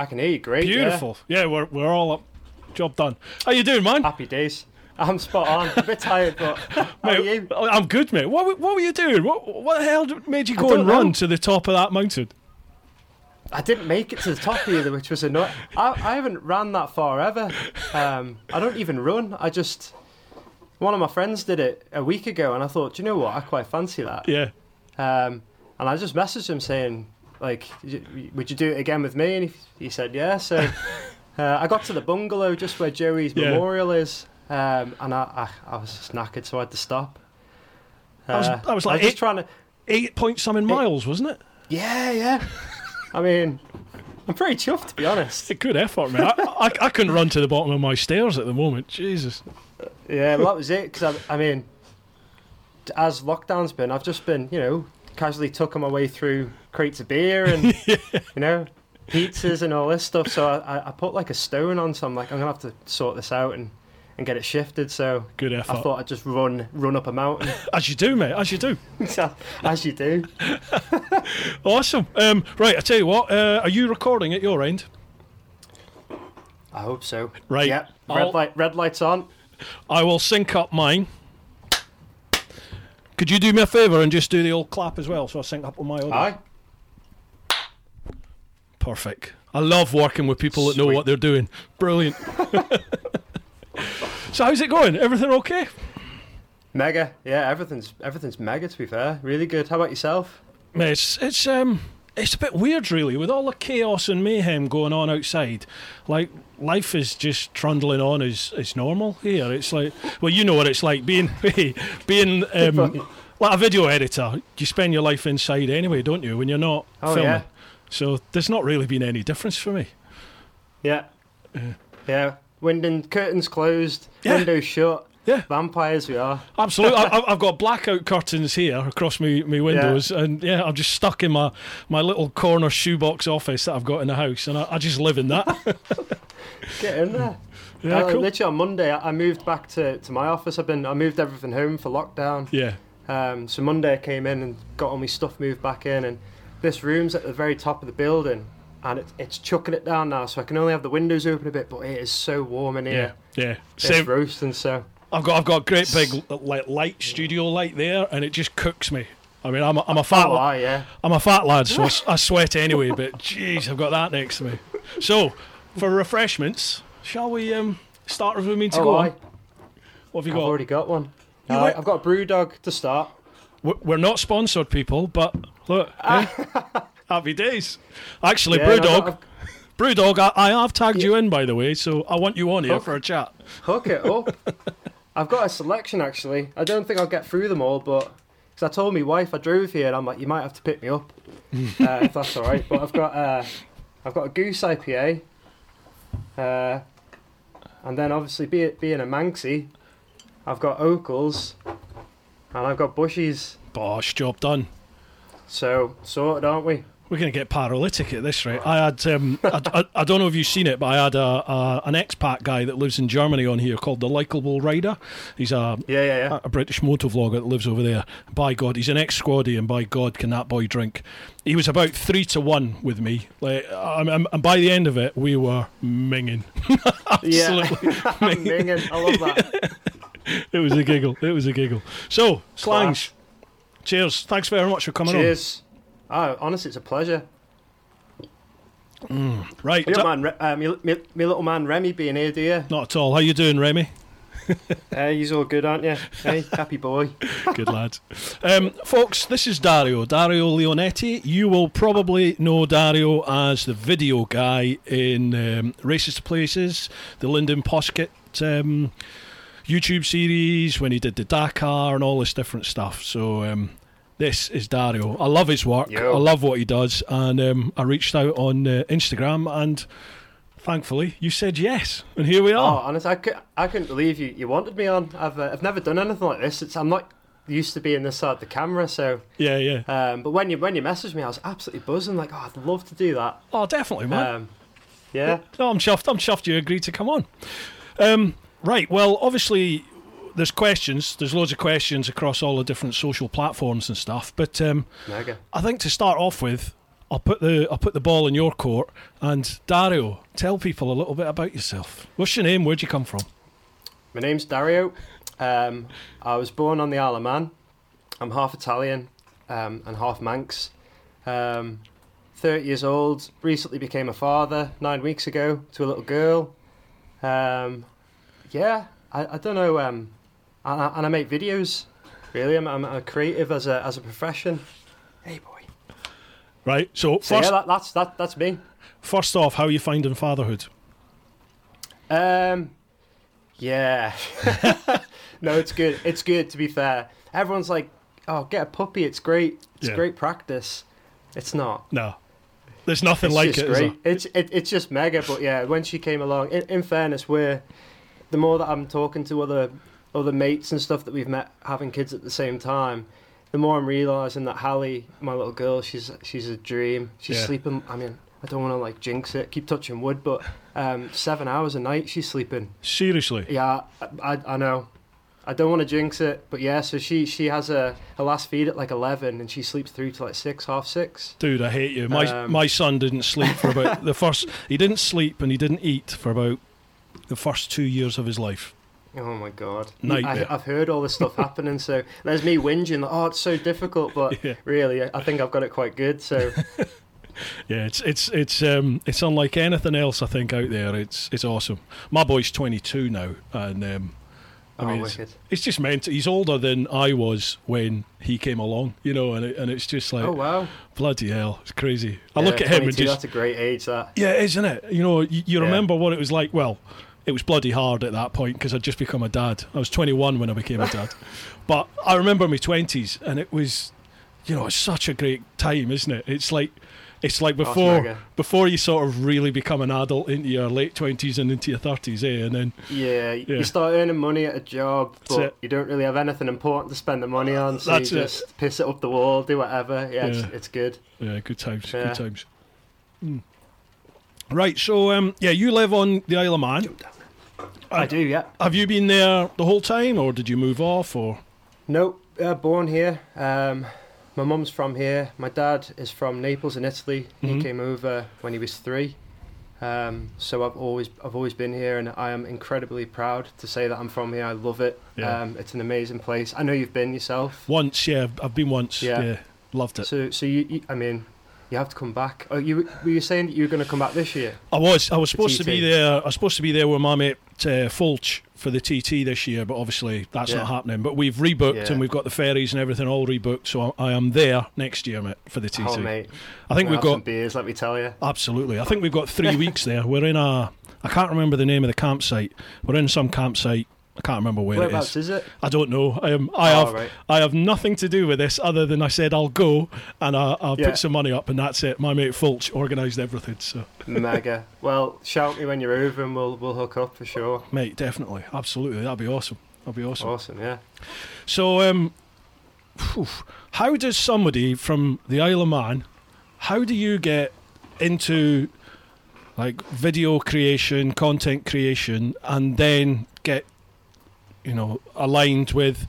I can hear you great. Beautiful. Yeah, we're we're all up. Job done. How you doing, man? Happy days. I'm spot on. A bit tired, but how are Mate, you? I'm good, mate. What, what were you doing? What, what the hell made you go and run know. to the top of that mountain? I didn't make it to the top either, which was annoying. I, I haven't ran that far ever. Um, I don't even run. I just one of my friends did it a week ago, and I thought, "Do you know what? I quite fancy that. Yeah. Um, and I just messaged him saying, like, would you do it again with me? And he, he said, yeah. So uh, I got to the bungalow just where Joey's Yeah. memorial is, um, and I, I, I was just knackered, so I had to stop. Was- Uh, that was I like just eight- trying to. Eight point something miles, wasn't it? Yeah, yeah. I mean, I'm pretty chuffed to be honest. A good effort, man. I, I, I couldn't run to the bottom of my stairs at the moment. Jesus. Yeah, well, that was it. Because I, I mean, as lockdown's been, I've just been, you know, casually tucking my way through crates of beer and, you know, pizzas and all this stuff. So I, I- I put like a stone on, so I'm like, I'm gonna have to sort this out and, and get it shifted. So Good effort. I thought I'd just run run up a mountain, As you do, mate. As you do. as you do. Awesome. Um, right, I tell you what. Uh, are you recording at your end? I hope so. Right. Yep. Red I'll- light. Red lights on. I will sync up mine. Could you do me a favour and just do the old clap as well, so I sync up with my audio? Aye. Perfect. I love working with people that know Sweet. what they're doing. Brilliant. so how's it going? Everything okay? Mega. Yeah. Everything's everything's mega. To be fair, really good. How about yourself? It's it's um it's a bit weird really with all the chaos and mayhem going on outside. Like life is just trundling on as as normal here. It's like well you know what it's like being being um, like a video editor. You spend your life inside anyway, don't you? When you're not Oh, filming. yeah. So there's not really been any difference for me. Yeah. Yeah. Window curtains closed. Yeah. Windows shut. Yeah. Vampires we are. Absolutely, I, I've got blackout curtains here across my, my windows, and yeah, I'm just stuck in my, my little corner shoebox office that I've got in the house, and I, I just live in that. Get in there. yeah, Uh, cool. Literally on Monday, I I moved back to, to my office. I've been I moved everything home for lockdown. Yeah, Um, so Monday I came in and got all my stuff moved back in, and this room's at the very top of the building, and it, it's chucking it down now, so I can only have the windows open a bit. But it is so warm in here. yeah. It's Same. roasting. So I've got I've got a great big like light studio light there, and it just cooks me. I mean, I'm a, I'm a fat oh, la- aye, yeah. I'm a fat lad, so I, sweat anyway. But jeez, I've got that next to me. So for refreshments, shall we um start with me to Oh, go on? What have you got? I've already got one. Went- I've got a brew dog to start. We're- not sponsored, people, but look, eh? happy days. Actually, Yeah, Brewdog, got- Brewdog, I, I have tagged you in, by the way, so I want you on here Oh. for a chat. Hook it up. I've got a selection actually. I don't think I'll get through them all, but because I told my wife I drove here, and I'm like, you might have to pick me up uh, if that's all right. But I've got uh, I've got a goose IPA, uh, and then obviously be being a Manxie, I've got Okells, and I've got Bushies. Bosh, job done. So sorted, aren't we? We're going to get paralytic at this rate. I had, um, I, I, I don't know if you've seen it, but I had a, a, an expat guy that lives in Germany on here called the Likeable Rider. He's a, Yeah, yeah, yeah. a British motovlogger that lives over there. By God, he's an ex-squaddy, and by God, can that boy drink? He was about three to one with me, like, um, um, and by the end of it, we were minging. Absolutely, Minging. I love that. it was a giggle. It was a giggle. So, slangs. Cheers. Thanks very much for coming Cheers. Oh, honestly, it's a pleasure. on. Right, t- Re- uh, me, me, me little man Remy being here, do you? not at all. How you doing, Remy? Hey, he's all good, aren't you? Hey, happy boy. Good lad. Um, folks, this is Dario, Dario Leonetti. You will probably know Dario as the video guy in um, Races to Places, the Lyndon Poskitt um, YouTube series, when he did the Dakar and all this different stuff. So, um, this is Dario. I love his work, Yo. I love what he does, and um, I reached out on uh, Instagram and. Thankfully, you said yes, and here we Oh, are. honestly, I, cou- I couldn't believe you, you wanted me on. I've uh, I've never done anything like this. It's I'm not used to being this side of the camera, so. Yeah, yeah. Um, but when you when you messaged me, I was absolutely buzzing. Like, oh, I'd love to do that. Oh, definitely, man. Um, yeah. No, I'm chuffed. I'm chuffed you agreed to come on. Um, right. Well, obviously, there's questions. There's loads of questions across all the different social platforms and stuff. But um, Mega. I think to start off with, I'll put the I'll put the ball in your court. And Dario, tell people a little bit about yourself. What's your name? Where'd you come from? My name's Dario. Um, I was born on the Isle of Man. I'm half Italian um, and half Manx. Um, 30 years old. Recently became a father nine weeks ago to a little girl. Um, yeah, I, I don't know. Um, and, I, and I make videos. Really, I'm, I'm a creative as a as a profession. Hey boy. Right. So, So first, yeah, that, that's that that's me. first off, how are you finding fatherhood? Um, yeah. no, it's good. It's good. To be fair, everyone's like, "Oh, get a puppy. It's great. It's Yeah. great practice." It's not. No, there's nothing It's like just it. is great. It's it, it's just mega. But yeah, when she came along, in, in fairness, we're the more that I'm talking to other other mates and stuff that we've met having kids at the same time, the more I'm realizing that Hallie, my little girl, she's she's a dream. She's Yeah. sleeping. I mean, I don't want to like jinx it, keep touching wood, but um, seven hours a night she's sleeping. Seriously. Yeah, I, I, I know. I don't want to jinx it, but yeah. So she she has a her last feed at like eleven, and she sleeps through to like six, half six. Dude, I hate you. My Um, my son didn't sleep for about the first. He didn't sleep and he didn't eat for about the first two years of his life. Oh my god! Nightmare. I, I've heard all this stuff happening, so there's me whinging. Oh, it's so difficult, but Yeah. really, I think I've got it quite good. So Yeah, it's it's it's um it's unlike anything else I think out there. It's it's awesome. My boy's 22 now, and um, I oh, mean, it's, wicked. it's just meant. He's older than I was when he came along, you know, and it, and it's just like Oh wow! bloody hell, it's crazy. I Yeah, look at him and just that's a great age. That yeah, isn't it? You know, you, you Yeah. remember what it was like. Well, it was bloody hard at that point because I'd just become a dad. I was 21 when I became a dad, but I remember my 20s, and it was, you know, it's such a great time, isn't it? It's like. It's like Oh, it's before before you sort of really become an adult into your late twenties and into your thirties, eh? And then yeah, Yeah. you start earning money at a job, That's but it. you don't really have anything important to spend the money on. So That's you it. just piss it up the wall, do whatever. Yeah, It's, Yeah. it's good. yeah, good times, Yeah. good times. Hmm. Right, so um, yeah, you live on the Isle of Man. I do, yeah. Have you been there the whole time, or did you move off, or Nope, uh, born here. Um, my mum's from here. My dad is from Naples in Italy. Mhm. He came over when he was three. Um, so I've always I've always been here, and I am incredibly proud to say that I'm from here. I love it. Yeah. Um, it's an amazing place. I know you've been yourself. once? Yeah, I've been once. Yeah, Yeah. loved it. So so you, you I mean, you have to come back. Oh, you were you saying that you were going to come back this year? I was I was supposed to be there. I was supposed to be there with my mate uh, Fulch for the TT this year, but obviously that's Yeah. not happening. But we've rebooked Yeah. and we've got the ferries and everything all rebooked, so I, I am there next year, mate, for the TT. Oh mate, I think We'll we've got beers. Let me tell you. absolutely. I think we've got three weeks there. We're in a. I can't remember the name of the campsite. We're in some campsite. I can't remember where it Whereabouts is. is it? I don't know. Um, I Oh, have right. I have nothing to do with this other than I said I'll go and I, I'll Yeah. put some money up and that's it. My mate Fulch organised everything. So Mega. Well, shout me when you're over, and we'll we'll hook up for sure. mate, definitely, absolutely, that'd be awesome. That'd be awesome. Awesome, yeah. So, um, how does somebody from the Isle of Man, how do you get into like video creation, content creation, and then get, you know, aligned with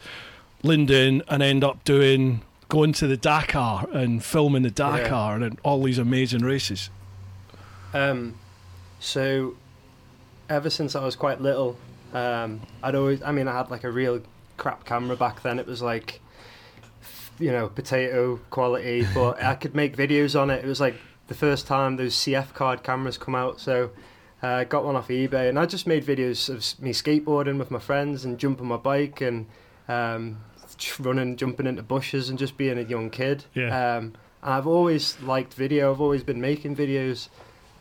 Lyndon and end up doing going to the Dakar and filming the Dakar and all these amazing races? Um, so, ever since I was quite little, um, I'd always, I mean, I had like a real crap camera back then. It was like, you know, potato quality, but I could make videos on it. It was like the first time those CF card cameras come out. So, uh, I got one off eBay and I just made videos of me skateboarding with my friends and jumping my bike and um, running, jumping into bushes and just being a young kid. Yeah. Um, I've always liked video. I've always been making videos.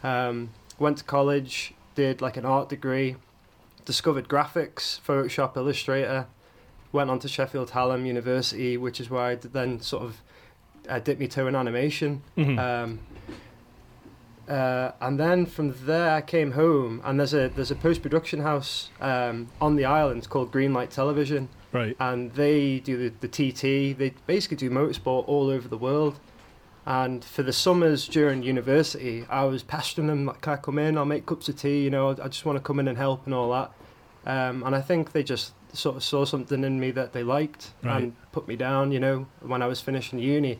Um, went to college, did like an art degree, discovered graphics, Photoshop, Illustrator. Went on to Sheffield Hallam University, which is where I then sort of uh, dipped my toe in animation. Mhm. Um, uh, and then from there, I came home, and there's a there's a post production house um, on the island called Greenlight Television, right. and they do the, the TT. They basically do motorsport all over the world. And for the summers during university, I was pestering them like, "Can I come in? I'll make cups of tea. You know, I just want to come in and help and all that." Um, and I think they just sort of saw something in me that they liked Right. and put me down. You know, when I was finishing uni,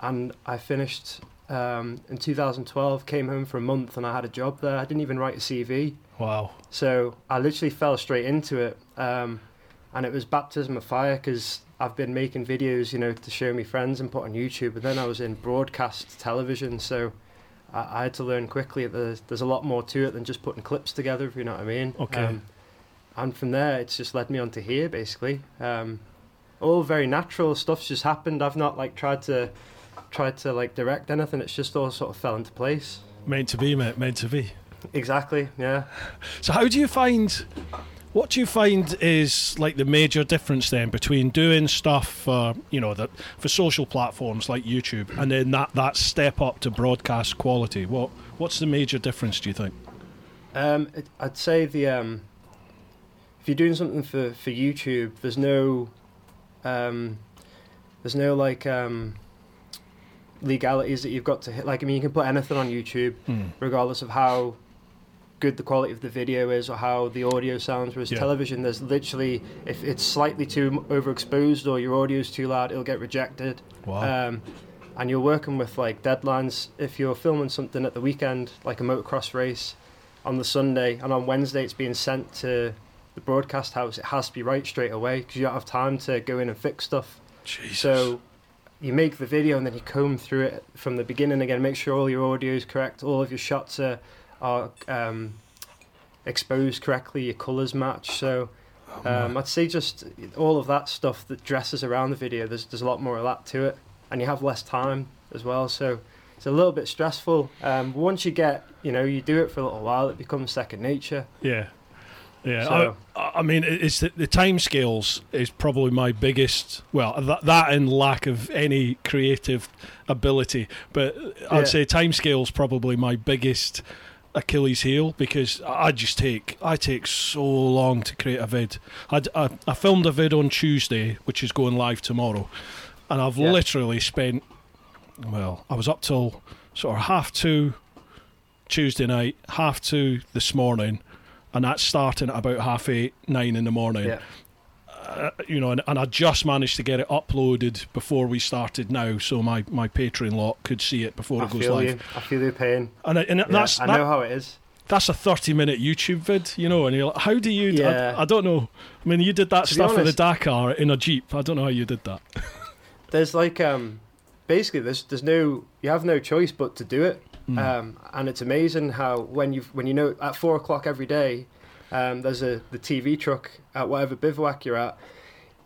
and I finished um, in 2012. Came home for a month and I had a job there. I didn't even write a CV. Wow. So I literally fell straight into it, um, and it was baptism of fire because I've been making videos, you know, to show me friends and put on YouTube. But then I was in broadcast television, so I, I had to learn quickly that there's, there's a lot more to it than just putting clips together. If you know what I mean. Okay. Um, and from there, it's just led me on to here, basically. Um, all very natural stuff's just happened. I've not like tried to tried to like direct anything. It's just all sort of fell into place. Meant to be, mate. Meant to be. Exactly. Yeah. So how do you find? What do you find is like the major difference then between doing stuff for you know that for social platforms like YouTube and then that that step up to broadcast quality? What what's the major difference? Do you think? Um, it, I'd say the um, if you're doing something for, for YouTube, there's no um, there's no like um, legalities that you've got to hit. Like I mean, you can put anything on YouTube, Hmm. regardless of how good the quality of the video is or how the audio sounds. Whereas Yeah. television, there's literally if it's slightly too overexposed or your audio's too loud, it'll get rejected. Wow. Um, and you're working with like deadlines. If you're filming something at the weekend, like a motocross race, on the Sunday, and on Wednesday it's being sent to the broadcast house, it has to be right straight away because you don't have time to go in and fix stuff. Jesus. So you make the video and then you comb through it from the beginning again, make sure all your audio is correct, all of your shots are, are um, exposed correctly, your colours match. So Oh, um, I'd say just all of that stuff that dresses around the video. There's there's a lot more of that to it, and you have less time as well. So it's a little bit stressful. Um, once you get, you know, you do it for a little while, it becomes second nature. Yeah. Yeah, So- I, I mean, it's the, the time scales is probably my biggest. Well, that, that and lack of any creative ability, but I'd Yeah. say time scales probably my biggest Achilles heel because I just take I take so long to create a vid. I, I, I filmed a vid on Tuesday, which is going live tomorrow, and I've Yeah. literally spent. Well, I was up till sort of half two Tuesday night, half two this morning, and that's starting at about half eight, nine in the morning. Yeah, Uh, you know, and, and I just managed to get it uploaded before we started now, so my, my Patreon lot could see it before I it goes live. you. I feel your pain. And, I- and Yeah, that's I that- know how it is. that's a thirty minute YouTube vid, you know, and you're like, how do you? Yeah. I, I don't know. I mean, you did that To stuff for the honest- Dakar in a jeep. I don't know how you did that. There's like um, basically there's there's no you have no choice but to do it. Mm. Um, and it's amazing how when you when you know at four o'clock every day, um, there's a the TV truck at whatever bivouac you're at.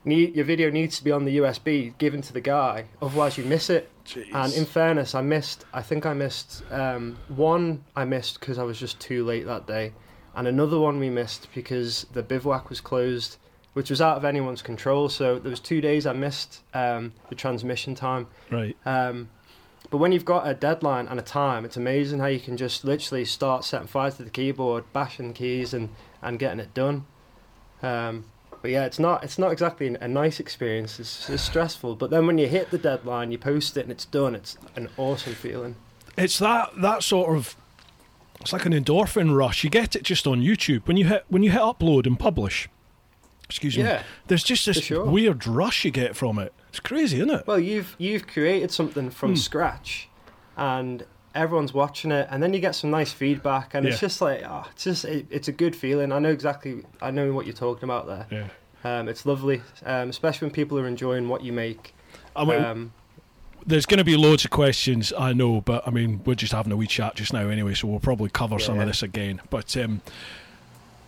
Need, your video needs to be on the USB given to the guy, otherwise you miss it. And in fairness, I missed. I think I missed um, one. I missed because I was just too late that day, and another one we missed because the bivouac was closed, which was out of anyone's control. So there was two days I missed um, the transmission time. right. Um, but when you've got a deadline and a time, it's amazing how you can just literally start setting fire to the keyboard, bashing keys, and, and getting it done. Um, but yeah, it's not it's not exactly a nice experience. It's, it's stressful. But then when you hit the deadline, you post it and it's done. It's an awesome feeling. It's that that sort of. It's like an endorphin rush. You get it just on YouTube when you hit when you hit upload and publish. Excuse me. Yeah. There's just this sure. weird rush you get from it. It's crazy, isn't it? Well, you've you've created something from Hmm. scratch, and everyone's watching it, and then you get some nice feedback, and it's just like, oh, it's just it, it's a good feeling. I know exactly, I know what you're talking about there. Yeah. Um, it's lovely, um, especially when people are enjoying what you make. I mean, Um, there's going to be loads of questions, I know, but I mean, we're just having a wee chat just now anyway, so we'll probably cover some of this again. But um,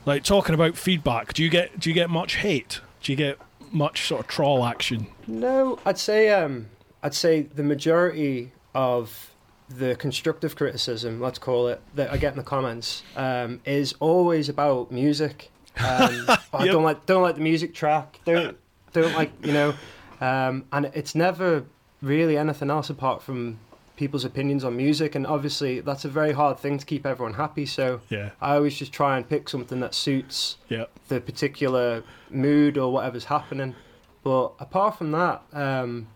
like talking about feedback, do you get do you get much hate? Do you get much sort of troll action? no, I'd say um, I'd say the majority of the constructive criticism, let's call it, that I get in the comments um, is always about music. Um, oh, I don't like don't like the music track. Don't don't like you know, um, and it's never really anything else apart from people's opinions on music. And obviously, that's a very hard thing to keep everyone happy. So Yeah, I always just try and pick something that suits yeah. the particular mood or whatever's happening. But apart from that, um,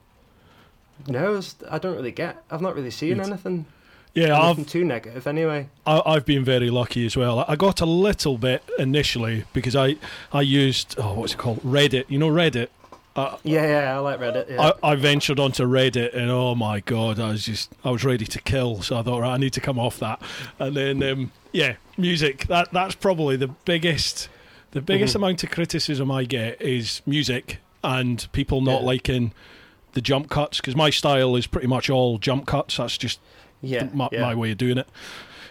no, I don't really get. I've not really seen Good. anything, Yeah, anything I've too negative. Anyway, I- I've been very lucky as well. I got a little bit initially because I I used oh what's it called Reddit. You know Reddit. I, Yeah, yeah, I like Reddit. Yeah. I, I ventured onto Reddit and oh my god, I was just I was ready to kill. So I thought, right, I need to come off that. And then um, yeah, music. That that's probably the biggest the biggest Mhm. amount of criticism I get is music and people not Yeah. liking the jump cuts because my style is pretty much all jump cuts. That's just yeah, my, yeah. my way of doing it.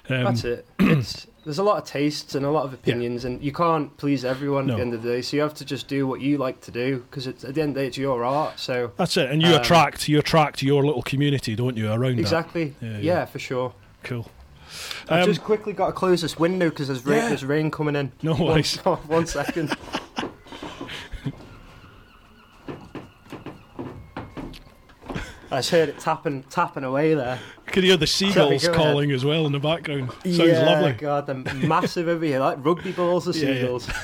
Um, That's it. It's there's a lot of tastes and a lot of opinions, and you can't please everyone No. at the end of the day. So you have to just do what you like to do because at the end of the day, it's your art. So That's it, and you Um, attract you attract your little community, don't you? Around that. exactly, Yeah, yeah, yeah. for sure. Cool. I've Um, just quickly got to close this window because there's, rain Yeah. there's rain coming in. No One- worries. one second. I just heard it tapping tapping away there. You can hear the seagulls go calling as well in the background. Sounds yeah, lovely. God, they're massive over here, like rugby balls or Yeah, yeah. seagulls.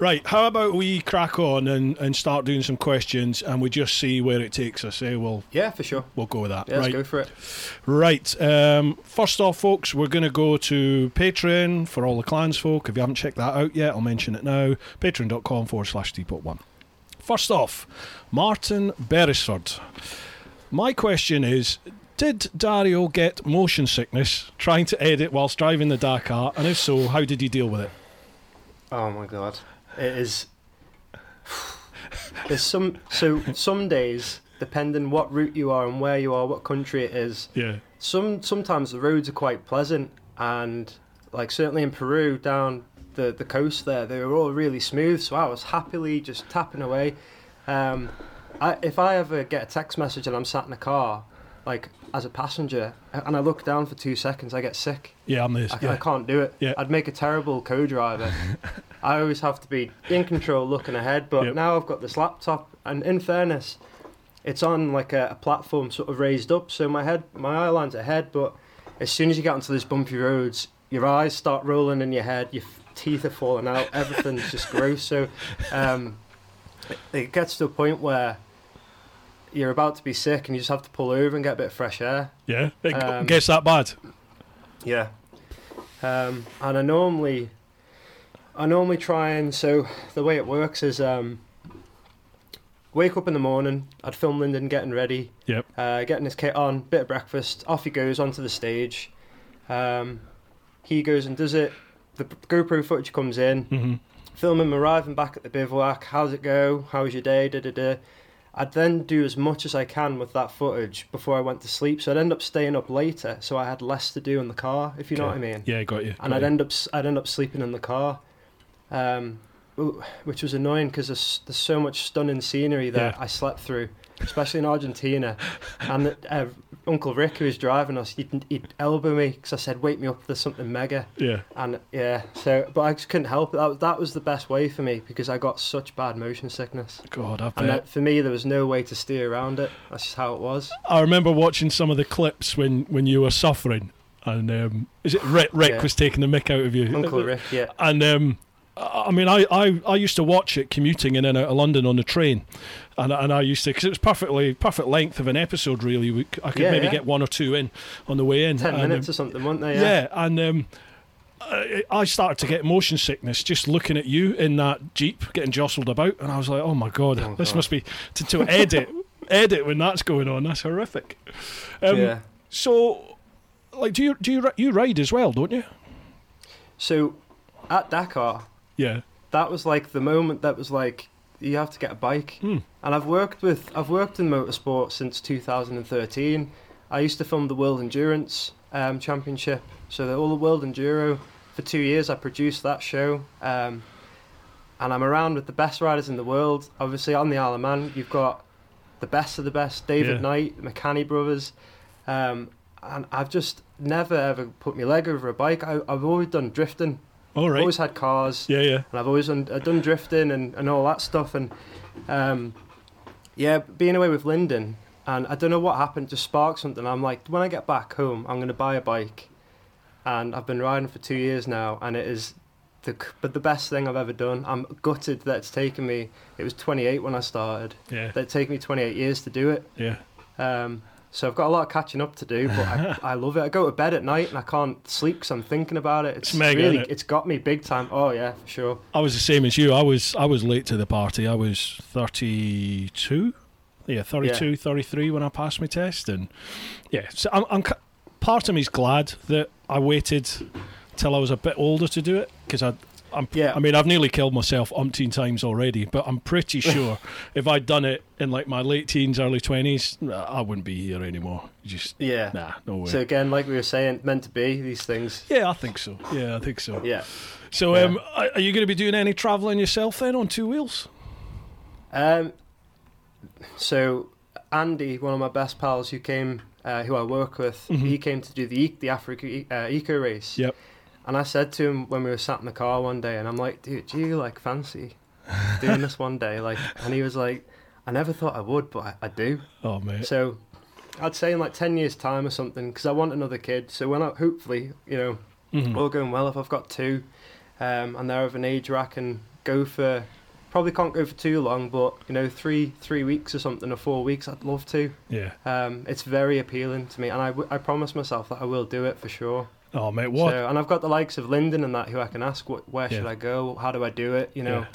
Right, how about we crack on and, and start doing some questions and we just see where it takes us? Eh? We'll Yeah, for sure. we'll go with that. Yeah, let's right. go for it. Right. Um, first off, folks, we're going to go to Patreon for all the clans folk. If you haven't checked that out yet, I'll mention it now. Patreon.com forward slash Teapot One. First off, Martin Beresford. My question is Did Dario get motion sickness trying to edit whilst driving the Dakar? And if so, how did you deal with it? Oh my god, it is. There's some so some days, depending what route you are and where you are, what country it is. Yeah. Some sometimes the roads are quite pleasant, and like certainly in Peru down the the coast there, they were all really smooth. So I was happily just tapping away. Um, I, if I ever get a text message and I'm sat in a car, like as a passenger, and I look down for two seconds, I get sick. Yeah, I'm this. I, I can't do it. Yeah. I'd make a terrible co-driver. I always have to be in control, looking ahead. But Yep. now I've got this laptop, and in fairness, it's on like a, a platform sort of raised up, so my head, my eye line's ahead. But as soon as you get onto these bumpy roads, your eyes start rolling in your head, your teeth are falling out, everything's just gross. So um, it, it gets to a point where you're about to be sick, and you just have to pull over and get a bit of fresh air. Yeah. It Um, gets that bad. Yeah. Um, and I normally, I normally try and so the way it works is um, wake up in the morning. I'd film Lyndon getting ready, Yep. uh, getting his kit on, bit of breakfast. Off he goes onto the stage. Um, he goes and does it. The GoPro footage comes in. hmm Film him arriving back at the bivouac. How's it go? How was your day? Da da da. I'd then do as much as I can with that footage before I went to sleep. So I'd end up staying up later, so I had less to do in the car, if you know what I mean. Yeah, got you. And got I'd you. end up I'd end up sleeping in the car, um, which was annoying because there's, there's so much stunning scenery that Yeah. I slept through, especially in Argentina. and uh, Uncle Rick, who was driving us, he'd, he'd elbow me because I said, "Wake me up! There's something mega." Yeah. And yeah, so but I just couldn't help it. That, was- that was the best way for me because I got such bad motion sickness, God, I and bet. that, for me there was no way to steer around it. That's just how it was. I remember watching some of the clips when, when you were suffering, and um, is it Rick? Rick Yeah. was taking the mick out of you. Uncle Rick, yeah, And um, I I mean, I, I, I used to watch it commuting in and out of London on the train, and and I used to because it was perfectly perfect length of an episode. Really, we, I could Yeah, maybe yeah. get one or two in on the way in. ten and, minutes um, or something, weren't they? yeah. and um, I, I started to get motion sickness just looking at you in that jeep getting jostled about, and I was like, oh my god, Oh, this God. must be to, to edit edit when that's going on. That's horrific. Um, yeah. So, like, do you do you you ride as well, don't you? So at Dakar, Yeah. that was like the moment that was like you have to get a bike. Hmm. And I've worked with I've worked in motorsport since 2013. I used to film the World Endurance um, Championship, so the, all the World Enduro for two years. I produced that show, um, and I'm around with the best riders in the world. Obviously, on the Isle of Man, you've got the best of the best: David Yeah. Knight, the McCanny brothers. Um, and I've just never ever put my leg over a bike. I, I've always done drifting. All right. I've always had cars Yeah, yeah. and I've always done, I've done drifting and, and all that stuff and um, yeah being away with Lyndon and I don't know what happened just sparked something I'm like when I get back home I'm going to buy a bike and I've been riding for two years now and it is the but the best thing I've ever done I'm gutted that it's taken me it was 28 when I started Yeah. that it taken me 28 years to do it Yeah. um, So I've got a lot of catching up to do, but I, I love it. I go to bed at night and I can't sleep because I'm thinking about it. It's, It's mega, really, innit? it's got me big time. Oh yeah, for sure. I was the same as you. I was I was late to the party. I was 32. Yeah, 32, 33 when I passed my test and yeah, so I'm, I'm part of me's glad that I waited till I was a bit older to do it because I I'm, Yeah. I mean, I've nearly killed myself umpteen times already, but I'm pretty sure if I'd done it in like my late teens, early 20s, I wouldn't be here anymore. Just, Yeah. nah, no way. So again, like we were saying, meant to be these things. yeah, I think so. Yeah, I think so. Yeah. So, um, are are you going to be doing any travelling yourself then on two wheels? Um. So Andy, one of my best pals, who came, uh, who I work with, Mhm. he came to do the the Africa uh, eco race. Yep. And I said to him when we were sat in the car one day, and I'm like, dude, do you like fancy doing this one day? Like, and he was like, I never thought I would, but I, I do. Oh, man. So I'd say in like 10 years' time or something, because I want another kid. So when I, hopefully, you know, Mhm. all going well, if I've got two, um, and they're of an age where I can go for, probably can't go for too long, but, you know, three three weeks or something, or four weeks, I'd love to. Yeah. Um, it's very appealing to me, and I, w- I promise myself that I will do it for sure. Oh, mate, what? So, and I've got the likes of Lyndon and that who I can ask, what, where should Yeah. I go? How do I do it? You know.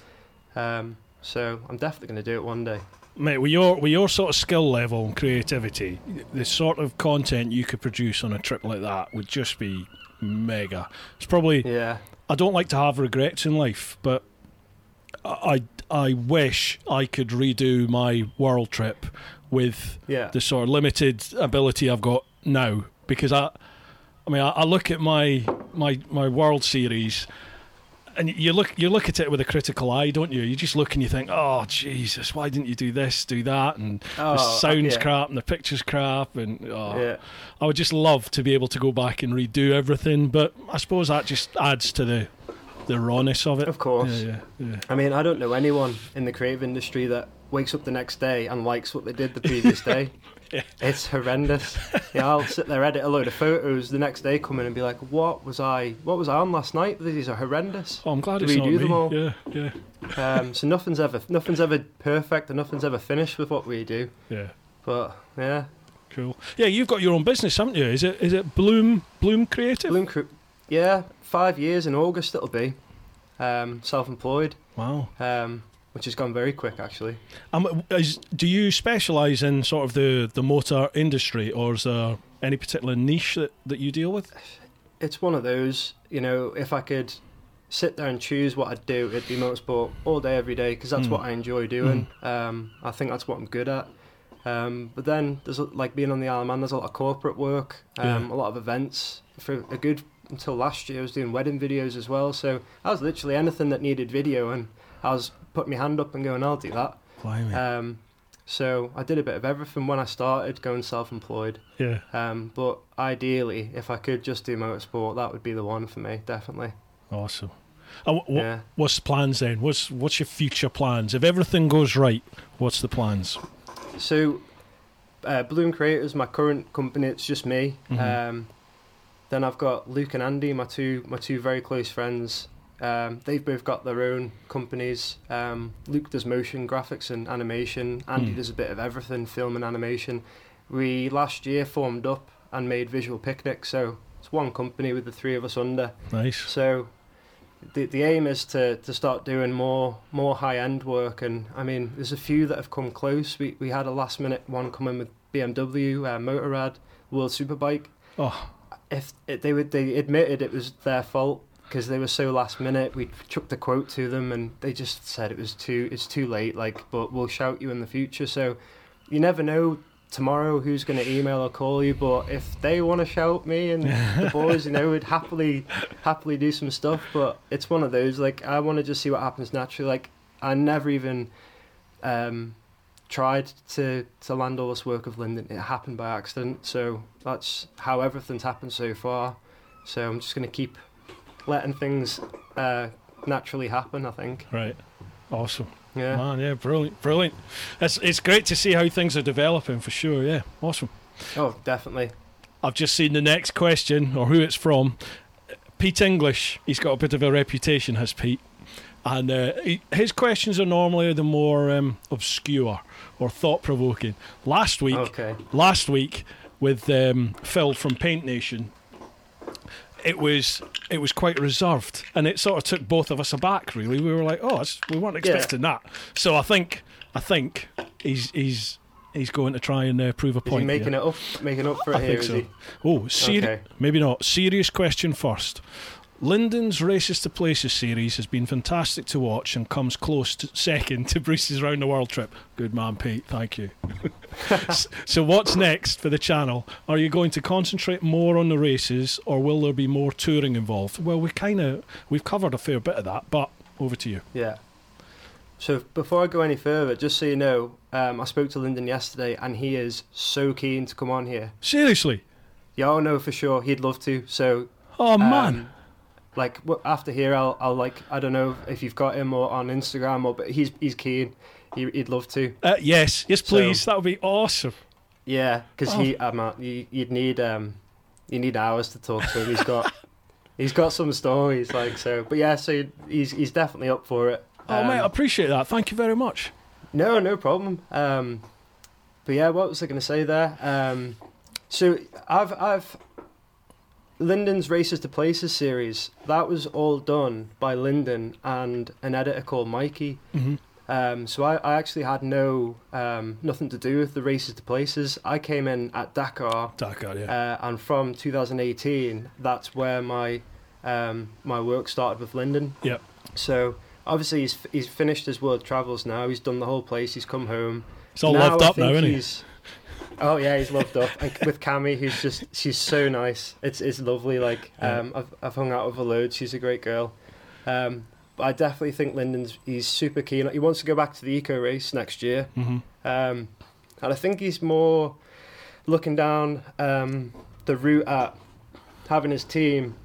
Um, so I'm definitely going to do it one day. Mate, with your with your sort of skill level and creativity, the sort of content you could produce on a trip like that would just be mega. It's probably Yeah. I don't like to have regrets in life, but I I wish I could redo my world trip with Yeah. the sort of limited ability I've got now because I I mean I, I look at my my my world series and you look you look at it with a critical eye don't you you just look and you think oh Jesus why didn't you do this do that and Oh, the sounds yeah. crap and the pictures crap and oh, Yeah. I would just love to be able to go back and redo everything but I suppose that just adds to the the rawness of it Of course. yeah yeah, yeah. I mean, I don't know anyone in the creative industry that wakes up the next day and likes what they did the previous day. Yeah. It's horrendous. yeah, I'll sit there, edit a load of photos the next day, come in and be like, "What was I? What was I on last night? These are horrendous." Oh, I'm glad it's not Redo me. them all. Yeah, yeah, Um, so nothing's ever nothing's ever perfect and nothing's ever finished with what we do. yeah. But yeah, Cool. Yeah, you've got your own business, haven't you? Is it is it Bloom Bloom Creative? Bloom Crew. Yeah, five years in August it'll be. Um, self-employed, Wow. um, which has gone very quick actually. Um, is, do you specialise in sort of the, the motor industry, or is there any particular niche that, that you deal with? it's one of those, you know, if I could sit there and choose what I'd do, it'd be motorsport all day, every day, because that's Mm. what I enjoy doing. Um, I think that's what I'm good at. Um, but then there's like being on the Isle of Man, there's a lot of corporate work, um, Yeah. a lot of events. For a good until last year, I was doing wedding videos as well. So I was literally anything that needed video, and I was putting my hand up and going, "I'll do that." Blimey. Um, so I did a bit of everything when I started going self-employed. yeah. Um, but ideally, if I could just do motorsport, that would be the one for me, definitely. Awesome. And Yeah. What's the plans then? What's what's your future plans? If everything goes right, what's the plans? So, uh, Bloom Creative's, my current company, it's just me. Mhm. Um, then I've got Luke and Andy, my two my two very close friends. Um, they've both got their own companies. Um, Luke does motion graphics and animation. Andy Hmm. does a bit of everything, film and animation. We last year formed up and made Visual Picnic, so it's one company with the three of us under. Nice. So the the aim is to, to start doing more more high end work, and I mean, there's a few that have come close. We we had a last minute one come in with BMW, uh, Motorrad, World Superbike. Oh, If it, they would they admitted it was their fault because they were so last minute. We chucked a quote to them, and they just said it was too it's too late. Like, but we'll shout you in the future. So you never know tomorrow who's going to email or call you but if they want to shout me and the boys you know would happily happily do some stuff but it's one of those like i want to just see what happens naturally like i never even um tried to to land all this work of Lyndon it happened by accident so that's how everything's happened so far so i'm just going to keep letting things uh naturally happen i think right. Awesome. yeah Man, yeah, brilliant, brilliant. It's it's great to see how things are developing for sure. Yeah, awesome. oh definitely I've just seen the next question or who it's from. Pete English. He's got a bit of a reputation, has Pete. And uh, he, his questions are normally the more um, obscure or thought provoking. Last week, Okay. last week with um, Phil from Paint Nation, it was it was quite reserved, and it sort of took both of us aback. Really, we were like, "Oh, we weren't Yeah. expecting that." So I think I think he's he's he's going to try and uh, prove a point. making here. it up? Making up for it I here? think so. he? Oh, seri- Okay. maybe not. Serious question first. Lyndon's Races to Places series has been fantastic to watch and comes close to second to Bruce's Round the World trip. Good man, Pete. Thank you. So, what's next for the channel? Are you going to concentrate more on the races, or will there be more touring involved? Well, we kind of we've covered a fair bit of that, but over to you. Yeah. So before I go any further, just so you know, um, I spoke to Lyndon yesterday, and he is so keen to come on here. Seriously? Yeah, I know for sure he'd love to. So Oh um, man, like after here, I'll I'll like I don't know if you've got him or on Instagram or but he's he's keen. He, he'd love to. uh, yes, yes, so- please. that would be awesome. Yeah, because Oh. he uh, you, you'd need um you need hours to talk to him. He's got he's got some stories like so. But yeah, so he's he's definitely up for it. Oh Um, mate, I appreciate that. Thank you very much. No, no problem. Um, but yeah, what was I going to say there? Um, so I've I've Lyndon's Races to Places series that was all done by Lyndon and an editor called Mikey. hmm Um, so I, I actually had no um, nothing to do with the Races to Places. I came in at Dakar, Dakar, yeah. uh, and from 2018, that's where my um, my work started with Lyndon. Yep. So obviously he's he's finished his world travels now. He's done the whole place. He's come home. It's all Now loved I up now, isn't it? Oh yeah, he's loved up. And with Cammy, who's just she's so nice. It's it's lovely. Like um, I've I've hung out with her loads. She's a great girl. Um, but I definitely think Lyndon's he's super keen. He wants to go back to the eco race next year. hmm Um, and I think he's more looking down um, the route at having his team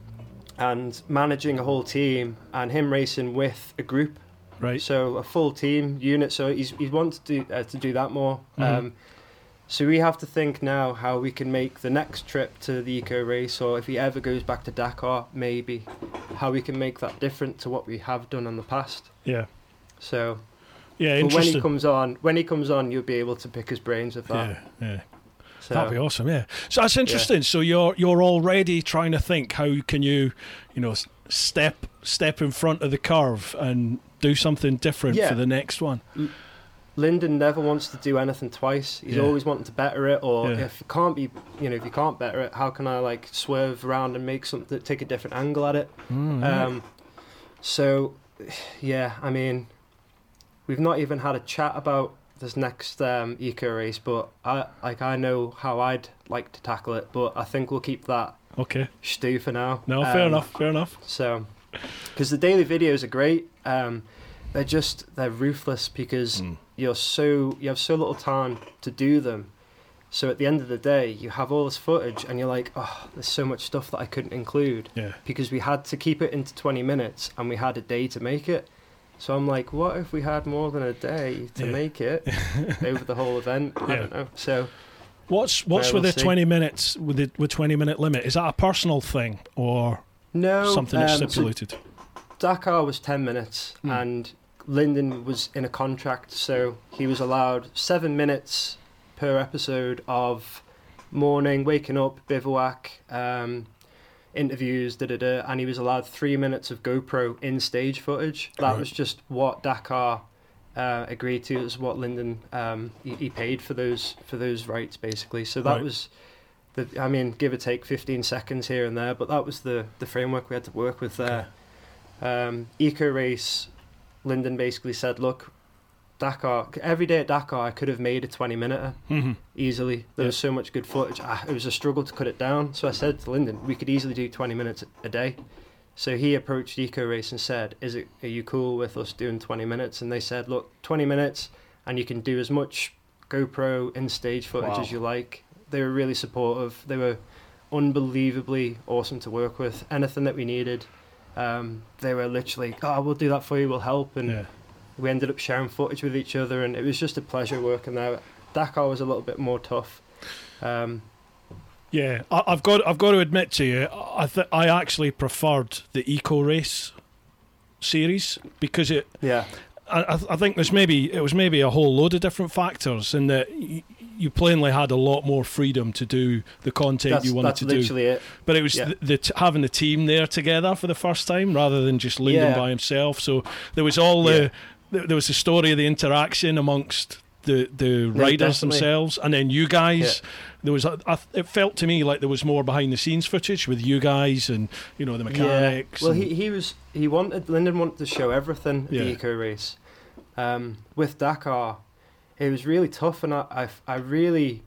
and managing a whole team and him racing with a group. Right. So a full team unit. So he's he wants to do uh, to do that more. Mhm. Um, so we have to think now how we can make the next trip to the eco race, or if he ever goes back to Dakar, maybe how we can make that different to what we have done in the past. Yeah. So, Yeah, but when he comes on, when he comes on, you'll be able to pick his brains with that. yeah, yeah. So, That'd be awesome, yeah. So that's interesting. So you're you're already trying to think how can you, you know, step step in front of the curve and do something different Yeah. for the next one. Lyndon never wants to do anything twice. He's Yeah. always wanting to better it, or Yeah. if it can't be, you know, if you can't better it, how can I like swerve around and make something, take a different angle at it? Mm, yeah. Um, so, yeah, I mean, we've not even had a chat about this next um, eco race, but I like I know how I'd like to tackle it, but I think we'll keep that okay. stew for now. No, fair Um, enough. Fair enough. So, because the daily videos are great, um, they're just they're ruthless because Mm. You're so you have so little time to do them. So at the end of the day, you have all this footage, and you're like, oh, there's so much stuff that I couldn't include Yeah. because we had to keep it into 20 minutes, and we had a day to make it. So I'm like, what if we had more than a day to Yeah. make it over the whole event? I Yeah. don't know. So What's what's with we'll the see. twenty minutes with the with twenty minute limit? Is that a personal thing or no, something that's um, so stipulated? Dakar was 10 minutes Hmm. and Lyndon was in a contract, so he was allowed seven minutes per episode of morning, waking up, bivouac, um, interviews, da da da, and he was allowed three minutes of GoPro in stage footage. That Right. was just what Dakar uh, agreed to. It was what Lyndon um, he, he paid for those for those rights, basically. So that Right. was. The, I mean, give or take 15 seconds here and there, but that was the, the framework we had to work with there. Um, Eco Race, Lyndon basically said, look, Dakar, every day at Dakar, I could have made a 20 minute hmm easily. There Yeah. was so much good footage. Ah, it was a struggle to cut it down. So I said to Lyndon, we could easily do 20 minutes a day. So he approached Eco Race and said, is it, are you cool with us doing 20 minutes? And they said, look, 20 minutes and you can do as much GoPro in stage footage Wow. as you like. They were really supportive. They were unbelievably awesome to work with. Anything that we needed, um, they were literally, oh, we'll do that for you, we'll help. And Yeah. we ended up sharing footage with each other, and it was just a pleasure working there. Dakar was a little bit more tough. Um, Yeah, I, I've got I've got to admit to you, I th- I actually preferred the eco race series because it yeah, I, I think there's maybe it was maybe a whole load of different factors in that you plainly had a lot more freedom to do the content That's, you wanted to do. literally it. But it was Yeah. the, the having the team there together for the first time rather than just Lyndon Yeah. by himself. So there was all the th- there was the story of the interaction amongst the the riders themselves, and then you guys. There was a, I, it felt to me like there was more behind the scenes footage with you guys and you know the mechanics. Yeah. Well, and- he, he was he wanted Lyndon wanted to show everything at Yeah. the eco race. Um, with Dakar, it was really tough, and I I, I really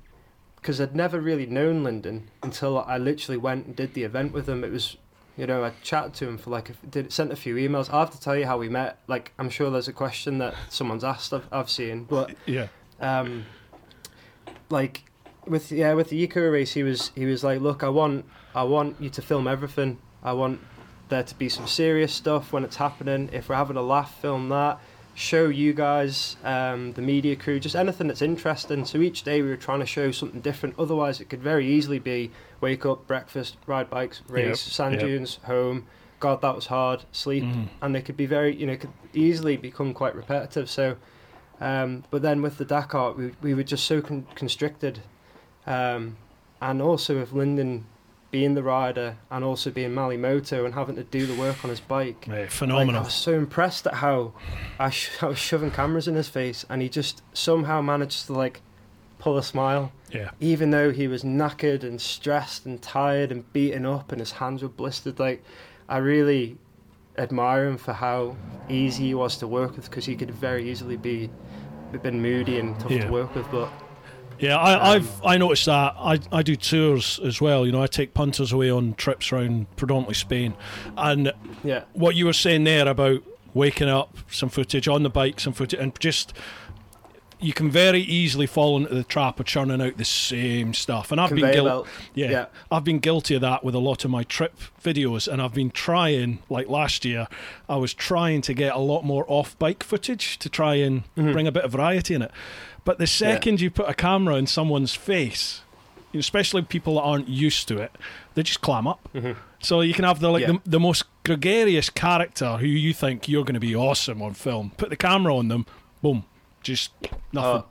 because I'd never really known Lyndon until I literally went and did the event with him. It was. You know, I chatted to him for like, a, did sent a few emails. I have to tell you how we met. Like, I'm sure there's a question that someone's asked. I've, I've seen, but yeah, um, like with yeah with the eco race he was he was like look i want i want you to film everything i want there to be some serious stuff when it's happening if we're having a laugh film that show you guys um, the media crew just anything that's interesting. So each day we were trying to show something different. Otherwise it could very easily be wake up breakfast ride bikes race Yep, sand yep. dunes home. God that was hard. Sleep. Mhm. and they could be very you know could easily become quite repetitive. So um, but then with the Dakar we, we were just so con- constricted. Um, and also with Lyndon being the rider and also being Malle Moto and having to do the work on his bike yeah, like, I phenomenal. was so impressed at how I, sh- I was shoving cameras in his face and he just somehow managed to like pull a smile yeah, even though he was knackered and stressed and tired and beaten up and his hands were blistered like i really admire him for how easy he was to work with because he could very easily be been moody and tough Yeah. to work with but Yeah, I, Um, I've I noticed that. I, I do tours as well. You know, I take punters away on trips around predominantly Spain, and yeah what you were saying there about waking up, some footage on the bike, some footage, and just you can very easily fall into the trap of churning out the same stuff. And I've been guilty. Yeah, yeah. I've been guilty of that with a lot of my trip videos, and I've been trying, like last year, I was trying to get a lot more off bike footage to try and Mhm. bring a bit of variety in it. But the second you put a camera in someone's face, especially people that aren't used to it, they just clam up. Mhm. So you can have the like Yeah. the, the most gregarious character who you think you're going to be awesome on film. Put the camera on them, boom, just nothing. Oh,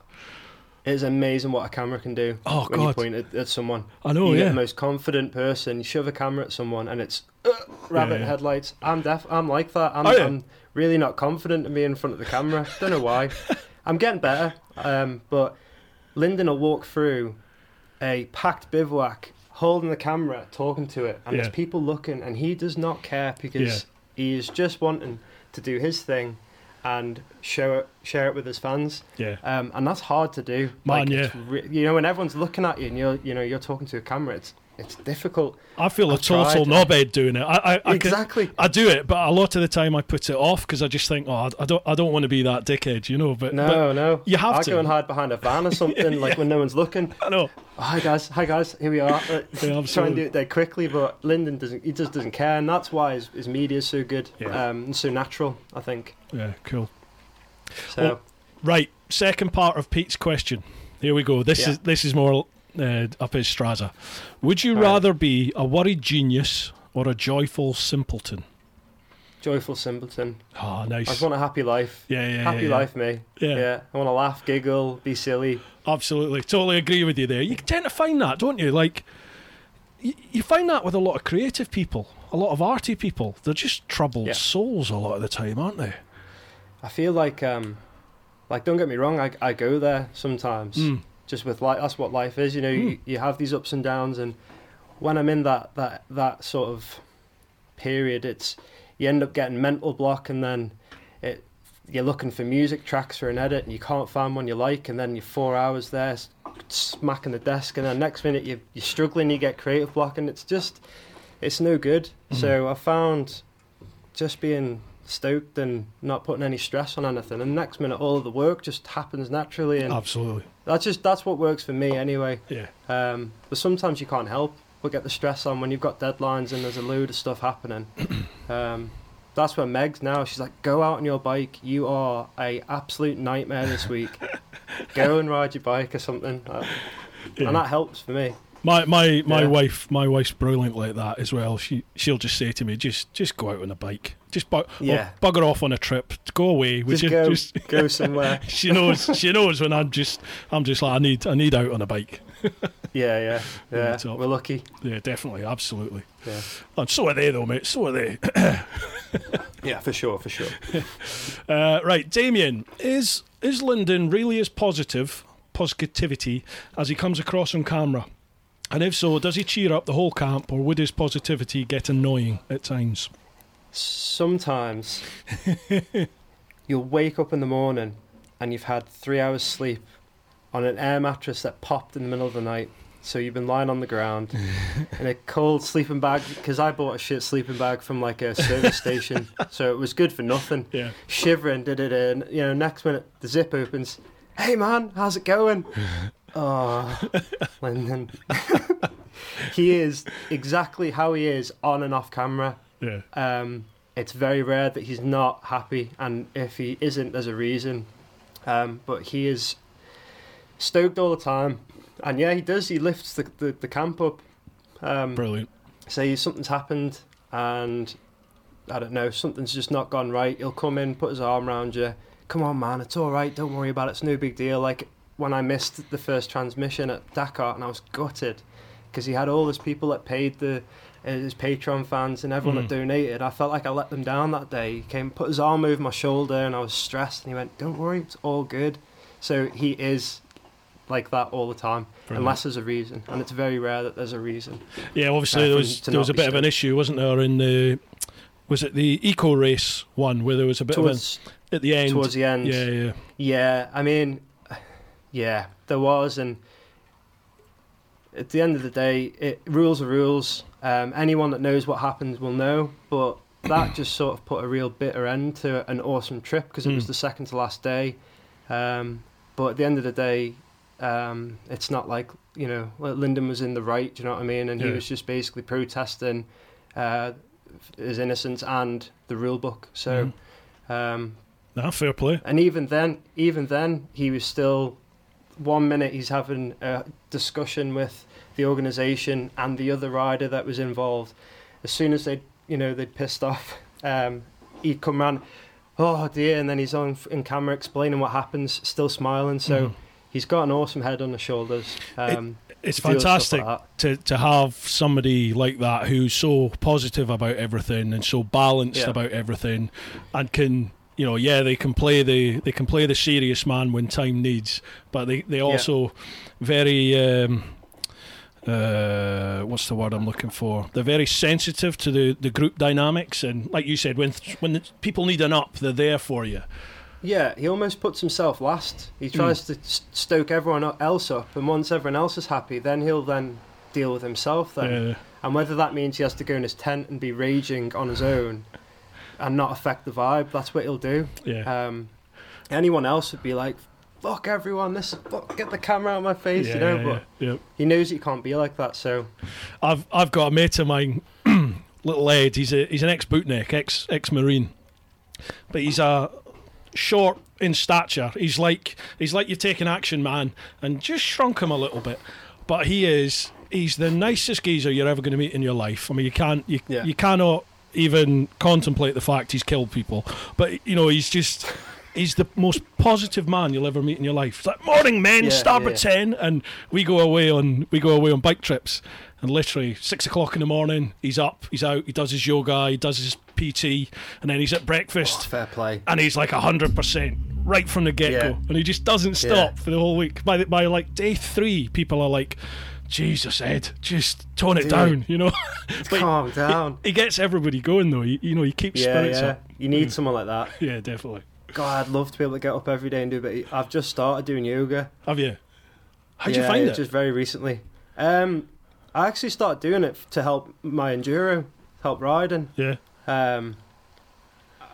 it's amazing what a camera can do Oh, when you point at, at someone I know, you get yeah. the most confident person you shove a camera at someone and it's uh, rabbit Yeah. headlights i'm deaf i'm like that I'm, Oh, yeah. I'm really not confident to be in front of the camera don't know why i'm getting better um, but lyndon will walk through a packed bivouac holding the camera talking to it and Yeah. there's people looking and he does not care because he is just wanting to do his thing and show it share it with his fans yeah. um, and that's hard to do. Man, it's re- you know, when everyone's looking at you and you're, you know, you're talking to a camera, it's it's difficult. I feel a I've total tried. knobhead doing it. I, I, I can- exactly. I do it, but a lot of the time I put it off because I just think, oh, I- I don't, I don't want to be that dickhead, you know. But no, no. you have I to. go and hide behind a van or something, like when no one's looking. I know. Oh, hi guys, hi guys, here we are. Yeah, Try and absolutely. do it there quickly, but Lyndon doesn't. He just doesn't care, and that's why his, his media is so good Yeah. um, and so natural. I think. Yeah, cool. So Well, Right, second part of Pete's question. Here we go. This Yeah. is this is more uh, up his Straza. Would you Right. rather be a worried genius or a joyful simpleton? joyful simpleton. Oh, I just want a happy life. yeah, yeah, happy yeah, yeah. life, me. Yeah. Yeah. I want to laugh, giggle, be silly. Absolutely, totally agree with you there. You tend to find that, don't you? Like, you, you find that with a lot of creative people, a lot of arty people. They're just troubled Yeah. souls a lot of the time, aren't they? I feel like, um, like don't get me wrong, I, I go there sometimes. Mm. Just with life, that's what life is. You know, you, hmm. you have these ups and downs, and when I'm in that that that sort of period, it's you end up getting mental block, and then it you're looking for music tracks for an edit, and you can't find one you like, and then you're four hours there smacking the desk, and then next minute you you're struggling, you get creative block, and it's just it's no good. Hmm. So I found just being stoked and not putting any stress on anything. And next minute all of the work just happens naturally and Absolutely. that's just that's what works for me anyway. Yeah. um, but sometimes you can't help but get the stress on when you've got deadlines and there's a load of stuff happening. Um, that's where Meg's now. She's like go out on your bike. You are a absolute nightmare this week. Go and ride your bike or something. Uh, Yeah. and that helps for me My my my Yeah. wife my wife's brilliant like that as well. She she'll just say to me, just just go out on a bike, just bu- Yeah. bugger off on a trip, go away. Just you go, just go somewhere. she knows she knows when I'm just I'm just like I need I need out on a bike. Yeah, yeah, yeah. We're lucky. Yeah, definitely, absolutely. Yeah, And so are they though, mate. So are they. yeah, for sure, for sure. Uh, right, Damien, is is Lyndon really as positive positivity as he comes across on camera? And if so, does he cheer up the whole camp, or would his positivity get annoying at times? Sometimes you'll wake up in the morning and you've had three hours sleep on an air mattress that popped in the middle of the night. So you've been lying on the ground in a cold sleeping bag because I bought a shit sleeping bag from like a service station, so it was good for nothing. Yeah. Shivering, did it, and you know, next minute the zip opens. Hey man, how's it going? Oh, Lyndon. he is exactly how he is on and off camera. Yeah. Um, it's very rare that he's not happy, and if he isn't, there's a reason. Um, but he is stoked all the time, and yeah, he does. He lifts the the, the camp up. Um, Brilliant. say something's happened, and I don't know, something's just not gone right. He'll come in, put his arm around you. Come on, man, it's all right. Don't worry about it. It's no big deal. Like when I missed the first transmission at Dakar, and I was gutted because he had all those people that paid the uh, his Patreon fans and everyone Mm. that donated. I felt like I let them down that day. He came, put his arm over my shoulder, and I was stressed. And he went, "Don't worry, it's all good." So he is like that all the time, Brilliant. unless there's a reason, and it's very rare that there's a reason. Yeah, obviously Uh, there was there was a bit of an issue, wasn't there? In the was it the eco race one where there was a bit Towards of an at the end? towards the end. yeah, yeah, Yeah, I mean, yeah, there was, and at the end of the day, it, rules are rules. Um, anyone that knows what happens will know, but that just sort of put a real bitter end to an awesome trip because it was Mm. the second to last day. Um, but at the end of the day, um, it's not like you know Lyndon was in the right. Do you know what I mean? And he was just basically protesting uh, his innocence and the rule book. So. Mhm. Um, Nah, fair play. and even then, even then, he was still. One minute he's having a discussion with the organisation and the other rider that was involved. As soon as they, you know, they'd pissed off, um, he'd come round. Oh dear! And then he's on in camera explaining what happens, still smiling. So Mhm. he's got an awesome head on his shoulders. Um, It's with stuff fantastic like to to have somebody like that who's so positive about everything and so balanced Yeah. about everything, and can you know yeah they can play the they can play the serious man when time needs, but they they also very. Um, uh, what's the word I'm looking for? They're very sensitive to the, the group dynamics, and like you said, when when the people need an up, they're there for you. Yeah, he almost puts himself last. Hmm. He tries to s- stoke everyone else up, and once everyone else is happy, then he'll then deal with himself. Then, and whether that means he has to go in his tent and be raging on his own, and not affect the vibe, that's what he'll do. yeah, Um, anyone else would be like, "Fuck everyone! This fuck, get the camera out of my face," yeah, you know. yeah, But yeah. he knows he can't be like that. So I've I've got a mate of mine, little Ed. He's a he's an ex bootneck, ex ex marine, but he's a short in stature. He's like he's like you take an action man and just shrunk him a little bit, but he is he's the nicest geezer you're ever going to meet in your life. I mean, you can't you Yeah. you cannot even contemplate the fact he's killed people, but you know he's just. He's the most positive man you'll ever meet in your life. It's like morning, men, Yeah, starboard yeah. ten, and we go away on we go away on bike trips, and literally six o'clock in the morning, he's up, he's out, he does his yoga, he does his PT, and then he's at breakfast, fair play. and he's like hundred percent right from the get go, Yeah. and he just doesn't Yeah. stop for the whole week. By the, by like day three, people are like, Jesus, Ed, just tone it Dude. down, you know. But Calm down. he gets everybody going though. He, you know, he keeps Yeah, spirits yeah. up. You need Yeah. someone like that. Yeah, definitely. God, I'd love to be able to get up every day and do a bit. I've just started doing yoga. Have you? How'd yeah, you find it? Just very recently. Um, I actually started doing it to help my enduro, help riding. Yeah. Um,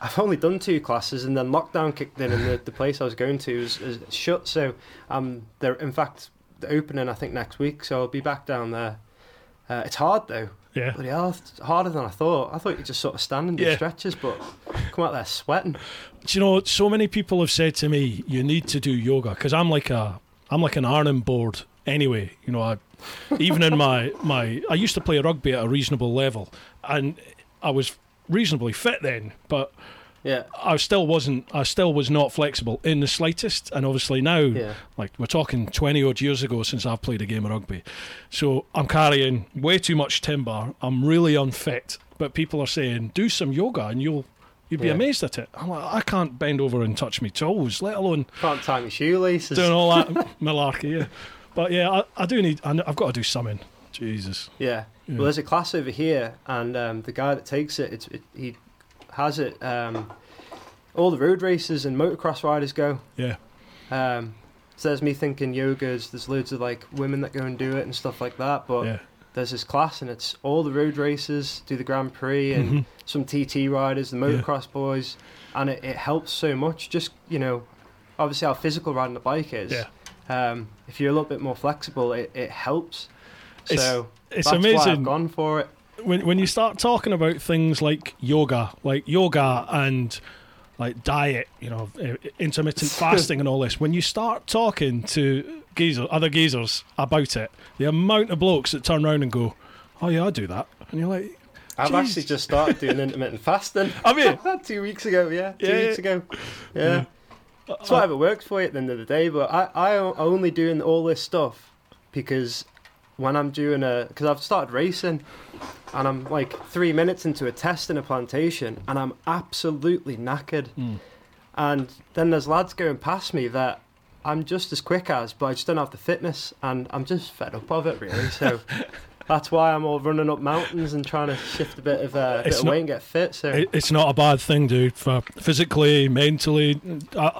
I've only done two classes, and then lockdown kicked in, and the, the place I was going to is, is shut. So um, they're in fact the opening I think next week. So I'll be back down there. Uh, it's hard though. Yeah. Bloody hell, it's harder than I thought. I thought you'd just sort of stand and do Yeah. stretches, but come out there sweating. Do you know, so many people have said to me, you need to do yoga because I'm like a, I'm like an ironing board anyway. You know, I, even in my my I used to play rugby at a reasonable level, and I was reasonably fit then, but Yeah. I still wasn't. I still was not flexible in the slightest. And obviously now, Yeah. like we're talking twenty odd years ago since I've played a game of rugby, so I'm carrying way too much timber. I'm really unfit. But people are saying do some yoga and you'll you'd be Yeah. amazed at it. I'm like I can't bend over and touch my toes, let alone Can't tie my shoelaces. doing all that malarkey. Yeah. But yeah, I, I do need. I, I've got to do something. Jesus. Yeah. Yeah. Well, there's a class over here, and um, the guy that takes it, it's, it he has it. Um, all the road races and motocross riders go. Yeah. Um, so there's me thinking yogas. There's loads of like women that go and do it and stuff like that. But Yeah. there's this class, and it's all the road races, do the Grand Prix, and Mhm. some TT riders, the Yeah. motocross boys, and it, it helps so much. Just you know, obviously how physical riding a bike is. Yeah. Um, if you're a little bit more flexible, it, it helps. It's- So It's that's why amazing. I've gone for it. When when you start talking about things like yoga, like yoga and like diet, you know, intermittent fasting and all this, when you start talking to geezer, other geezers about it, the amount of blokes that turn around and go, "Oh yeah, I do that," and you're like, I've Jeez. actually just started doing intermittent fasting. "Have you?" two weeks ago, yeah. Two Yeah, weeks yeah. ago. Yeah. Mm. It's whatever works for you at the end of the day, but I, I only doing all this stuff because when I'm doing a, because I've started racing and I'm like three minutes into a test in a plantation and I'm absolutely knackered. Mm. And then there's lads going past me that I'm just as quick as, but I just don't have the fitness and I'm just fed up of it really. So that's why I'm all running up mountains and trying to shift a bit of, uh, bit It's of not- weight and get fit. So it's not a bad thing, dude. For physically, mentally, I,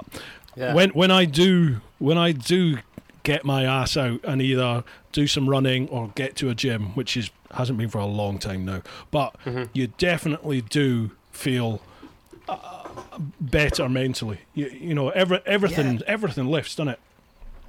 yeah. when when I do when I do get my ass out and either do some running or get to a gym, which is hasn't been for a long time now, but Mhm. you definitely do feel uh, better mentally. You, you know, every, everything everything lifts, doesn't it?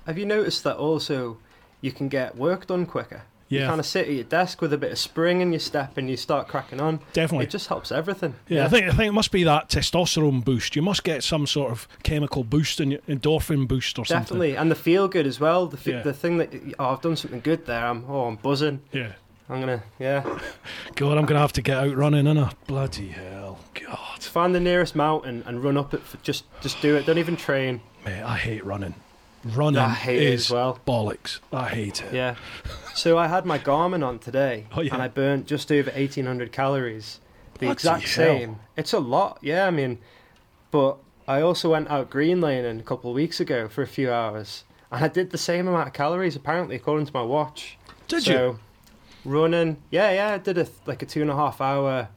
Have you noticed that also you can get work done quicker? You Yeah, kind of sit at your desk with a bit of spring in your step and you start cracking on. definitely. It just helps everything. Yeah, I think I think it must be that testosterone boost. You must get some sort of chemical boost your endorphin boost or something. Definitely. And the feel good as well. The, Yeah. the thing that, oh, I've done something good there. I'm, oh, I'm buzzing. Yeah. I'm going to, yeah. God, I'm gonna have to get out running, and bloody hell, God, Find the nearest mountain and run up it. For, just, just do it. Don't even train. mate, I hate running. Running I hate it is as well. bollocks. I hate it. Yeah. So I had my Garmin on today Oh, yeah. and I burnt just over 1800 calories. The Bloody exact hell. same. It's a lot, yeah, I mean, but I also went out green laning a couple of weeks ago for a few hours and I did the same amount of calories apparently according to my watch. Did so, you? Running, yeah, yeah, I did a like a two and a half hour.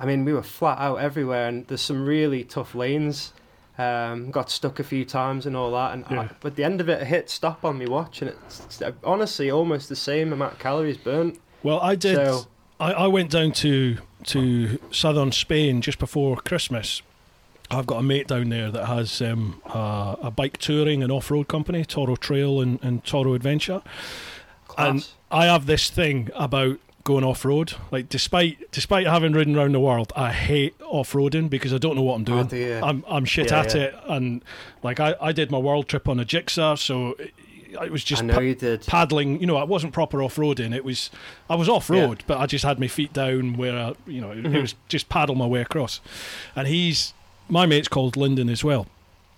I mean, we were flat out everywhere, and there's some really tough lanes. Um, got stuck a few times and all that, and Yeah. I, but at the end of it, hit stop on me watch, and it's, honestly almost the same amount of calories burnt. Well, I did. So- I, I went down to to southern Spain just before Christmas. I've got a mate down there that has um, a, a bike touring and off road company, Toro Trail and, and Toro Adventure. And I have this thing about going off road. Like despite despite having ridden around the world, I hate off roading because I don't know what I'm doing. Oh, do? I'm I'm shit Yeah, at yeah. it, and like I, I did my world trip on a jigsaw, so it, it was just I pa- you paddling. You know, it wasn't proper off roading. It was I was off road, but I just had my feet down where I, you know it, Mhm. it was just paddle my way across. And he's my mate's called Lyndon as well,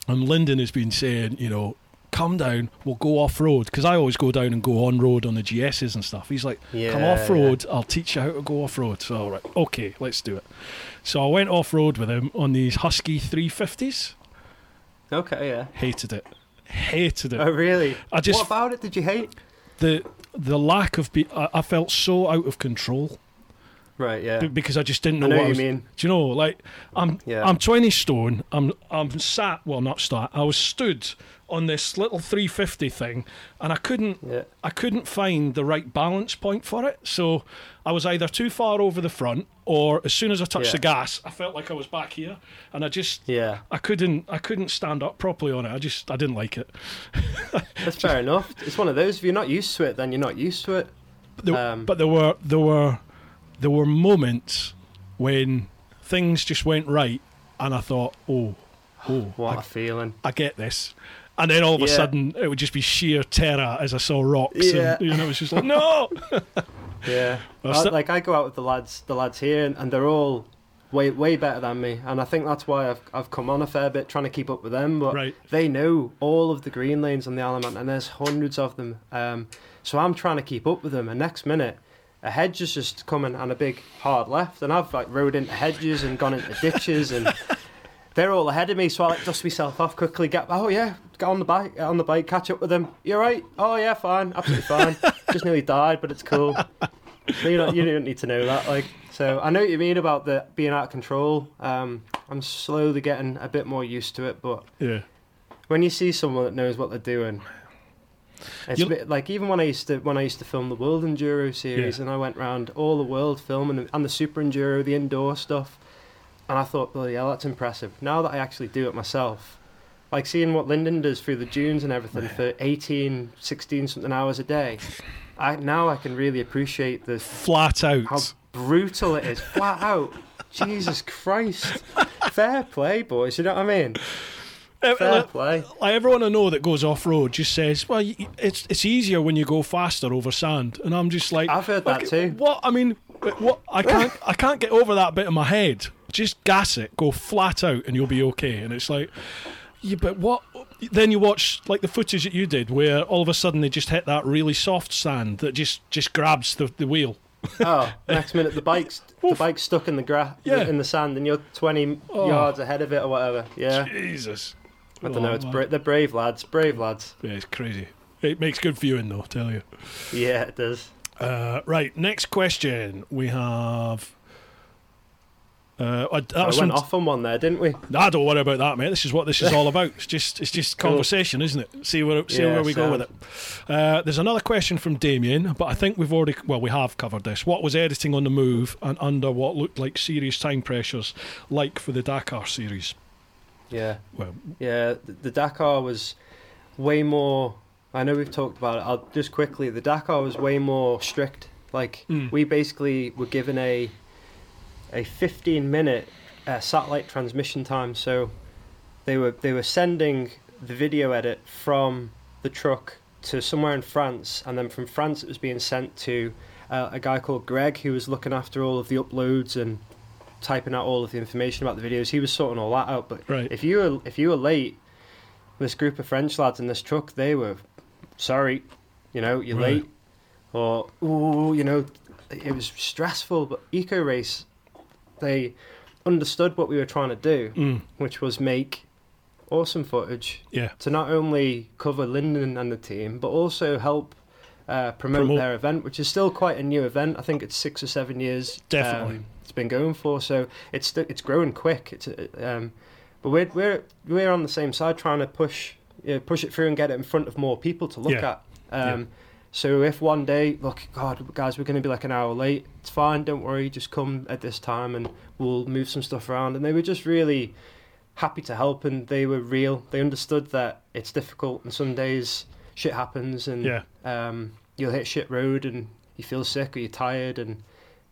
and Lyndon has been saying, you know. Come down, we'll go off road because I always go down and go on road on the GSs and stuff. He's like, Yeah, come off road. I'll teach you how to go off road. So, all right, okay, let's do it. So I went off road with him on these Husky 350s. Okay, yeah. Hated it. Hated it. Oh, really? I just what about it did you hate? the the lack of be- I, I felt so out of control Right, yeah. b- because I just didn't know, know what I was. mean. Do you know, like I'm Yeah. I'm 20 stone. I'm I'm sat well not sat. I was stood on this little 350 thing, and I couldn't Yeah. I couldn't find the right balance point for it. So I was either too far over the front, or as soon as I touched Yeah. the gas, I felt like I was back here, and I just Yeah. I couldn't I couldn't stand up properly on it. I just I didn't like it. That's fair enough. It's one of those. If you're not used to it, then you're not used to it. But there, Um, but there were there were there were moments when things just went right, and I thought, oh, oh, What I, a feeling. I get this. And then all of a Yeah. sudden, it would just be sheer terror as I saw rocks. Yeah. And, you know, it was just like, no! Yeah, Well, I- like I go out with the lads, the lads here, and, and they're all way way better than me, and I think that's why I've I've come on a fair bit trying to keep up with them. But Right. they know all of the green lanes on the Element, and there's hundreds of them. Um, so I'm trying to keep up with them, and next minute. A hedge is just coming and a big hard left, and I've like rode into hedges and gone into ditches, and they're all ahead of me. So I like dust myself off quickly. Get oh yeah, get on the bike, get on the bike, catch up with them. You're right. Oh yeah, fine, absolutely fine. just nearly died, but it's cool. So you don't, you don't need to know that. Like, so I know what you mean about the being out of control. Um, I'm slowly getting a bit more used to it, but Yeah. when you see someone that knows what they're doing, it's a bit like even when I used to when I used to film the World Enduro series, Yeah. and I went around all the world filming and the Super Enduro, the indoor stuff, and I thought, bloody hell, that's impressive. Now that I actually do it myself. Like seeing what Lyndon does through the dunes and everything for 18, 16 something hours a day. I now I can really appreciate the Flat out. how brutal it is, flat out. Jesus Christ. Fair play, boys. You know what I mean? Uh, Fair like, play. like everyone I know that goes off road just says, "Well, it's it's easier when you go faster over sand," and I'm just like, I've heard that too. What I mean, what I can't I can't get over that bit in my head. Just gas it, go flat out, and you'll be okay. And it's like, yeah, but what? Then you watch like the footage that you did, where all of a sudden they just hit that really soft sand that just just grabs the, the wheel. Oh, next minute the bike's the bike's stuck in the grass Yeah. in the sand, and you're 20 Oh. yards ahead of it or whatever. Yeah, Jesus, I don't know. Oh, It's man. bra- they're brave lads, brave lads. yeah, it's crazy. It makes good viewing though, tell you. Yeah, it does. Uh, right, next question we have. Uh, I, that I was went off on one there, didn't we? I don't worry about that, mate. This is what this is all about. It's just it's just Cool. conversation, isn't it? See where see Yeah, where we go with it. Uh, there's another question from Damien, but I think we've already well we have covered this. What was editing on the move and under what looked like serious time pressures, like for the Dakar series? Yeah, Well, yeah. The, the Dakar was way more. I know we've talked about it. I'll just quickly. The Dakar was way more strict. Like Mm. we basically were given a a 15 minute uh, satellite transmission time. So they were they were sending the video edit from the truck to somewhere in France, and then from France it was being sent to uh, a guy called Greg who was looking after all of the uploads and typing out all of the information about the videos. He was sorting all that out. But Right. if you were if you were late, this group of French lads in this truck, they were sorry, you know, you're Right. late, or ooh, you know, it was stressful. But Eco Race, they understood what we were trying to do, mm, which was make awesome footage yeah, to not only cover Lyndon and the team, but also help uh, promote, Promote. their event, which is still quite a new event. I think it's six or seven years. Definitely. um, it's been going for, so it's it's growing quick. It's uh, um, but we're we're we're on the same side, trying to push uh, push it through and get it in front of more people to look Yeah. at. Um, So if one day, look, God, guys, we're going to be like an hour late. It's fine. Don't worry. Just come at this time, and we'll move some stuff around. And they were just really happy to help, and they were real. They understood that it's difficult, and some days shit happens, and yeah. um, you'll hit shit road, and you feel sick or you're tired, and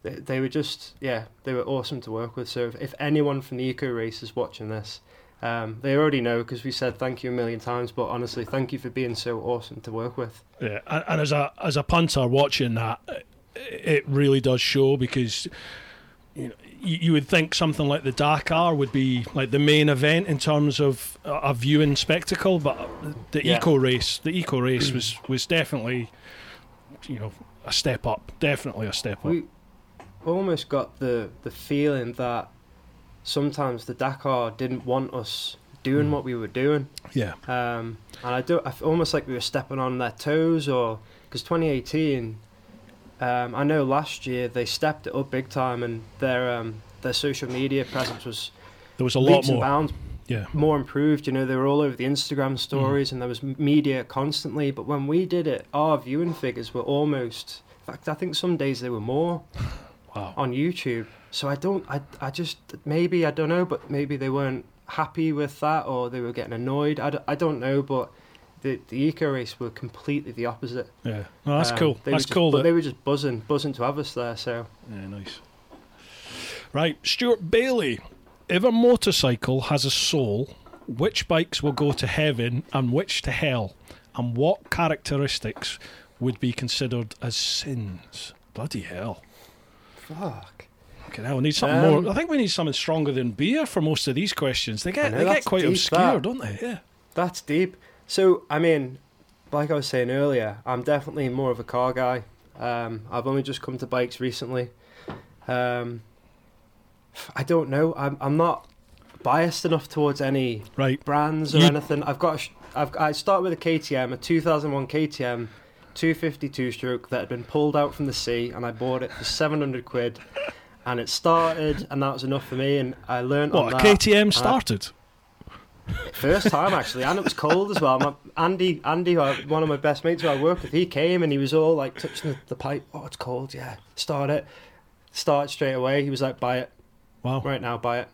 they, they were just yeah, they were awesome to work with. So if, if anyone from the eco race is watching this. Um, they already know because we said thank you a million times, but honestly, thank you for being so awesome to work with. Yeah, and, and as a as a punter watching that, it- really does show because you know you, would think something like the Dakar would be like the main event in terms of a, a viewing spectacle, but the Yeah. eco race, the eco race was was definitely you know a step up, definitely a step up. We almost got the the feeling that sometimes the Dakar didn't want us doing Mm. what we were doing, yeah, um, and I do I almost like we were stepping on their toes, or because 2018, um, I know last year they stepped it up big time, and their um, their social media presence was there was a lot more. bounds Yeah, more improved. You know, they were all over the Instagram stories, and there was media constantly. But when we did it, our viewing figures were almost. In fact, I think some days they were more wow. on YouTube. So I don't. I. I just maybe I don't know, but maybe they weren't happy with that, or they were getting annoyed. I, d- I don't know, but. The, the eco race were completely the opposite. Yeah, no, that's Um, cool. That's just cool. That, They were just buzzing, buzzing to have us there. So Yeah, nice. Right, Stuart Bailey. If a motorcycle has a soul, which bikes will go to heaven and which to hell, and what characteristics would be considered as sins? Bloody hell. Fuck. Okay, now we need something Um, more. I think we need something stronger than beer for most of these questions. They get know, they get quite obscure, that. don't they? Yeah. That's deep. So, I mean, like I was saying earlier, I'm definitely more of a car guy. Um, I've only just come to bikes recently. Um, I don't know. I'm I'm not biased enough towards any Right. brands or You- anything. I've got. A, sh- I've I start with a KTM, a 2001 KTM, 252 stroke that had been pulled out from the sea, and I bought it for 700 quid. And it started, and that was enough for me. And I learned on What, a. KTM I- started? First time actually, and it was cold as well. My, Andy, Andy, one of my best mates who I work with, he came and he was all like touching the, the pipe. Oh, it's cold. Yeah, start it. Start straight away. He was like, buy it Wow. right now, buy it.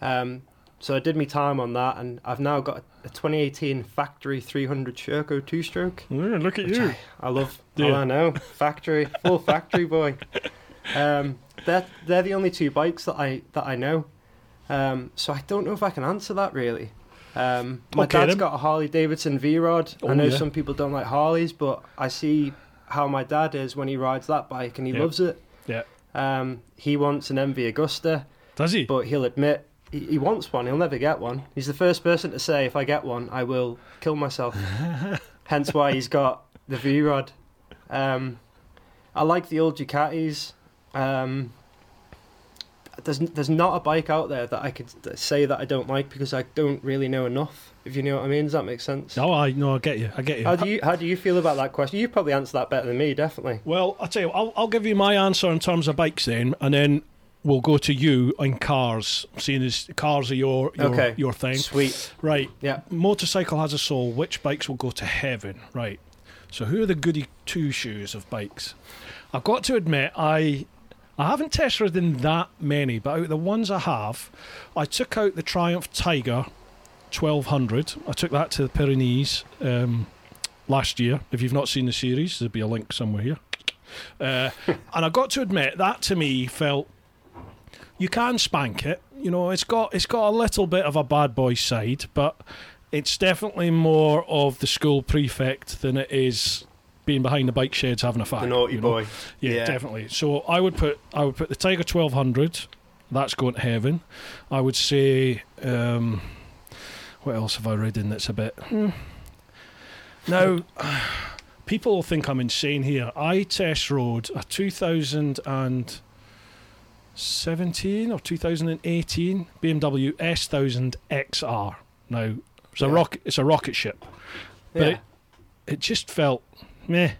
Um, so I did my time on that, and I've now got a 2018 factory 300 Sherco two stroke. Yeah, look at you. I, I love. Oh. I know. Factory, full factory boy. Um, they're, they're the only two bikes that I that I know. Um, so I don't know if I can answer that really. Um, my Okay, dad's then. got a Harley Davidson V Rod. Oh, I know yeah. some people don't like Harleys, but I see how my dad is when he rides that bike and he Yeah. loves it. Yeah. Um, he wants an MV Agusta, Does he? but he'll admit he, he wants one. He'll never get one. He's the first person to say, if I get one, I will kill myself. Hence why he's got the V Rod. Um, I like the old Ducatis. Um, there's there's not a bike out there that I could say that I don't like because I don't really know enough. If you know what I mean, does that make sense? No, I no, I get you. I get you. How do you how do you feel about that question? You probably answer that better than me, definitely. Well, I'll tell you, I'll, I'll give you my answer in terms of bikes then, and then we'll go to you on cars, seeing as cars are your your, Okay. your thing. Sweet. Right. Yeah. Motorcycle has a soul. Which bikes will go to heaven? Right. So who are the goody two shoes of bikes? I've got to admit, I I haven't test ridden that many, but out of the ones I have, I took out the Triumph Tiger 1200. I took that to the Pyrenees um, last year. If you've not seen the series, there'll be a link somewhere here. Uh, and I got to admit that to me felt you can spank it. You know, it's got it's got a little bit of a bad boy side, but it's definitely more of the school prefect than it is being behind the bike sheds having a fight. The naughty you know? boy. Yeah, Yeah. definitely. So I would put I would put the Tiger twelve hundred. That's going to heaven. I would say. Um, what else have I ridden that's a bit? Hmm. Now, people will think I'm insane here. I test rode a 2017 or 2018 BMW S1000 XR. Now, it's a Yeah. rocket. It's a rocket ship. But Yeah. it, it just felt meh.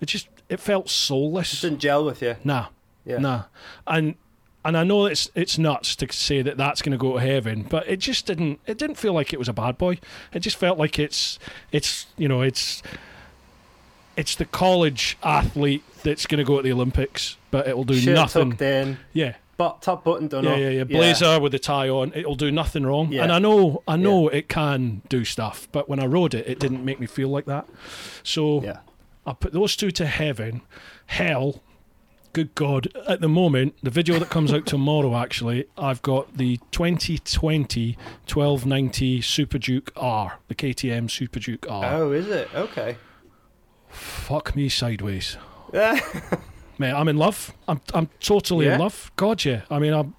It just it felt soulless. didn't gel with you. Nah, Yeah. nah, and and I know it's it's nuts to say that that's going to go to heaven, but it just didn't. It didn't feel like it was a bad boy. It just felt like it's it's you know it's it's the college athlete that's going to go to the Olympics, but it'll do Shirt nothing. tucked in, Yeah, but top button done yeah, yeah, yeah. Blazer with the tie on, it'll do nothing wrong. Yeah. And I know, I know it can do stuff, but when I rode it, it didn't make me feel like that. So Yeah. I put those two to heaven. Hell, good God! At the moment, the video that comes out tomorrow, actually, I've got the 2020 1290 Super Duke R, the KTM Super Duke R. Oh, is it? Okay. Fuck me sideways. Mate, I'm in love. I'm I'm totally Yeah? in love. God, yeah. I mean, I'm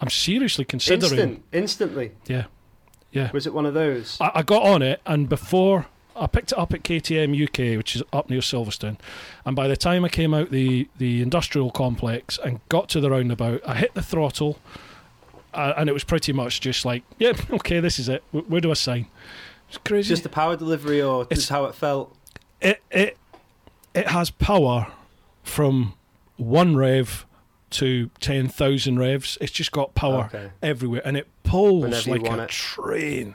I'm seriously considering. Instant. Instantly. Yeah, yeah. Was it one of those? I, I got on it, and before I picked it up at KTM UK, which is up near Silverstone, and by the time I came out the the industrial complex and got to the roundabout, I hit the throttle, uh, and it was pretty much just like, yeah, okay, this is it. Wh- Where do I sign?" It's crazy. Just the power delivery or It's- just how it felt? it it it has power from one rev to ten thousand revs. It's just got power Okay. everywhere, and it pulls Whenever like a it. train.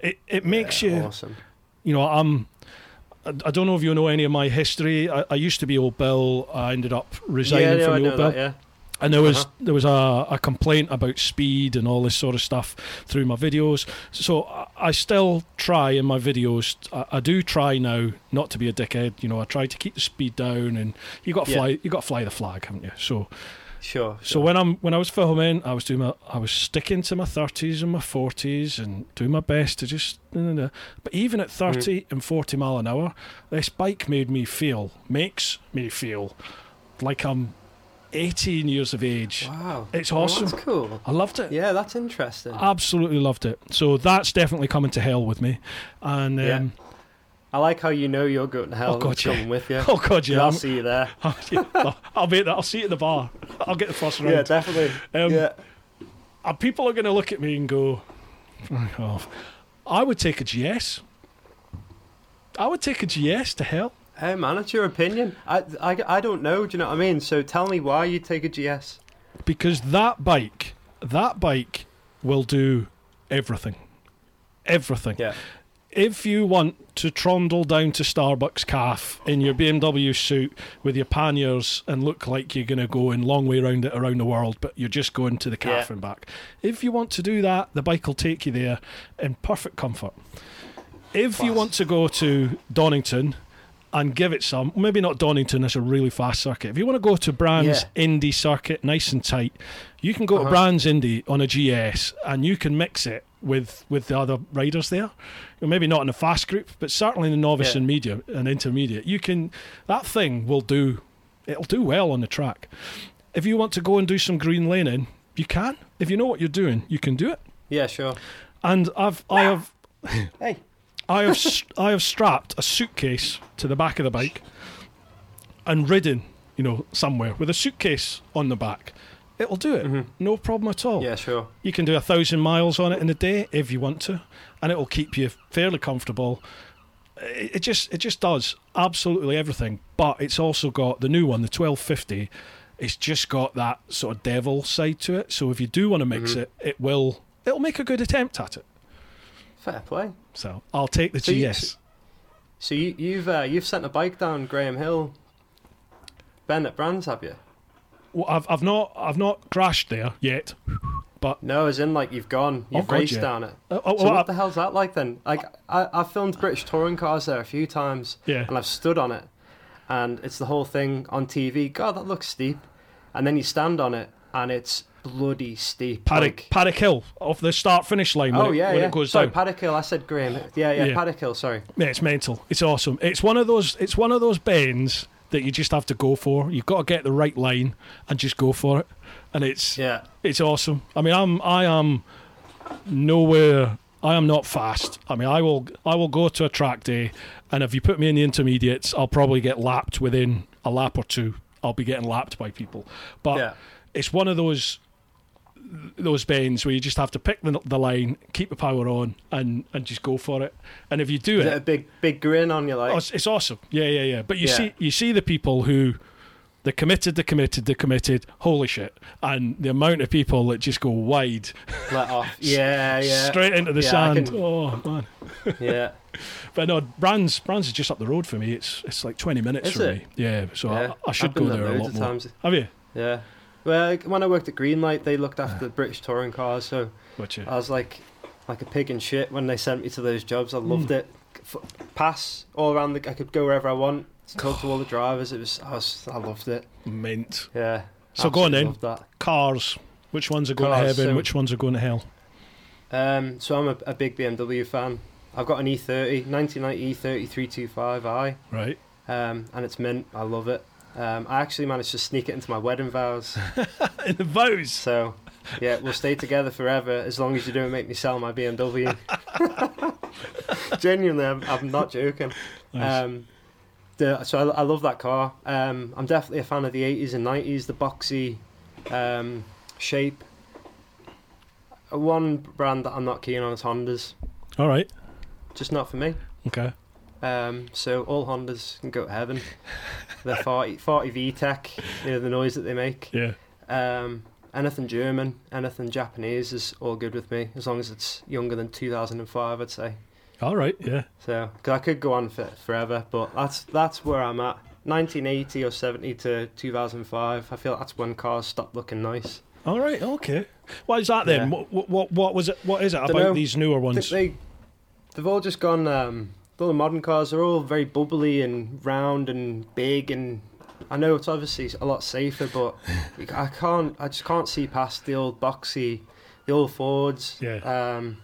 It it makes Yeah, you awesome. you know, I'm. I don't know if you know any of my history. I, I used to be Old Bill. I ended up resigning yeah, yeah, I from the Old Bill, that, yeah. And there was Uh-huh. there was a, a complaint about speed and all this sort of stuff through my videos. So I, I still try in my videos. I, I do try now not to be a dickhead. You know, I try to keep the speed down, and you got to Yeah. fly. You got to fly the flag, haven't you? So. Sure. So when I'm when I was filming, I was doing my I was sticking to my thirties and my forties and doing my best to just. nah, nah, nah. But even at 30 and forty mile an hour, this bike made me feel makes me feel like I'm eighteen years of age. wow, It's awesome. that's cool. I loved it. Yeah, that's interesting. Absolutely loved it. So that's definitely coming to hell with me. And um, Yeah. I like how you know you're going to hell. Oh, God, yeah. coming with you. oh god, yeah, I'll see you there. I'll, be at the, I'll see you at the bar. I'll get the first round. Yeah, definitely. Um, yeah. And people are going to look at me and go, "Fuck off." I would take a GS. I would take a GS to hell. Hey man, it's your opinion. I, I, I don't know. Do you know what I mean? So tell me why you take a GS. because that bike, that bike will do everything. Everything. Yeah. If you want to trundle down to Starbucks calf in your BMW suit with your panniers and look like you're going to go in long way around it around the world, but you're just going to the calf Yeah. and back. If you want to do that, the bike will take you there in perfect comfort. If you want to go to Donington and give it some, maybe not Donington, that's a really fast circuit. If you want to go to Brands Indy circuit, nice and tight, you can go to Uh-huh. Brands Indy on a GS and you can mix it with with the other riders there. Maybe not in a fast group, but certainly in the novice Yeah. and media and intermediate. You can that thing will do it'll do well on the track. If you want to go and do some green laning, you can. If you know what you're doing, you can do it. Yeah, sure. And I've I have Hey. I have I have strapped a suitcase to the back of the bike and ridden, you know, somewhere with a suitcase on the back. It'll do it, no problem at all. Yeah, sure. You can do a thousand miles on it in a day if you want to, and it will keep you fairly comfortable. It, it just it just does absolutely everything. But it's also got the new one, the twelve fifty. It's just got that sort of devil side to it. So if you do want to mix Mhm. it, it will it'll make a good attempt at it. Fair play. So I'll take the So you- GS. So you, you've uh, you've sent a bike down Graham Hill. Bend at Brands, have you? Well, I've I've not I've not crashed there yet. But no, as in like you've gone, Oh, you've God, raced yeah. down it. Uh, oh, So well, what I- the hell's that like then? Like I, I've filmed British touring cars there a few times, yeah. and I've stood on it, and it's the whole thing on TV. God, that looks steep, and then you stand on it, and it's bloody steep. Paddock, like, Paddock Hill off the start finish line oh, when, oh it, yeah, when yeah. it goes sorry, down. Paddock Hill. I said Graham. Yeah, yeah, Yeah. Paddock Hill. Sorry. Yeah, it's mental. It's awesome. It's one of those. It's one of those bends that you just have to go for. You've got to get the right line and just go for it. And it's Yeah. it's awesome. I mean, I'm I am nowhere. I am not fast. I mean, I will I will go to a track day, and if you put me in the intermediates, I'll probably get lapped within a lap or two. I'll be getting lapped by people. But yeah. it's one of those those bends where you just have to pick the, the line, keep the power on, and and just go for it. And if you do Is it, it a big big grin on you like? Oh, it's, awesome. Yeah, yeah, yeah. But you Yeah. see, you see the people who they're committed, they're committed, they're committed. Holy shit! And the amount of people that just go wide, let off. Yeah, yeah. straight into the Yeah, sand. can- Oh man! Yeah. But no, Brands, Brands is just up the road for me. It's it's like twenty minutes Is for it? me. Yeah, so yeah. I, I should go there a lot more. times. Have you? Yeah. Well, when I worked at Greenlight, they looked after the British touring cars, so Gotcha. I was like, like a pig in shit when they sent me to those jobs. I loved Mm. it. F- pass all around the. I could go wherever I want. Talk to all the drivers. It was. I was. I loved it. Mint. Yeah. So go on then. Cars. Which ones are going Cars, to heaven? so- which ones are going to hell? Um, so I'm a, a big BMW fan. I've got an E E30, 1990 E30 325i, Right. um, and it's mint. I love it. Um, I actually managed to sneak it into my wedding vows. In the vows. So, yeah, we'll stay together forever as long as you don't make me sell my BMW. Genuinely, I'm, I'm not joking. Nice. Um, the, so I, I love that car. Um, I'm definitely a fan of the 80s and 90s, the boxy um, shape. One brand that I'm not keen on is Hondas. All right. Just not for me. Okay. Um, so all Hondas can go to heaven. They're 40, 40 VTEC, you know, the noise that they make. Yeah. Um, anything German, anything Japanese is all good with me, as long as it's younger than 2005, I'd say. All right. Yeah. So, cause I could go on for forever, but that's that's where I'm at. 1980 or 70 to 2005. I feel that's when cars stopped looking nice. All right. Okay. Why is that then? Yeah. What, what what was it? What is it about Dunno. these newer ones? they they've all just gone. Um, all the modern cars are all very bubbly and round and big, and I know it's obviously a lot safer, but I can't. I just can't see past the old boxy, the old Fords. Yeah. Um,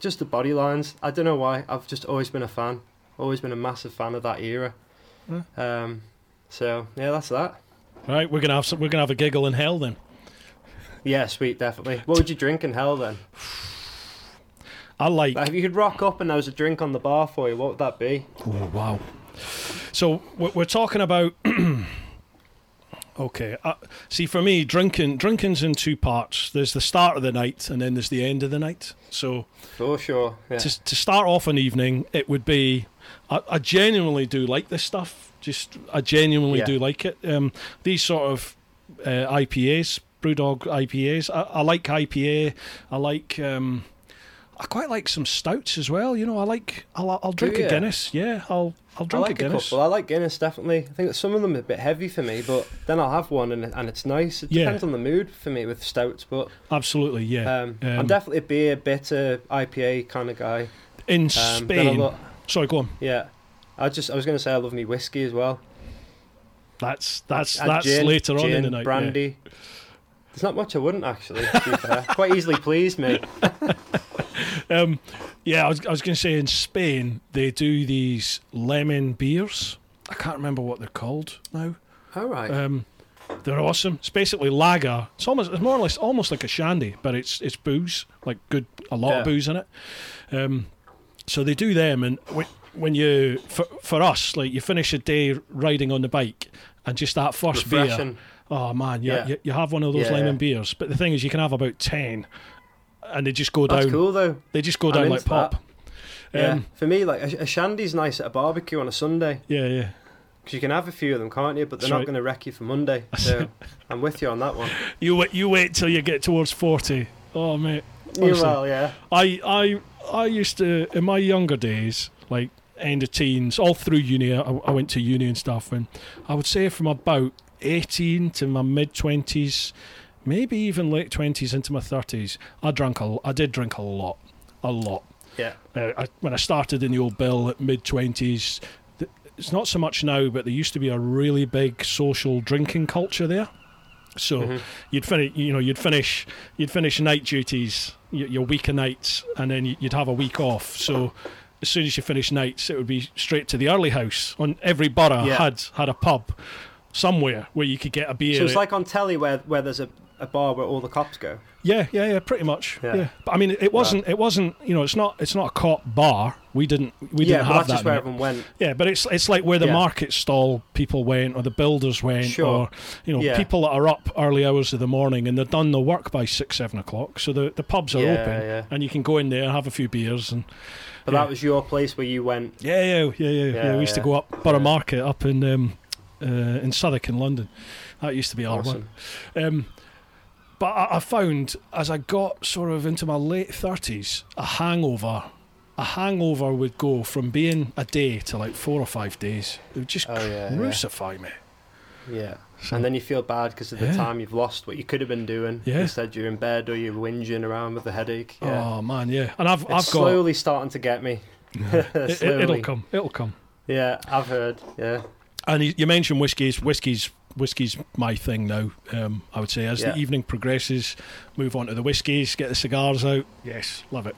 just the body lines. I don't know why. I've just always been a fan. Always been a massive fan of that era. Um, so yeah, that's that. Right, we're gonna have some, we're gonna have a giggle in hell then. Yeah, sweet, definitely. What would you drink in hell then? I like. Like, if you could rock up and there was a drink on the bar for you, what would that be? Oh wow! So we're we're talking about. okay, uh, see for me, drinking drinking's in two parts. There's the start of the night, and then there's the end of the night. So For sure. Yeah. to to start off an evening, it would be. I, I genuinely do like this stuff. Just I genuinely Yeah. do like it. Um, these sort of uh, IPAs, BrewDog IPAs. I, I like IPA. I like. Um, I quite like some stouts as well. You know, I like. I'll, I'll drink a? Guinness. Yeah, I'll I'll I drink like a Guinness. couple. I like Guinness definitely. I think that some of them are a bit heavy for me, but then I'll have one and and it's nice. It Yeah. depends on the mood for me with stouts, but Absolutely, yeah. um, Um, I'm definitely a beer, bitter, IPA kind of guy. In Um, then I Spain, lo- sorry, go on. yeah, I just I was going to say I love me whiskey as well. That's that's that's gin, later on in gin, the night. yeah. brandy. There's not much I wouldn't actually. To be fair, quite easily pleased me. Um, yeah, I was, I was going to say in Spain they do these lemon beers. I can't remember what they're called now. All right. Um, they're awesome. It's basically lager. It's almost it's more or less almost like a shandy, but it's it's booze, like good a lot Yeah. of booze in it. Um, so they do them, and when, when you for for us, like you finish a day riding on the bike, and just that first beer. Oh man, you, Yeah. you, you have one of those Yeah, lemon yeah. beers, but the thing is, you can have about ten, and they just go That's down. cool though. They just go I'm down like that. pop. Yeah. Um, For me, like a, a shandy's nice at a barbecue on a Sunday yeah, yeah. because you can have a few of them, can't you? But they're That's not right. going to wreck you for Monday. So I'm with you on that one. You wait. You wait till you get towards forty. Oh mate, Honestly. well, yeah. I I I used to in my younger days, like end of teens, all through uni. I, I went to uni and stuff, and I would say from about eighteen to my mid twenties, maybe even late twenties into my thirties, I drank a. I did drink a lot, a lot. Yeah. Uh, I, when I started in the old bill at mid twenties, it's not so much now, but there used to be a really big social drinking culture there. So Mhm. you'd finish, you know, you'd finish, you'd finish night duties, your, your week of nights, and then you- you'd have a week off. So as soon as you finish nights, it would be straight to the early house. On every borough Yeah. had had a pub somewhere where you could get a beer. So it's like on telly where where there's a, a bar where all the cops go. Yeah, yeah, yeah, pretty much. Yeah. Yeah. But I mean, it wasn't. It wasn't. You know, it's not. It's not a cop bar. We didn't. We yeah, didn't have that's that. just where everyone went. Yeah, but it's it's like where the market stall people went, or the builders went, Sure. or you know, people that are up early hours of the morning and they're done the work by six, seven o'clock. So the the pubs are open, and you can go in there, and have a few beers, and But that was your place where you went. yeah, yeah, yeah, yeah. yeah, Yeah, we used to go up Borough Market up in um, uh, in Southwark in London. That used to be our one. Um, but I, I found as I got sort of into my late thirties, a hangover, a hangover would go from being a day to like four or five days. It would just Oh, yeah, yeah. crucify me. Yeah. So- And then you feel bad because of the Yeah. time you've lost what you could have been doing. Yeah. Instead, you're in bed or you're whinging around with a headache. Yeah. Oh man, yeah. And I've it's I've got slowly starting to get me. it, it, it'll come, it'll come. Yeah, I've heard. Yeah. And you, you mentioned whiskies. Whiskies, whiskies, my thing now. Um, I would say as Yeah. the evening progresses, move on to the whiskies, get the cigars out. Yes, love it.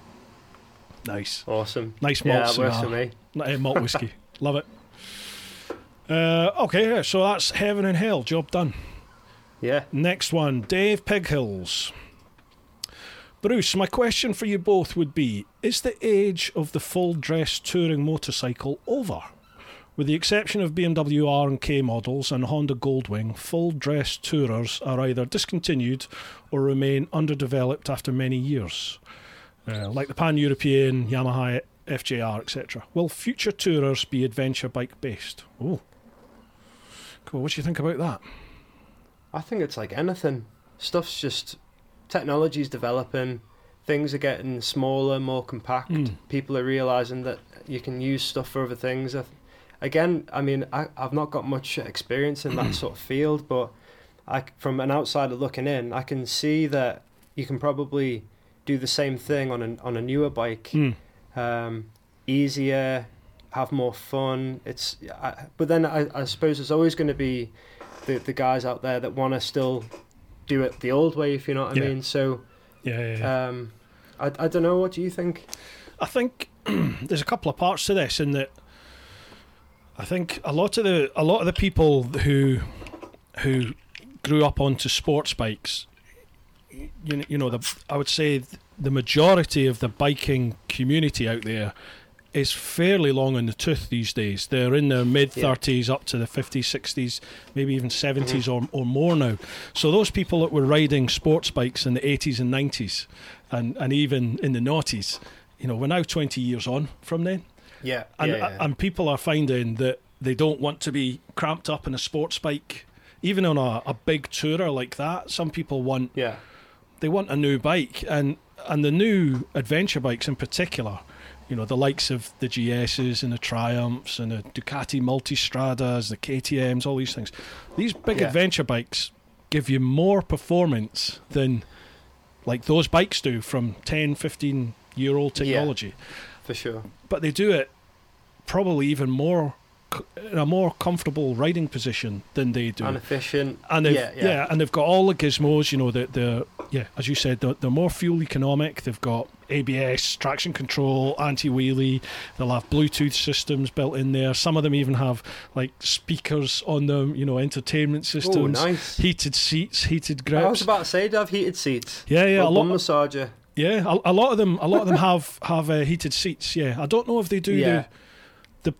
Nice, Awesome. nice malt Yeah, that works cigar. for me. Not malt whiskey. Love it. Uh, okay, yeah, so that's heaven and hell. Job done. Yeah. Next one, Dave Pighills. Bruce, my question for you both would be Is the age of the full dress touring motorcycle over? With the exception of BMW R and K models and Honda Goldwing, full dress tourers are either discontinued or remain underdeveloped after many years, uh, like the Pan European, Yamaha FJR, etc. Will future tourers be adventure bike based? Oh, cool. What do you think about that? I think it's like anything. Stuff's just technology's developing. Things are getting smaller, more compact. Mm. People are realizing that you can use stuff for other things. I th- Again, I mean, I, I've not got much experience in that sort of field, but I, from an outsider looking in, I can see that you can probably do the same thing on a on a newer bike. Mm. Um, easier, have more fun. It's I, but then I, I suppose there's always going to be the the guys out there that want to still do it the old way, if you know what I Yeah. mean. So Yeah, yeah, yeah. um, I I don't know. What do you think? I think there's a couple of parts to this in that I think a lot of the a lot of the people who who grew up onto sports bikes you, you know the I would say the majority of the biking community out there is fairly long in the tooth these days. They're in their mid 30s up to the 50s, 60s, maybe even 70s mm-hmm. or, or more now. So those people that were riding sports bikes in the 80s and 90s and, and even in the noughties, you know, we're now 20 years on from then. Yeah, And, yeah, yeah. and people are finding that they don't want to be cramped up in a sports bike. Even on a, a big tourer like that, some people want yeah, they want a new bike and and the new adventure bikes in particular you know the likes of the GSs and the Triumphs and the Ducati Multistradas the KTMs all these things these big Yeah. adventure bikes give you more performance than like those bikes do from 10 15 year old Yeah. technology for sure. But they do it probably even more in a more comfortable riding position than they do And efficient. and they've, yeah, yeah, yeah. and they've got all the gizmos. You know, the the yeah, as you said, they're, they're more fuel economic. They've got ABS, traction control, anti wheelie. They'll have Bluetooth systems built in there. Some of them even have like speakers on them. You know, entertainment Oh, systems, nice. heated seats, heated grips. I was about to say, do have heated seats? Yeah, yeah, a lot. massager. Yeah, a, a lot of them. A lot of them have have uh, heated seats. Yeah, I don't know if they do Yeah. the the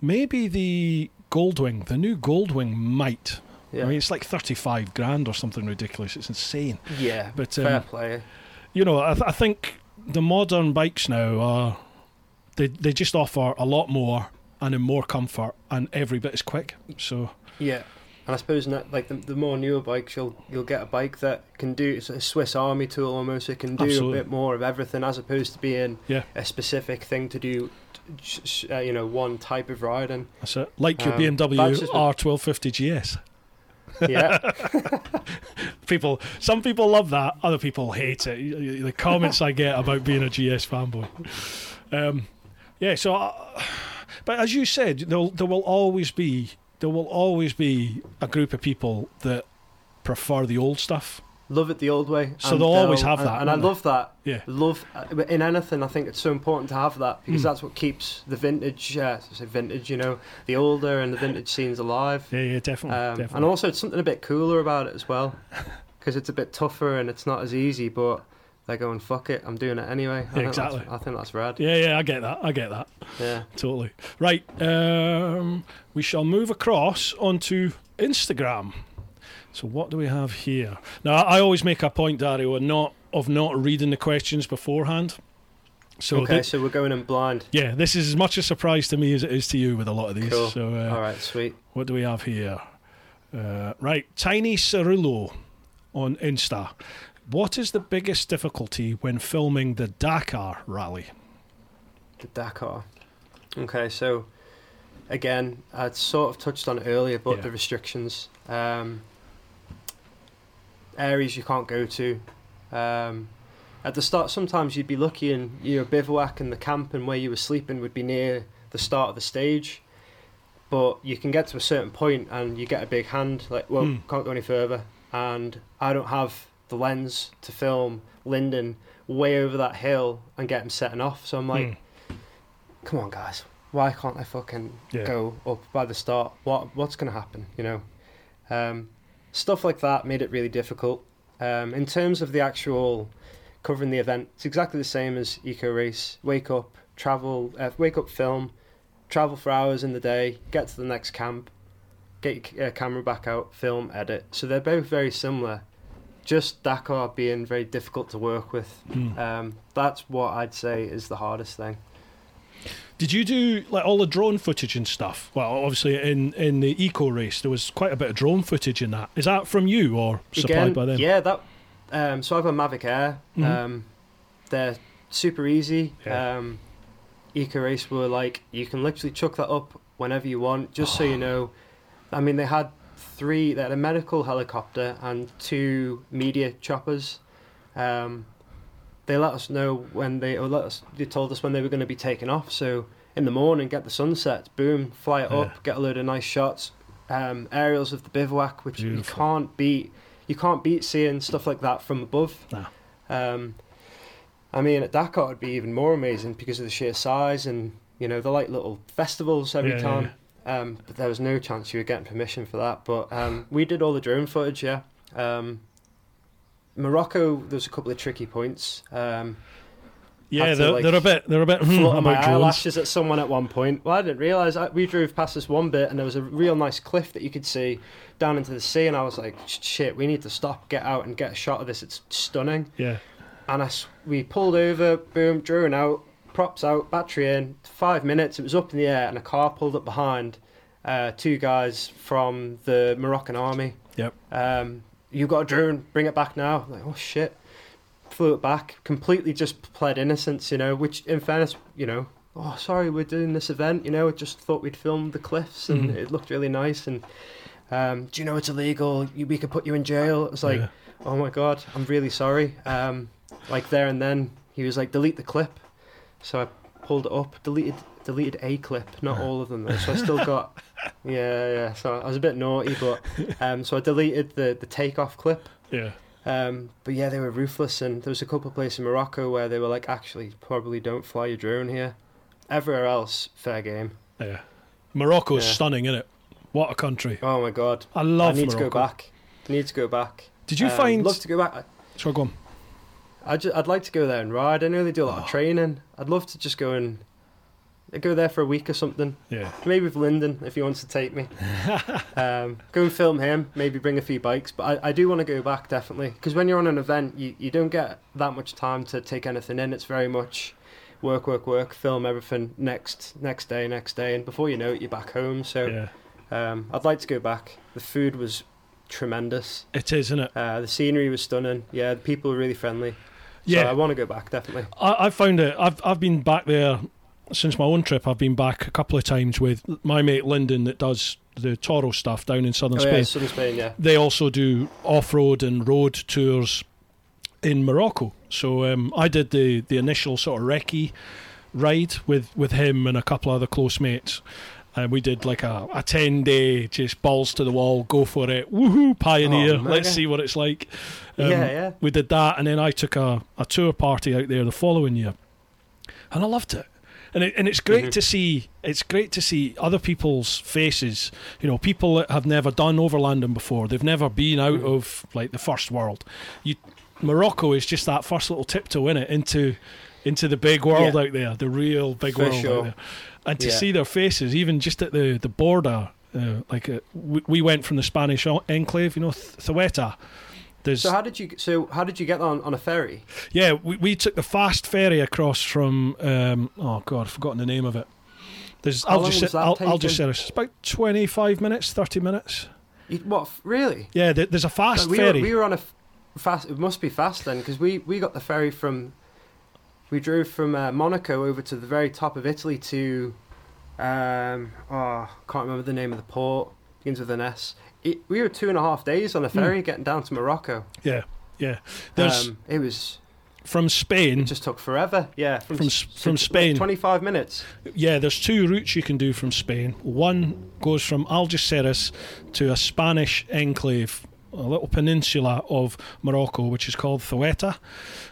maybe the Goldwing, the new Goldwing might. Yeah, I mean, it's like thirty five grand or something ridiculous. It's insane. yeah. But fair um, play. you know, I, th- I think the modern bikes now are they they just offer a lot more and in more comfort and every bit as quick. So Yeah, and I suppose not, like the, the more newer bikes, you'll you'll get a bike that can do it's a Swiss Army tool almost. It can do Absolutely. a bit more of everything as opposed to being Yeah. a specific thing to do. Uh, you know, one type of riding. that's it. Like your Um, BMW that's just a- R1250 GS. Yeah, People, some people love that. Other people hate it. The comments I get about being a GS fanboy. Um, yeah. So, uh, but as you said, there there will always be there will always be a group of people that prefer the old stuff. love it the old way. So they'll always have that, and I love that. Yeah. Love uh, in anything. I think it's so important to have that because Mm. that's what keeps the vintage. Uh, vintage, you know, the older and the vintage scenes alive. Yeah, yeah, definitely. Um, definitely. and also, it's something a bit cooler about it as well, because it's a bit tougher and it's not as easy. But they're going, "Fuck it, I'm doing it anyway." I Yeah, think exactly. That's, I think that's rad. Yeah, yeah, I get that. I get that. Yeah. Totally. Right. Um, we shall move across onto Instagram. So what do we have here? Now, I always make a point, Dario, of not of not reading the questions beforehand. So okay, thi- so we're going in blind. yeah, this is as much a surprise to me as it is to you with a lot of these. Cool. So uh, All right, sweet. what do we have here? Uh, right, Tiny Cirillo on Insta. What is the biggest difficulty when filming the Dakar rally? The Dakar. Okay, so again, I'd sort of touched on it earlier, but Yeah. the restrictions, um, areas you can't go to. Um, at the start, sometimes you'd be lucky and your bivouac and the camp and where you were sleeping would be near the start of the stage. But you can get to a certain point and you get a big hand, like, well, Hmm. can't go any further. And I don't have the lens to film Lyndon way over that hill and get him setting off. So I'm like, Hmm. come on, guys, why can't I fucking Yeah. go up by the start? What what's going to happen? You know, um, stuff like that made it really difficult. Um, in terms of the actual covering the event, it's exactly the same as Eco Race. Wake up, travel, uh, wake up, film, travel for hours in the day, get to the next camp, get your uh, camera back out, film, edit. So they're both very similar. Just Dakar being very difficult to work with. Hmm. Um, that's what I'd say is the hardest thing. Did you do like all the drone footage and stuff? Well, obviously in in the eco race there was quite a bit of drone footage in that. Is that from you or supplied Again, by them? Yeah, that. Um, so I've a Mavic Air. Mhm. Um, they're super easy. Yeah. Um, Eco Race were like you can literally chuck that up whenever you want. Just so you know, I mean they had three. They had a medical helicopter and two media choppers. Um, they let us know when they or let us. They told us when they were going to be taken off. So in the morning, get the sunset, boom, fly it Yeah. up, get a load of nice shots, um, aerials of the bivouac, which you can't beat. You can't beat seeing stuff like that from above. Nah. Um, I mean, at Dakar it'd be even more amazing because of the sheer size and you know they're like little festivals every Yeah, yeah, time. Um, but there was no chance you were getting permission for that. But um, we did all the drone footage. Yeah. Um, Morocco, there's a couple of tricky points. Um, Yeah, to, they're, like, they're a bit. They're a bit. Flutter my drones. eyelashes at someone at one point. Well, I didn't realise. I- We drove past this one bit, and there was a real nice cliff that you could see down into the sea. And I was like, "Shit, we need to stop, get out, and get a shot of this. It's stunning." Yeah, And I we pulled over, boom, drone out, props out, battery in. Five minutes, it was up in the air, and a car pulled up behind. Uh, two guys from the Moroccan army. Yep. Um, you got a drone, bring it back now. Like, oh shit. Flew it back, completely just pled innocence, you know, which in fairness, you know, oh sorry, we're doing this event, you know, I just thought we'd film the cliffs and Mhm. it looked really nice and um, do you know it's illegal? We could put you in jail. It was like, yeah. oh my god, I'm really sorry. Um, like there and then, he was like, delete the clip. So I pulled it up, deleted deleted a clip, not all of them though. So I still got, yeah, yeah. So I was a bit naughty, but um, so I deleted the the takeoff clip. yeah. Um, but yeah, they were ruthless, and there was a couple of places in Morocco where they were like, actually, probably don't fly your drone here. Everywhere else, fair game. Yeah. Morocco's Yeah. stunning, isn't it? What a country. Oh my god, I love I need Morocco. to go back. I need to go back. Did you Um, find. Love to go back. Sorry, go on. I just, I'd like to go there and ride. I know they do a lot Oh. of training. I'd love to just go and go there for a week or something. Yeah. Maybe with Lyndon if he wants to take me. um, go and film him. Maybe bring a few bikes. But I, I do want to go back definitely because when you're on an event, you, you don't get that much time to take anything in. It's very much work, work, work. Film everything next next day, next day, and before you know it, you're back home. So Yeah. um, I'd like to go back. The food was tremendous. It is, isn't it? Uh, the scenery was stunning. Yeah, the people were really friendly. So Yeah. I want to go back definitely. I, I found it. I've I've been back there since my own trip. I've been back a couple of times with my mate Lyndon that does the Toro stuff down in southern Oh, Spain. yeah, southern Spain. Yeah. They also do off-road and road tours in Morocco. So um, I did the the initial sort of recce ride with with him and a couple of other close mates. And we did like a, a 10 day, just balls to the wall, go for it, woohoo, pioneer, Oh, let's see what it's like. Um, yeah, yeah. we did that, and then I took a, a tour party out there the following year, and I loved it. And it, and it's great Mhm. to see. It's great to see other people's faces. You know, people that have never done overlanding before. They've never been out Mhm. of like the first world. You, Morocco is just that first little tiptoe in it into into the big world Yeah. out there, the real big For world out there. And to Yeah. see their faces, even just at the the border, uh, like uh, we, we went from the Spanish enclave, you know, Th- Ceuta. There's So how did you? So how did you get on on a ferry? yeah, we, we took the fast ferry across from um, oh god, I've forgotten the name of it. There's How long Algeciras. was that Al- taking? Algeciras. It's about twenty five minutes, thirty minutes. You, what really? Yeah, there, there's a fast Like, we, were, ferry. we were on a fast. It must be fast then, because we we got the ferry from. We drove from uh, Monaco over to the very top of Italy to, um, oh, can't remember the name of the port. Begins with an S. It, we were two and a half days on a ferry getting down to Morocco. yeah, yeah. There's Um, it was from Spain. it just took forever. Yeah, From from s- Spain. twenty five minutes. Yeah, there's two routes you can do from Spain. One goes from Algeciras to a Spanish enclave, a little peninsula of Morocco, which is called Ceuta.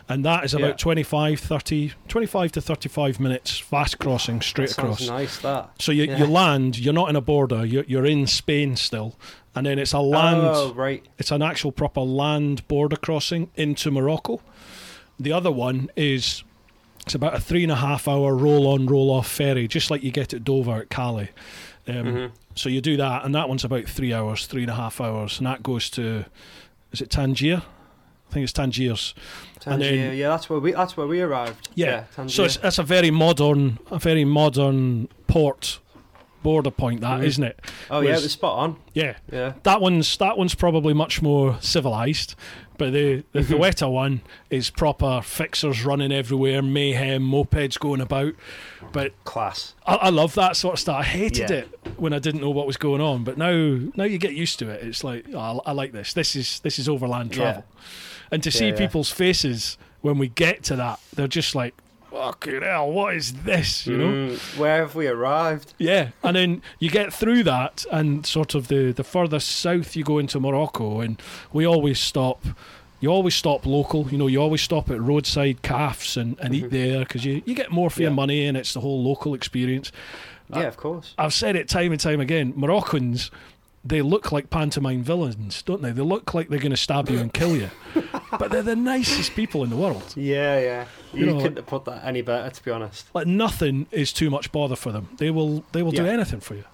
And that is about Yeah. 25, 30, 25 to 35 minutes fast crossing straight That across. nice. That. So you, Yeah. you land, you're not in a border, you're, you're in Spain still. And then it's a land, Oh right. it's an actual proper land border crossing into Morocco. The other one is it's about a three and a half hour roll on, roll off ferry, just like you get at Dover at Calais. Um, Mhm. So you do that, and that one's about three hours, three and a half hours, and that goes to is it Tangier? I think it's Tangiers. and Tangier. then- yeah, that's where we that's where we arrived. Yeah. Tangier. So it's that's a very modern, a very modern port border point, that Mhm. not it? oh yeah, it was- was spot on. Yeah. Yeah. That one's that one's probably much more civilized, but the the. Ceuta one is proper fixers running everywhere, mayhem, mopeds going about. But Class. I, I love that sort of stuff. I hated Yeah. it when I didn't know what was going on, but now now you get used to it. It's like oh, I, I like this. This is this is overland Yeah. travel, and to see Yeah, yeah. people's faces when we get to that, they're just like fucking hell, what is this? You know. Mm, where have we arrived? Yeah, and then you get through that, and sort of the the further south you go into Morocco, and we always stop. You always stop local, you know. You always stop at roadside cafes and, and eat Mhm. there because you, you get more for your money, and it's the whole local experience. Yeah, of course. I've said it time and time again. Moroccans, they look like pantomime villains, don't they? They look like they're going to stab you and kill you, but they're the nicest people in the world. Yeah, yeah. You You, know, couldn't have put that any better, to be honest. Like nothing is too much bother for them. They will they will do anything for you.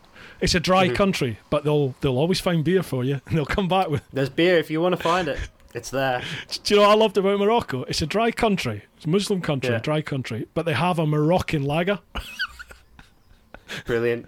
It's a dry Mhm. country, but they'll they'll always find beer for you, and they'll come back with. There's beer if you want to find it. It's there. Do you know what I loved about Morocco? It's a dry country, it's a Muslim country, Yeah. a dry country, but they have a Moroccan lager. Brilliant.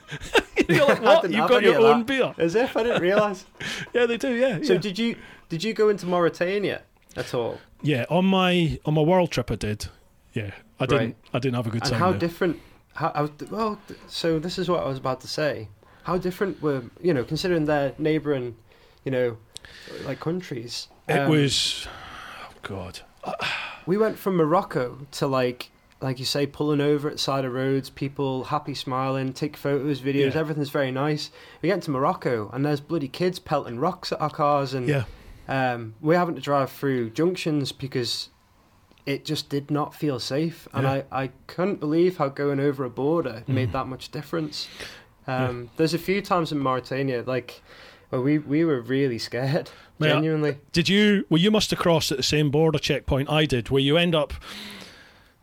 You're like, what? You've got your own that. beer? As if I didn't realise. Yeah, they do. Yeah. So yeah. did you did you go into Mauritania at all? yeah, on my on my world trip, I did. Yeah, I didn't. Right. I didn't have a good And time. how there. different? How, how well? So this is what I was about to say. How different were you know considering their neighbouring, you know, like countries? It Um, was, oh God. We went from Morocco to like, like you say, pulling over at side of roads, people happy, smiling, take photos, videos, Yeah. everything's very nice. We get to Morocco and there's bloody kids pelting rocks at our cars, and Yeah, um, we're having to drive through junctions because it just did not feel safe, and Yeah. I, I couldn't believe how going over a border made Mhm. that much difference. Um, There's a few times in Mauritania, like where we we were really scared, Mate, genuinely. Did you? Well, you must have crossed at the same border checkpoint I did, where you end up.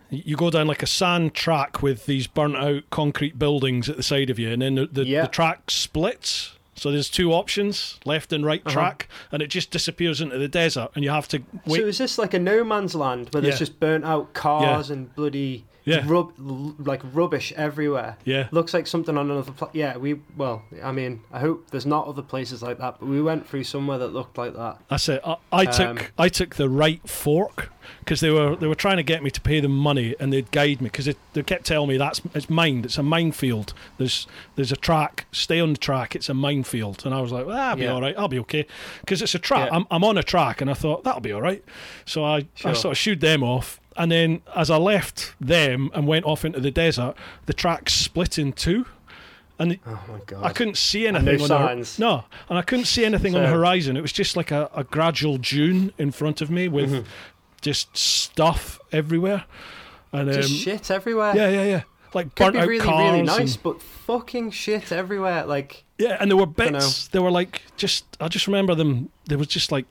You go down like a sand track with these burnt out concrete buildings at the side of you, and then the, the, Yeah. the track splits. So there's two options, left and right Uh-huh. track, and it just disappears into the desert, and you have to wait. So is this like a no man's land where there's just burnt out cars and bloody Yeah. rub like rubbish everywhere? yeah, Looks like something on another. Pla- yeah, we well, I mean, I hope there's not other places like that, but we went through somewhere that looked like that. That's it. I, I took Um, I took the right fork because they were they were trying to get me to pay them money and they'd guide me because they, they kept telling me that's it's mined. It's a minefield. There's there's a track. Stay on the track. It's a minefield. And I was like, well, I'll be Yeah. all right. I'll be okay because it's a track. Yeah. I'm I'm on a track and I thought that'll be all right. So I I sort of shooed them off. And then, as I left them and went off into the desert, the track split in two, and Oh my god! I couldn't see anything. no on the, signs. no, and I couldn't see anything on the horizon. It was just like a, a gradual dune in front of me with Mhm. just stuff everywhere. And um, just shit everywhere. yeah, yeah, yeah, like Could burnt be out really, cars. really nice, and- but fucking shit everywhere. Like, yeah, and there were bits. They were like just. I just remember them. There was just like.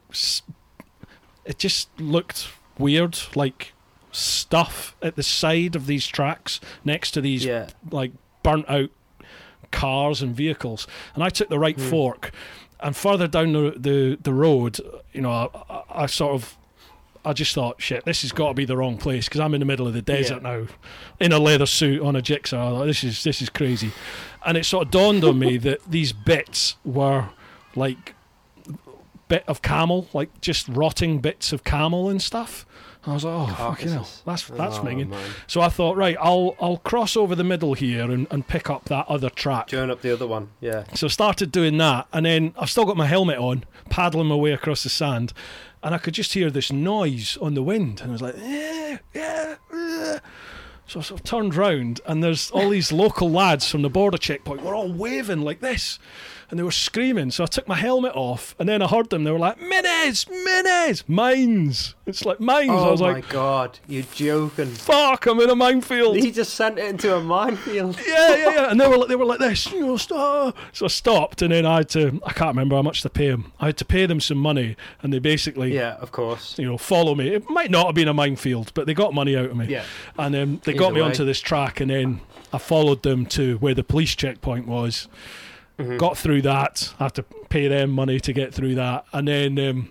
It just looked weird, like stuff at the side of these tracks next to these yeah, like burnt out cars and vehicles. And I took the right Hmm. fork, and further down the the, the road, you know, I, I, I sort of. I just thought, shit, this has got to be the wrong place because I'm in the middle of the desert now, in a leather suit on a jigsaw. Thought, this is this is crazy, and it sort of dawned on me that these bits were like bit of camel, like just rotting bits of camel and stuff. I was like, oh fucking hell, Carcasses. that's that's oh, minging. man. So I thought, right, I'll I'll cross over the middle here and, and pick up that other track. Join up the other one. Yeah. So I started doing that, and then I've still got my helmet on, paddling my way across the sand, and I could just hear this noise on the wind, and I was like, yeah, yeah. eh." So I sort of turned round, and there's all these local lads from the border checkpoint. We're all waving like this, and they were screaming. So I took my helmet off, and then I heard them. They were like, "Minis, minis, mines." It's like mines. I Oh was my like, god, you're joking. "Fuck, I'm in a minefield." He just sent it into a minefield. yeah, yeah, yeah. And they were like, they were like this, you know, stop. So I stopped, and then I had to. I can't remember how much to pay them. I had to pay them some money, and they basically, Yeah, of course. you know, follow me. It might not have been a minefield, but they got money out of me. Yeah. And um, they Either got me way. onto this track, and then I followed them to where the police checkpoint was. Mhm. Got through that. Had to pay them money to get through that, and then. Um,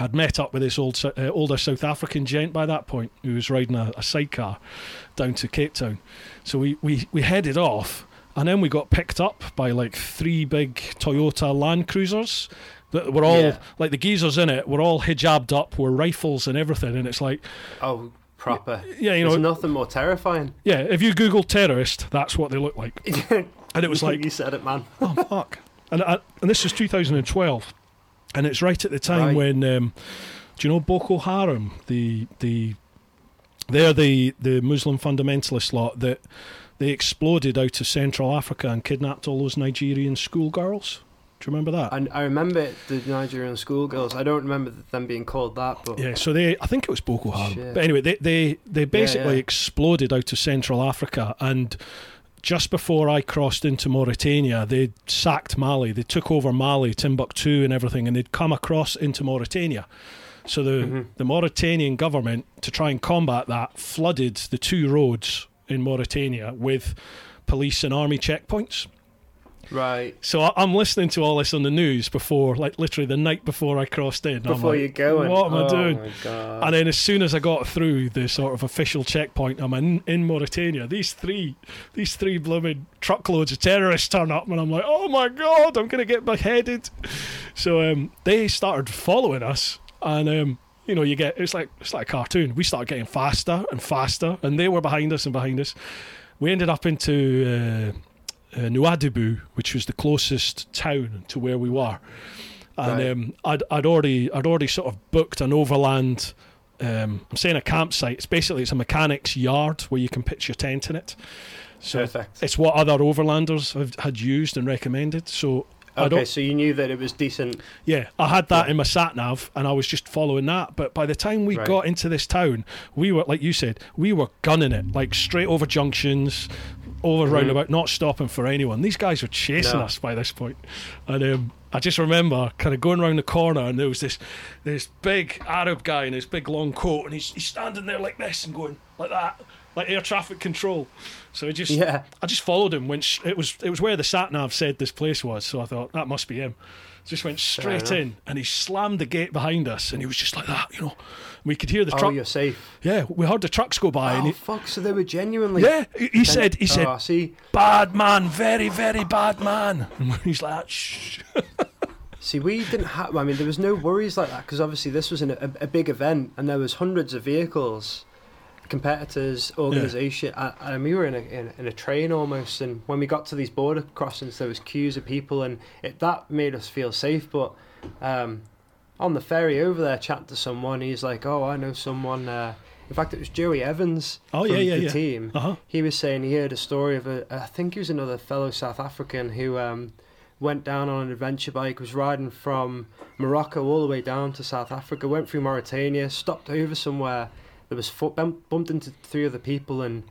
I'd met up with this old, uh, older South African gent by that point who was riding a, a sidecar down to Cape Town. So we, we, we headed off, and then we got picked up by like three big Toyota Land Cruisers that were all Yeah. like the geezers in it were all hijabbed up, were rifles and everything, and it's like, Oh, proper. yeah, you know, There's nothing more terrifying. yeah. If you Google terrorist, that's what they look like, and it was like, you said it, man. oh fuck. And I, and this was 2012, and it's right at the time Right. when um, do you know Boko Haram, the the They're the, the Muslim fundamentalist lot that they exploded out of Central Africa and kidnapped all those Nigerian schoolgirls. Do you remember that? And I remember the Nigerian schoolgirls. I don't remember them being called that, but Yeah, so they, I think it was Boko Haram. Shit. But anyway, they, they, they basically yeah. exploded out of Central Africa. And just before I crossed into Mauritania, they sacked Mali. They took over Mali, Timbuktu, and everything, and they'd come across into Mauritania. So the, Mhm. the Mauritanian government, to try and combat that, flooded the two roads in Mauritania with police and army checkpoints. Right So I- I'm listening to all this on the news before, like literally the night before I crossed in. Before like, you go. What am I oh doing? My God. And then as soon as I got through the sort of official checkpoint, I'm in, in Mauritania. These three, these three blooming truckloads of terrorists turn up, and I'm like, oh my god, I'm gonna get beheaded. So um, they started following us, and um, you know, you get it's like it's like a cartoon. We started getting faster and faster, and they were behind us and behind us. We ended up into uh, uh, which was the closest town to where we were and Right. um, I'd I'd already I'd already sort of booked an overland. Um, I'm saying a campsite. It's basically it's a mechanic's yard where you can pitch your tent in it. So Perfect. it's what other overlanders have, had used and recommended. So Okay, so you knew that it was decent. Yeah, I had that Yeah. in my sat nav, and I was just following that. But by the time we Right. got into this town, we were like you said, we were gunning it, like straight over junctions, over Mhm. roundabout, not stopping for anyone. These guys were chasing No. us by this point, and um, I just remember kind of going around the corner, and there was this this big Arab guy in his big long coat, and he's, he's standing there like this and going like that, like air traffic control. So I just Yeah. I just followed him. Went sh- it was it was where the sat nav said this place was, so I thought that must be him. Just went straight in, and he slammed the gate behind us, and he was just like that, you know. We could hear the truck. Oh, you're safe. Yeah, we heard the trucks go by, and Oh he, fuck! So they were genuinely. yeah, he, he said he said Oh, see, bad man, very very bad man. And he's like, shh. see, we didn't have. I mean, there was no worries like that because obviously this was an, a, a big event and there was hundreds of vehicles, competitors, organisation. And and we were in a in, in a train almost. And when we got to these border crossings, there was queues of people, and it that made us feel safe. But um, on the ferry over there, chatting to someone, he's like, "Oh, I know someone." Uh, in fact, it was Joey Evans Oh, from yeah, yeah, the yeah. team. Uh huh. he was saying he heard a story of a I think he was another fellow South African who um, went down on an adventure bike, was riding from Morocco all the way down to South Africa, went through Mauritania, stopped over somewhere. There was foot, bumped into three other people, and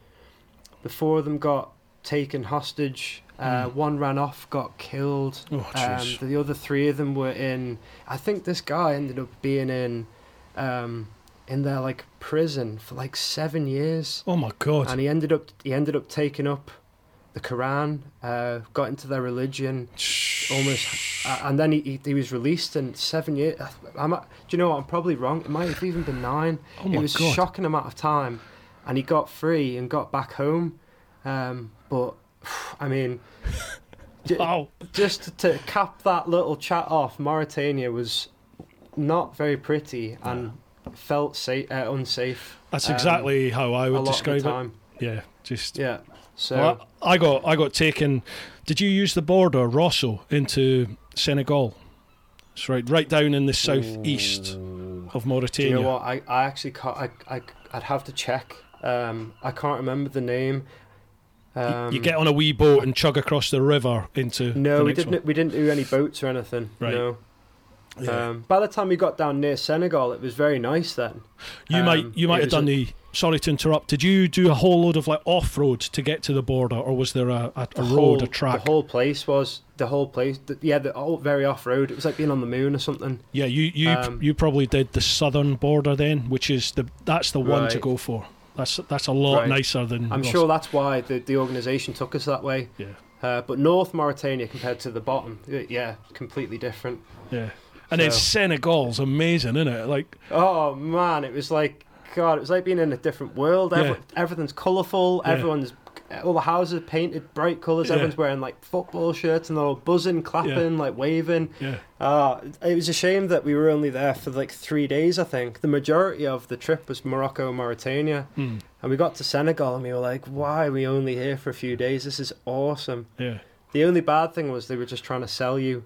the four of them got taken hostage. Uh, Mm. One ran off, got killed. Oh, Um, the other three of them were in. I think this guy ended up being in, um, in their like prison for like seven years oh my god. and he ended up he ended up taking up the Quran, uh, got into their religion almost, uh, and then he, he was released in seven years. I'm, do you know what? I'm probably wrong. It might have even been nine. Oh it was a god. shocking amount of time, and he got free and got back home. Um, but I mean, j- just to cap that little chat off, Mauritania was not very pretty and felt safe, uh, unsafe. That's um, exactly how I would describe of it. Yeah, just. Yeah. So. Well, I got I got taken. Did you use the border Rosso into Senegal? It's right right down in the southeast of Do Mauritania. you know what? I, I actually can't. I, I, I'd have to check. Um, I can't remember the name. You- Um, you get on a wee boat and chug across the river into no, we didn't. We didn't do any boats or anything. Right. No. Yeah. Um, by the time we got down near Senegal, it was very nice. Then you might um, you might have done a- the. Sorry to interrupt. Did you do a whole load of like off road to get to the border, or was there a, a, a the road, whole, a track? The whole place was the whole place. The, yeah, the all very off road. It was like being on the moon or something. yeah, you you um, you probably did the southern border then, which is the that's the one to go for. That's that's a lot Right. nicer than. I'm sure that's why the the organisation took us that way. Yeah. Uh, but North Mauritania compared to the bottom, yeah, completely different. Yeah, and then So- Senegal's amazing, isn't it? Like Oh man, it was like God. It was like being in a different world. Yeah. Every, Everything's colourful. Yeah. Everyone's all the houses painted bright colours. Yeah. Everyone's wearing like football shirts and they're all buzzing, clapping, like waving. yeah, Uh, it was a shame that we were only there for like three days. I think the majority of the trip was Morocco, Mauritania, mm, and we got to Senegal and we were like, "Why are we only here for a few days? This is awesome." yeah. The only bad thing was they were just trying to sell you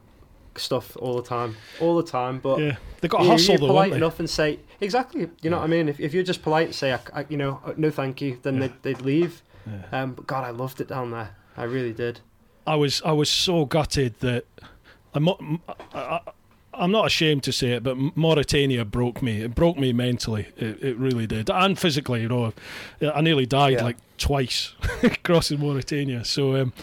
stuff all the time, all the time. But Yeah, they got hustle you're polite enough and say exactly. You know what I mean? If, if you're just polite and say, I, I- you know, no, thank you, then Yeah. they'd, they'd leave. Yeah. Um, but God, I loved it down there. I really did. I was I was so gutted that I'm not, I, I, I'm not ashamed to say it, but Mauritania broke me. It broke me mentally. It, it really did, and physically. You know, I nearly died Yeah. like twice crossing Mauritania. So um,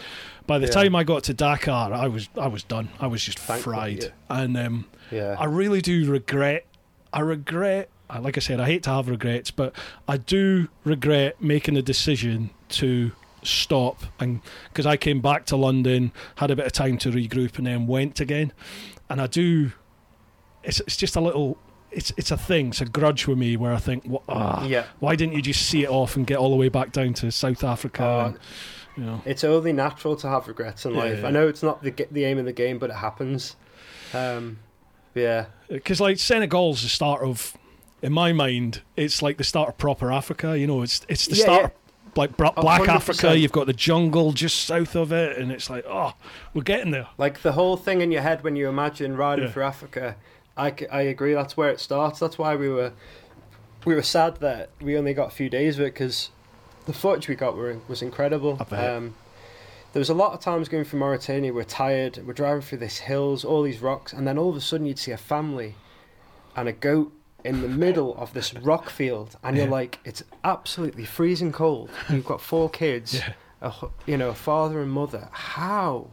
by the Yeah. time I got to Dakar, I was I was done. I was just Thankfully, fried, yeah. and um, Yeah. I really do regret. I regret. Like I said, I hate to have regrets, but I do regret making the decision to stop and because I came back to London, had a bit of time to regroup, and then went again. And I do. It's it's just a little. It's it's a thing. It's a grudge with me where I think, what, ah, yeah. why didn't you just see it off and get all the way back down to South Africa? Uh, and, you know, It's only natural to have regrets in Yeah, life. yeah. I know it's not the the aim of the game, but it happens. Um, yeah. because like Senegal's the start of, in my mind, it's like the start of proper Africa. You know, it's it's the Yeah, start yeah. Like Black hundred Africa. You've got the jungle just south of it, and it's like, oh, we're getting there. Like the whole thing in your head when you imagine riding Yeah. through Africa, I agree. That's where it starts. That's why we were we were sad that we only got a few days of it because the footage we got were, was incredible. Um, there was a lot of times going through Mauritania. We're tired. We're driving through these hills, all these rocks, and then all of a sudden you'd see a family and a goat in the middle of this rock field, and you're like, it's absolutely freezing cold. You've got four kids, Yeah. a, you know, a father and mother. How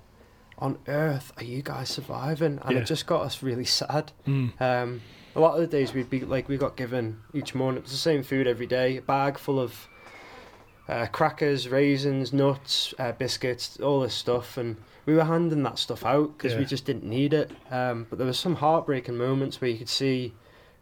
on earth are you guys surviving? And Yeah. it just got us really sad. Mm. Um, a lot of the days we'd be like, we got given each morning, it was the same food every day, a bag full of uh, crackers, raisins, nuts, uh, biscuits, all this stuff. And we were handing that stuff out because Yeah. we just didn't need it. Um, but there was some heartbreaking moments where you could see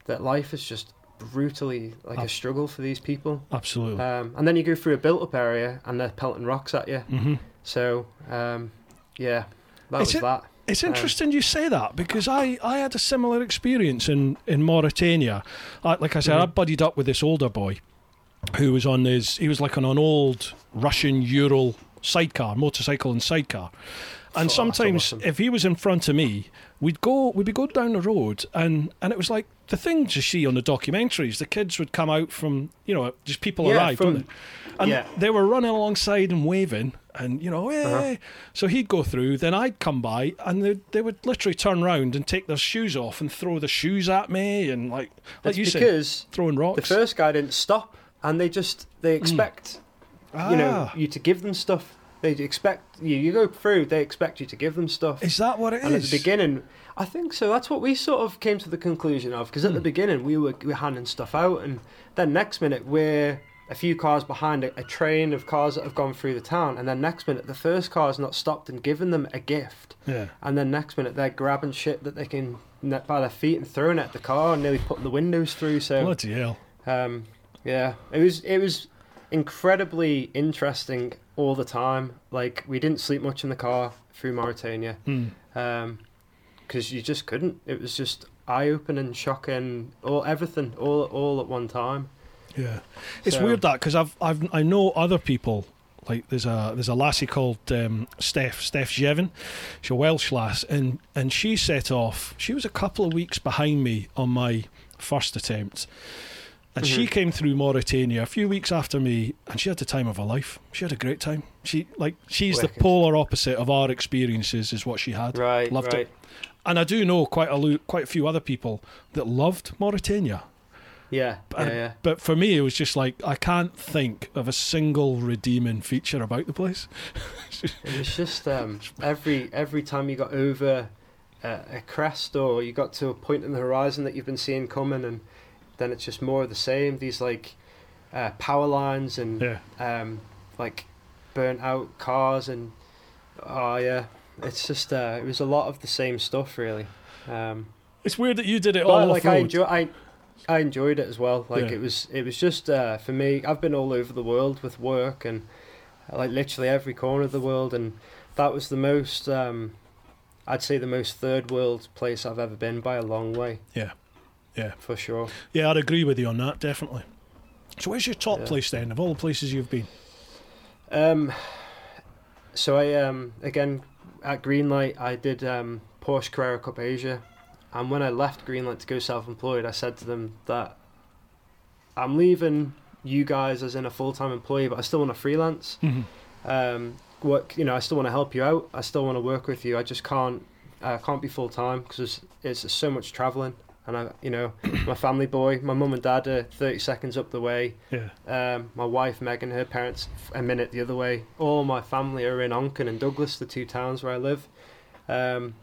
that life is just brutally like Ab- a struggle for these people. Absolutely. Um, and then you go through a built-up area and they're pelting rocks at you. hmm So, um, yeah, that Is was it- that. It's Um, interesting you say that because I, I had a similar experience in, in Mauritania. I, like I said, I Mhm. buddied up with this older boy who was on his, he was like on an old Russian Ural sidecar, motorcycle and sidecar. And Oh, sometimes awesome. if he was in front of me, we'd go, we'd be going down the road and, and it was like the things you see on the documentaries. The kids would come out from, you know, just people Yeah, arrived, from-? And yeah. they were running alongside and waving, and you know, hey. Uh-huh. So he'd go through, then I'd come by, and they they would literally turn round and take their shoes off and throw the shoes at me, and like like That's you said, because throwing rocks, the first guy didn't stop and they just, they expect you know Ah, you to give them stuff they expect you you go through they expect you to give them stuff is that what it is? and at the beginning i think so that's what we sort of came to the conclusion of because at the Hmm. beginning we were, we were handing stuff out and then next minute we're a few cars behind a, a train of cars that have gone through the town and then next minute the first car's not stopped and given them a gift yeah. and then next minute they're grabbing shit that they can net by their feet and throwing at the car and nearly putting the windows through so Bloody hell. um, yeah, it was it was incredibly interesting all the time. Like we didn't sleep much in the car through Mauritania because you just couldn't. It was just eye opening, shocking, all everything, all all at one time. Yeah, it's So- weird that because I've I've I know other people like there's a there's a lassie called um, Steph Steph Jeavons, she's a Welsh lass, and and she set off. She was a couple of weeks behind me on my first attempt, and she Mhm. came through Mauritania a few weeks after me, and she had the time of her life. She had a great time. She like she's the polar opposite of our experiences, is what she had. Right, Loved it. right. And I do know quite a quite a few other people that loved Mauritania. Yeah, And- yeah, yeah. But for me, it was just like I can't think of a single redeeming feature about the place. It was just um, every every time you got over a, a crest or you got to a point in the horizon that you've been seeing coming, and then it's just more of the same. These like uh, power lines and Yeah, um, like burnt out cars and oh yeah, it's just uh, it was a lot of the same stuff really. Um, it's weird that you did it but all like I enjoy I. I enjoyed it as well. Like Yeah. it was, it was just uh, for me. I've been all over the world with work and uh, like literally every corner of the world, and that was the most. Um, I'd say the most third world place I've ever been by a long way. Yeah. Yeah. for sure. Yeah, I'd agree with you on that, definitely. So, where's your top Yeah. place then of all the places you've been? Um, so I um again at Greenlight I did um Porsche Carrera Cup Asia, and when I left Greenlight to go self-employed, I said to them that I'm leaving you guys as in a full-time employee, but I still want to freelance. Mhm. Um, work, you know, I still want to help you out. I still want to work with you. I just can't, I can't be full time because it's, it's so much traveling. And I, you know, my family boy, my mum and dad are 30 seconds up the way. Yeah. Um, my wife Megan, her parents a minute the other way. All my family are in Onchan and Douglas, the two towns where I live. Um,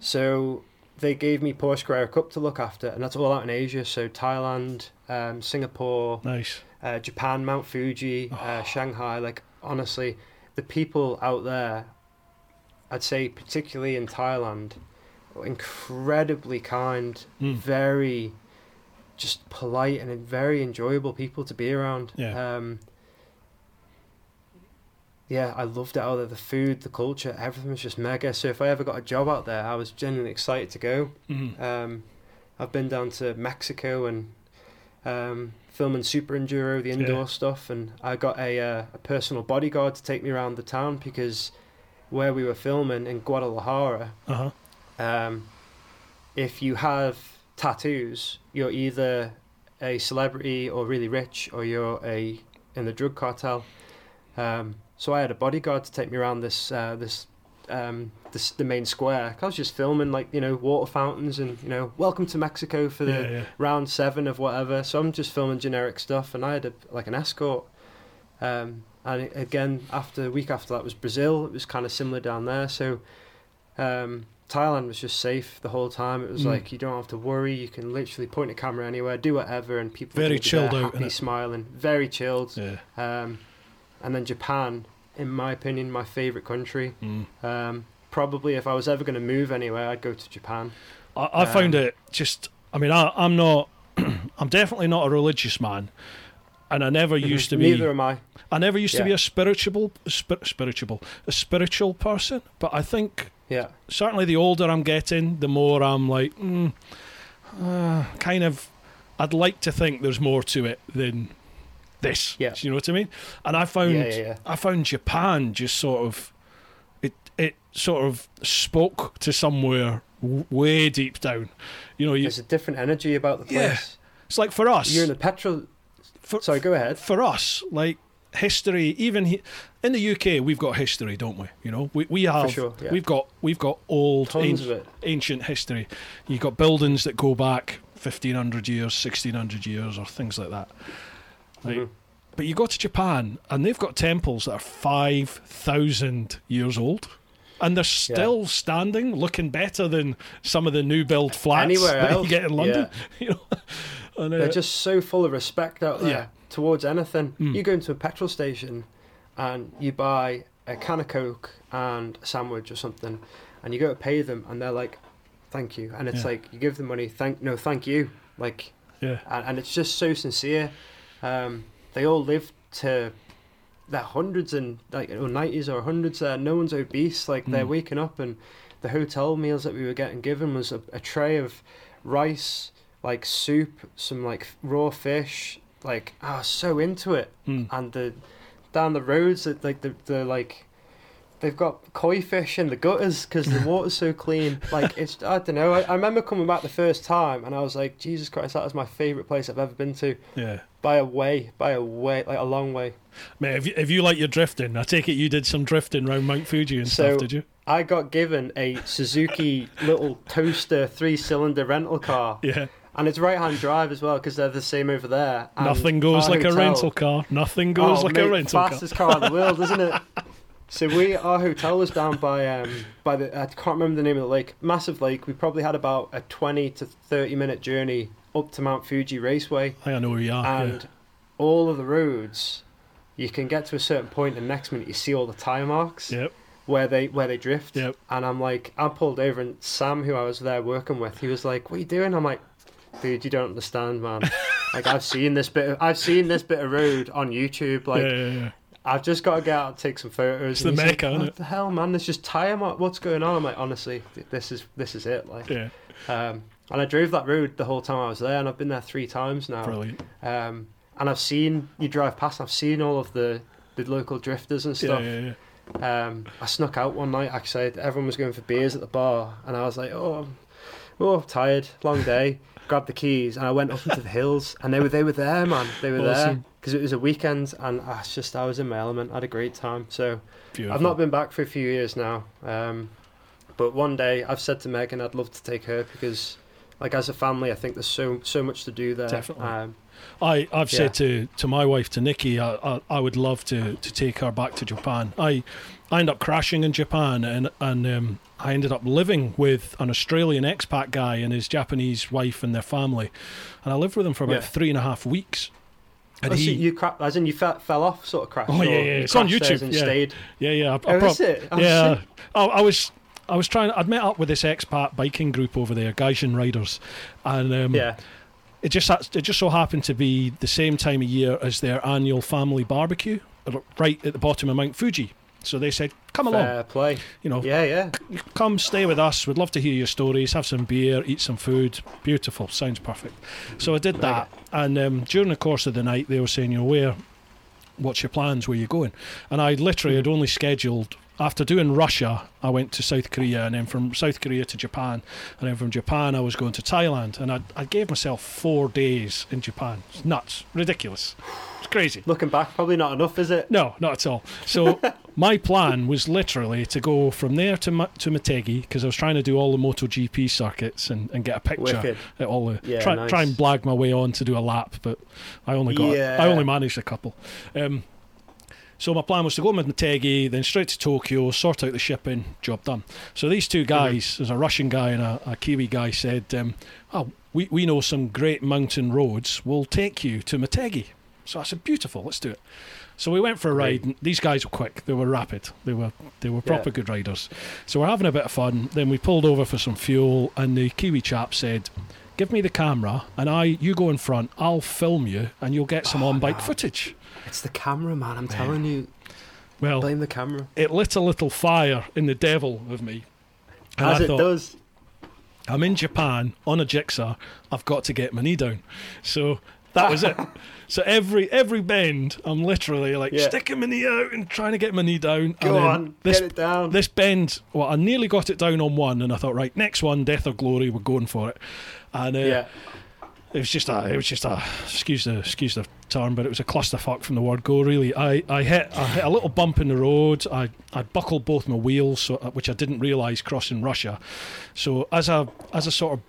so they gave me Porsche Carrera Cup to look after, and that's all out in Asia. So Thailand, um, Singapore, Nice. uh, Japan, Mount Fuji, uh, Shanghai. Like honestly, the people out there, I'd say particularly in Thailand, incredibly kind, Mm. very just polite and very enjoyable people to be around. Yeah. Um, yeah, I loved it out there. The food, the culture, everything was just mega. So if I ever got a job out there, I was genuinely excited to go. Mhm. Um, I've been down to Mexico and um, filming Super Enduro, the indoor Yeah. stuff, and I got a, uh, a personal bodyguard to take me around the town because where we were filming in Guadalajara, Uh-huh. Um, if you have tattoos, you're either a celebrity or really rich, or you're a in the drug cartel. Um, so I had a bodyguard to take me around this uh, this um, this the main square. I was just filming like you know water fountains and you know welcome to Mexico for the Yeah, yeah. round seven of whatever. So I'm just filming generic stuff, and I had a, like an escort. Um, and again, after a week after that was Brazil. It was kind of similar down there. So um, Thailand was just safe the whole time. It was Mm. like you don't have to worry. You can literally point a camera anywhere, do whatever, and people Very be there, chilled out, happy, smiling, very chilled. Yeah. Um, and then Japan, in my opinion, my favorite country. Mm. Um, probably if I was ever going to move anywhere, I'd go to Japan. I, I found Um, it just. I mean, I, I'm not. I'm definitely not a religious man, and I never used to be. Neither am I. I never used to be a spiritual, spir- spiritual, a spiritual person. But I think Yeah. certainly the older I'm getting, the more I'm like, mm, uh, kind of. I'd like to think there's more to it than this. Yeah. Do you know what I mean? And I found Yeah, yeah, yeah. I found Japan just sort of it it sort of spoke to somewhere w- way deep down. You know, you, There's a different energy about the Yeah. place. it's like for us. You're in the petrol. for, Sorry, go ahead. for us, like history, even he, in the UK, we've got history, don't we? You know, we we have sure, yeah. we've got we've got old Tons ancient, of it. ancient history. You've got buildings that go back fifteen hundred years, sixteen hundred years, or things like that. Like, Mhm. But you go to Japan and they've got temples that are 5,000 years old. And they're still standing, looking better than some of the new build flats Anywhere that else. you get in London. You know, and, uh, They're just so full of respect out there Yeah. Towards anything. Mm. You go into a petrol station and you buy a can of Coke and a sandwich or something, and you go to pay them, and they're like, "Thank you," and it's Yeah. like you give them money, thank no, thank you, like, yeah, and, and it's just so sincere. Um, they all live to their hundreds and like or nineties or hundreds. There, no one's obese. Like they're Mm. waking up, and the hotel meals that we were getting given was a, a tray of rice, like soup, some like raw fish. Like I was so into it, Mm. and the down the roads that like the the like. They've got koi fish in the gutters because the water's so clean. Like it's, I don't know. I, I remember coming back the first time and I was like, Jesus Christ, that was my favorite place I've ever been to yeah. by a way, by a way, like a long way. Mate, if you, if you like your drifting, I take it you did some drifting around Mount Fuji and So- stuff, did you? I got given a Suzuki little toaster three cylinder rental car, Yeah. And it's right hand drive as well because they're the same over there. And Nothing goes like a rental car. Nothing goes Oh, like mate, a rental car. fastest car. in the world, isn't it? So we, our hotel was down by um by the I can't remember the name of the lake, massive lake. We probably had about a twenty to thirty minute journey up to Mount Fuji Raceway. I know where you are. and all of the roads you can get to a certain point and next minute you see all the tire marks. Yep. where they where they drift Yep. and i'm like i pulled over and sam who i was there working with he was like what are you doing i'm like dude you don't understand man like i've seen this bit of, i've seen this bit of road on youtube like yeah, yeah, yeah. i've just got to get out and take some photos It's the Mecca, like, what the hell man there's just tire mark what's going on i'm like honestly this is this is it like Yeah. um and i drove that road the whole time i was there and i've been there three times now Brilliant. um, and I've seen you drive past. I've seen all of the the local drifters and Yeah, stuff. yeah, yeah. Um, I snuck out one night. Actually, everyone was going for beers at the bar, and I was like, "Oh, I'm, oh, I'm tired, long day." Grabbed the keys and I went up into the hills, and they were they were there, man. They were there because it was a weekend, and I just I was in my element. I had a great time. So Beautiful. I've not been back for a few years now. Um, but one day I've said to Megan I'd love to take her because, like, as a family, I think there's so so much to do there. Definitely. Um, I, I've Yeah. said to, to my wife, to Nikki, I, I, I would love to, to take her back to Japan. I I ended up crashing in Japan and, and um, I ended up living with an Australian expat guy and his Japanese wife and their family. And I lived with them for about Yeah. three and a half weeks. And oh, so he, you cra- as in you fell, fell off, sort of crashed. Oh, yeah, yeah, it's on YouTube, And yeah. stayed. yeah, yeah. I, I Oh, prob- is it? Oh, yeah. I, I was I was trying. I'd met up with this expat biking group over there, Gaijin Riders, and um, Yeah. it just it just so happened to be the same time of year as their annual family barbecue, right at the bottom of Mount Fuji. So they said, "Come along, Fair play. you know, Yeah, yeah. come stay with us. We'd love to hear your stories, have some beer, eat some food. Beautiful, sounds perfect." So I did that, and um, during the course of the night, they were saying, "You know, where, what's your plans? Where you going?" And I literally had only scheduled. After doing Russia, I went to South Korea, and then from South Korea to Japan, and then from Japan, I was going to Thailand, and I, I gave myself four days in Japan. It's nuts, ridiculous, it's crazy. Looking back, probably not enough, is it? No, not at all. So my plan was literally to go from there to Ma- to Motegi because I was trying to do all the MotoGP circuits and, and get a picture Wicked. at all the Yeah, try, nice. try and blag my way on to do a lap, but I only got Yeah. I only managed a couple. Um, so my plan was to go to Motegi, then straight to Tokyo, sort out the shipping, job done. So these two guys, there's a Russian guy and a, a Kiwi guy, said, um, "Oh, we we know some great mountain roads. We'll take you to Motegi." So I said, "Beautiful, let's do it." So we went for a ride. And these guys were quick. They were rapid. They were they were proper Yeah. good riders. So we're having a bit of fun. Then we pulled over for some fuel, and the Kiwi chap said, "Give me the camera, and I you go in front. I'll film you, and you'll get some Oh, on bike no. footage." It's the camera, man. I'm telling you. Well, Blame the camera. it lit a little fire in the devil of me. And As I it thought, does. I'm in Japan on a jigsaw. I've got to get my knee down. So that was it. So every every bend, I'm literally like Yeah. sticking my knee out and trying to get my knee down. Go on, This get it down. this bend, well, I nearly got it down on one, and I thought, right, next one, death or glory, we're going for it. And uh, yeah. It was just a, it was just a, excuse the, excuse the term, but it was a clusterfuck from the word go. Really, I, I hit, I hit a little bump in the road. I, I buckled both my wheels, so, uh, which I didn't realise crossing Russia. So as I, as I sort of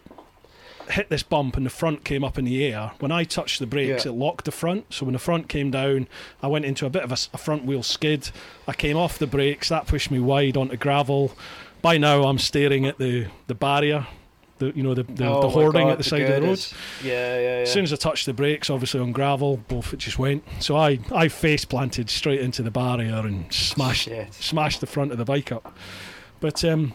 hit this bump and the front came up in the air, when I touched the brakes, Yeah. it locked the front. So when the front came down, I went into a bit of a front wheel skid. I came off the brakes. That pushed me wide onto gravel. By now, I'm staring at the, the barrier. The, you know the the, Oh the hoarding God, at the side of the road. Yeah, yeah, yeah. As soon as I touched the brakes, obviously on gravel, both it just went. So I, I face planted straight into the barrier and smashed Shit. smashed the front of the bike up. But um,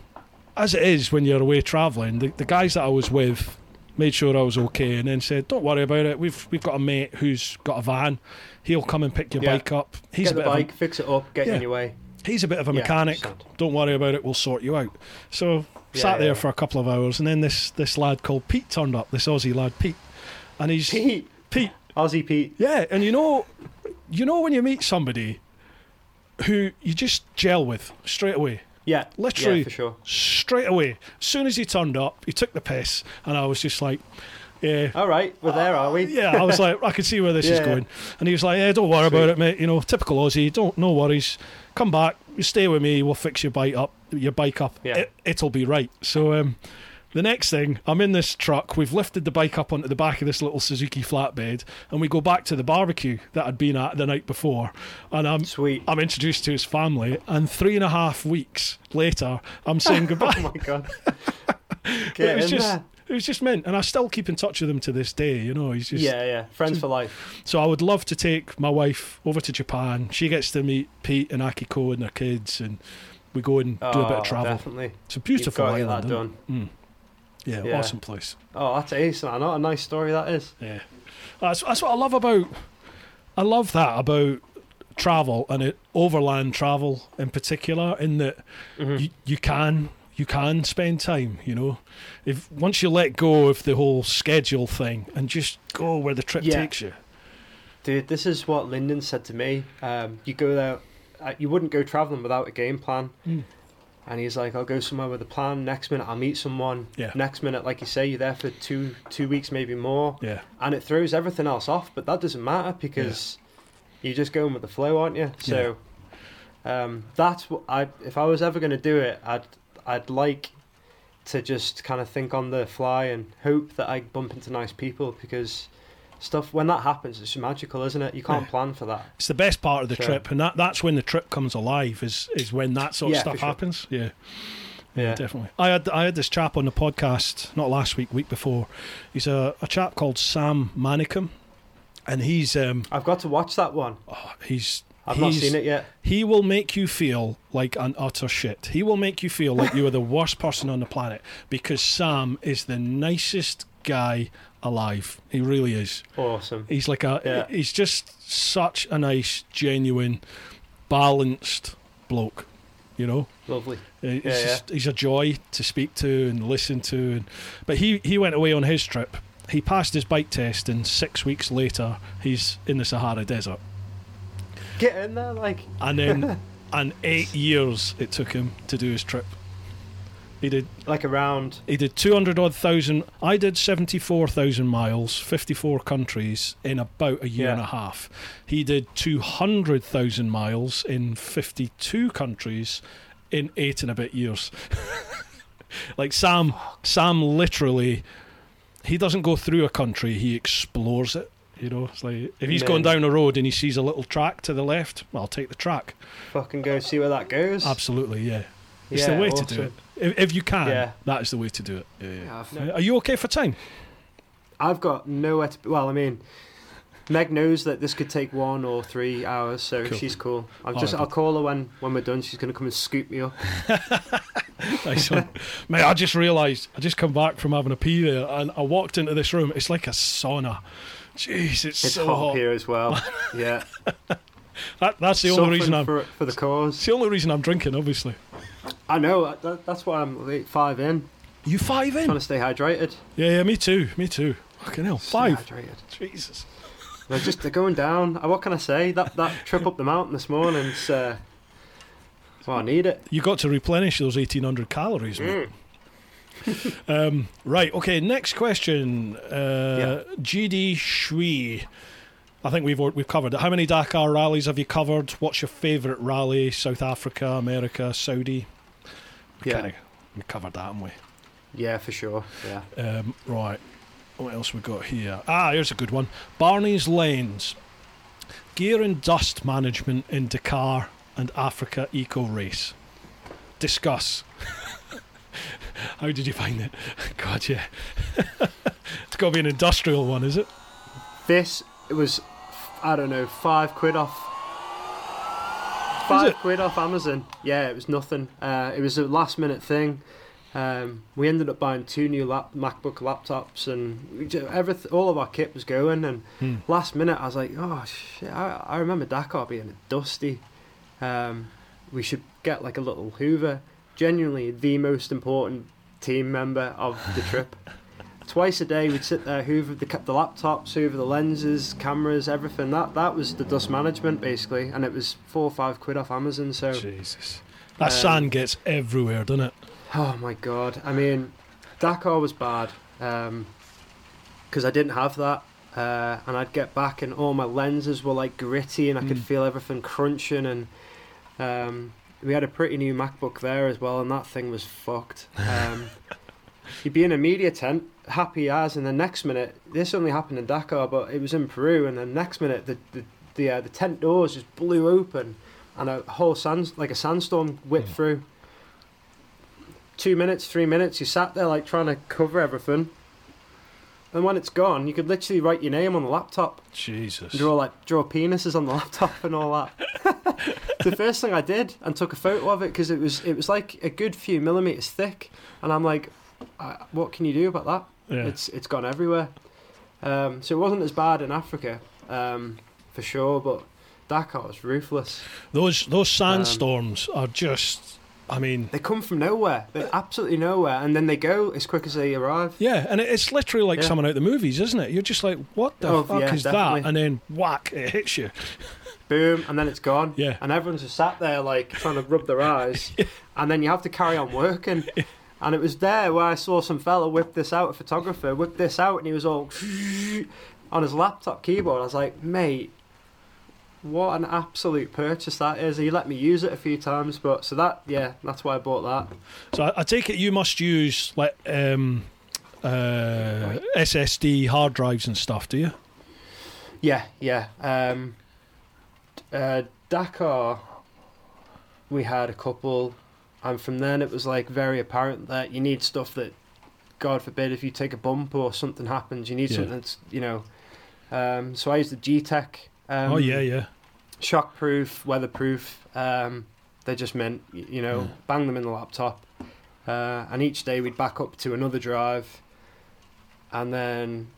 as it is when you're away travelling, the, the guys that I was with made sure I was okay and then said, "Don't worry about it. We've we've got a mate who's got a van. He'll come and pick your Yeah. bike up. He's Get a the bit bike, of fix it up, get you Yeah. on your way. a, he's a bit of a Yeah, mechanic. Don't worry about it. We'll sort you out." So Yeah, sat there yeah. for a couple of hours, and then this this lad called Pete turned up. This Aussie lad, Pete, and he's Pete, Pete. Aussie Pete. Yeah, and you know, you know when you meet somebody who you just gel with straight away, Yeah, Literally. yeah, for sure. straight away. As soon as he turned up, he took the piss, and I was just like, yeah. All right, we're there, are we? Yeah, I was like, I can see where this is Yeah. going, and he was like, "Yeah, don't worry about it, mate. You know, typical Aussie. Don't, no worries. Come back, you stay with me. We'll fix your bike up. Your bike up. Yeah. It, it'll be right." So, um, the next thing, I'm in this truck. We've lifted the bike up onto the back of this little Suzuki flatbed, and we go back to the barbecue that I'd been at the night before. And I'm Sweet. I'm introduced to his family, and three and a half weeks later, I'm saying goodbye. Oh my god. it was just there. It was just meant, and I still keep in touch with him to this day. You know, he's just Yeah, yeah. Friends for life. So I would love to take my wife over to Japan. She gets to meet Pete and Akiko and their kids, and we go and do a bit Oh, of travel. Definitely. It's a beautiful You've got island. that done. Mm. Yeah, Yeah. awesome place. Oh, that's ace, man. What a nice story that is. Yeah, that's that's what I love about. I love that about travel and it overland travel in particular. In that Mhm. you, you can you can spend time. You know, if once you let go of the whole schedule thing and just go where the trip Yeah. takes you. Dude, this is what Lyndon said to me. Um, you go there uh, you wouldn't go traveling without a game plan. Mm. And he's like, I'll go somewhere with a plan. Next minute, I'll meet someone. Yeah. Next minute, like you say, you're there for two two weeks, maybe more, Yeah. and it throws everything else off. But that doesn't matter because you're just going with the flow, aren't you? So um, that's what I. If I was ever going to do it, I'd I'd like to just kind of think on the fly and hope that I bump into nice people because stuff when that happens, it's magical, isn't it? You can't Yeah. plan for that. It's the best part of the Sure. trip, and that, that's when the trip comes alive. Is is when that sort of stuff sure. happens. Yeah. Yeah, Yeah. definitely. I had I had this chap on the podcast not last week, week before. He's a, a chap called Sam Manicom, and he's um I've got to watch that one. oh, he's I've not seen it yet. He will make you feel like an utter shit. He will make you feel like you are the worst person on the planet because Sam is the nicest guy alive. He really is. Awesome. He's like a Yeah. he's just such a nice, genuine, balanced bloke. You know, Lovely. He's, Yeah, just, he's a joy to speak to and listen to. And, but he, he went away on his trip. He passed his bike test, and six weeks later, he's in the Sahara Desert. Get in there, like And then, and eight years it took him to do his trip. He did like around. he did two hundred odd thousand. I did seventy four thousand miles, fifty four countries in about a year and a half. He did two hundred thousand miles in fifty two countries in eight and a bit years. like Sam, Sam literally, he doesn't go through a country; he explores it. You know, it's like if he's going down a road and he sees a little track to the left, well, I'll take the track. Fucking go see where that goes. Absolutely, yeah. It's Yeah, the way to do it. If, if you can, Yeah. that is the way to do it. Yeah, yeah. Are you okay for time? I've got nowhere to. Well, I mean, Meg knows that this could take one or three hours, so Cool. she's cool. I'll All just right, I'll call her when when we're done. She's gonna come and scoop me up. Nice one. Mate, I just realised, I just come back from having a pee there and I walked into this room. It's like a sauna. Jeez, it's, It's so hot, hot. here as well. Yeah, That, that's the only reason I'm. for for the It's cause. the only reason I'm drinking, obviously. I know that, that's why I'm late five in, You five in? trying in? to stay hydrated. Yeah, yeah, me too. Me too. Fucking hell, Stay five. hydrated. Jesus. They're just they're going down. Uh, What can I say? That that trip up the mountain this morning's. Uh, well, I need it. You got to replenish those 1800 calories, mate. Mm. Um, right, okay, next question. Uh, GD Shui. I think we've we've covered it. How many Dakar rallies have you covered? What's your favourite rally? South Africa, America, Saudi? We Yeah. kinda- we covered that, haven't we? Yeah, for sure. Yeah. Um, right. What else we got here? Ah, here's a good one. Barney's Lanes. Gear and dust management in Dakar and Africa Eco Race. Discuss. How did you find it? God, yeah. it's got to be an industrial one, is it? This it was, I don't know, five quid off. Five quid off Amazon. Yeah, it was nothing. Uh, it was a last minute thing. Um, we ended up buying two new lap- MacBook laptops, and we ju- everyth- all of our kit was going. And Hmm. last minute, I was like, "Oh shit!" I, I remember Dakar being dusty. Um, we should get like a little Hoover. Genuinely, the most important team member of the trip. Twice a day, we'd sit there, hoover the, ca- the laptops, hoover the lenses, cameras, everything. That that was the dust management basically, and it was four or five quid off Amazon. So, Jesus. That Um, sand gets everywhere, doesn't it? oh my god! I mean, Dakar was bad because I didn't have that, uh, and I'd get back and all my lenses were like gritty, and I could Mm. feel everything crunching. And um, we had a pretty new MacBook there as well, and that thing was fucked. Um, you'd be in a media tent, happy as, and the next minute, this only happened in Dakar, but it was in Peru, and the next minute, the the the, uh, the tent doors just blew open, and a whole sand like a sandstorm whipped Mm. through. Two minutes, three minutes, you sat there like trying to cover everything. And when it's gone, you could literally write your name on the laptop. Jesus. Draw like draw penises on the laptop and all that. the first thing I did and took a photo of it because it was it was like a good few millimeters thick, and I'm like, what can you do about that? Yeah. It's it's gone everywhere. Um, so it wasn't as bad in Africa, um, for sure, but Dakar was ruthless. Those those Um, sandstorms are just. I mean, They come from nowhere. They're absolutely nowhere, and then they go as quick as they arrive. yeah, and it's literally like Yeah. someone out of the movies, isn't it? You're just like, what the Oh, fuck yeah, is definitely. that? And then whack, it hits you. boom, and then it's gone. Yeah. And everyone's just sat there like trying to rub their eyes, and then you have to carry on working. And it was there where I saw some fella whip this out, a photographer whip this out, and he was all on his laptop keyboard. I was like, mate, what an absolute purchase that is. He let me use it a few times, but so that yeah, that's why I bought that. So I, I take it you must use like um, uh, SSD hard drives and stuff, do you? Yeah, yeah. Um, uh, Dakar, we had a couple, and from then it was like very apparent that you need stuff that, God forbid, if you take a bump or something happens, you need Yeah. something that's you know. Um, so I used the G-Tech. Um, oh yeah, yeah. shockproof, weatherproof. Um, they just meant you know Yeah. bang them in the laptop, uh, and each day we'd back up to another drive, and then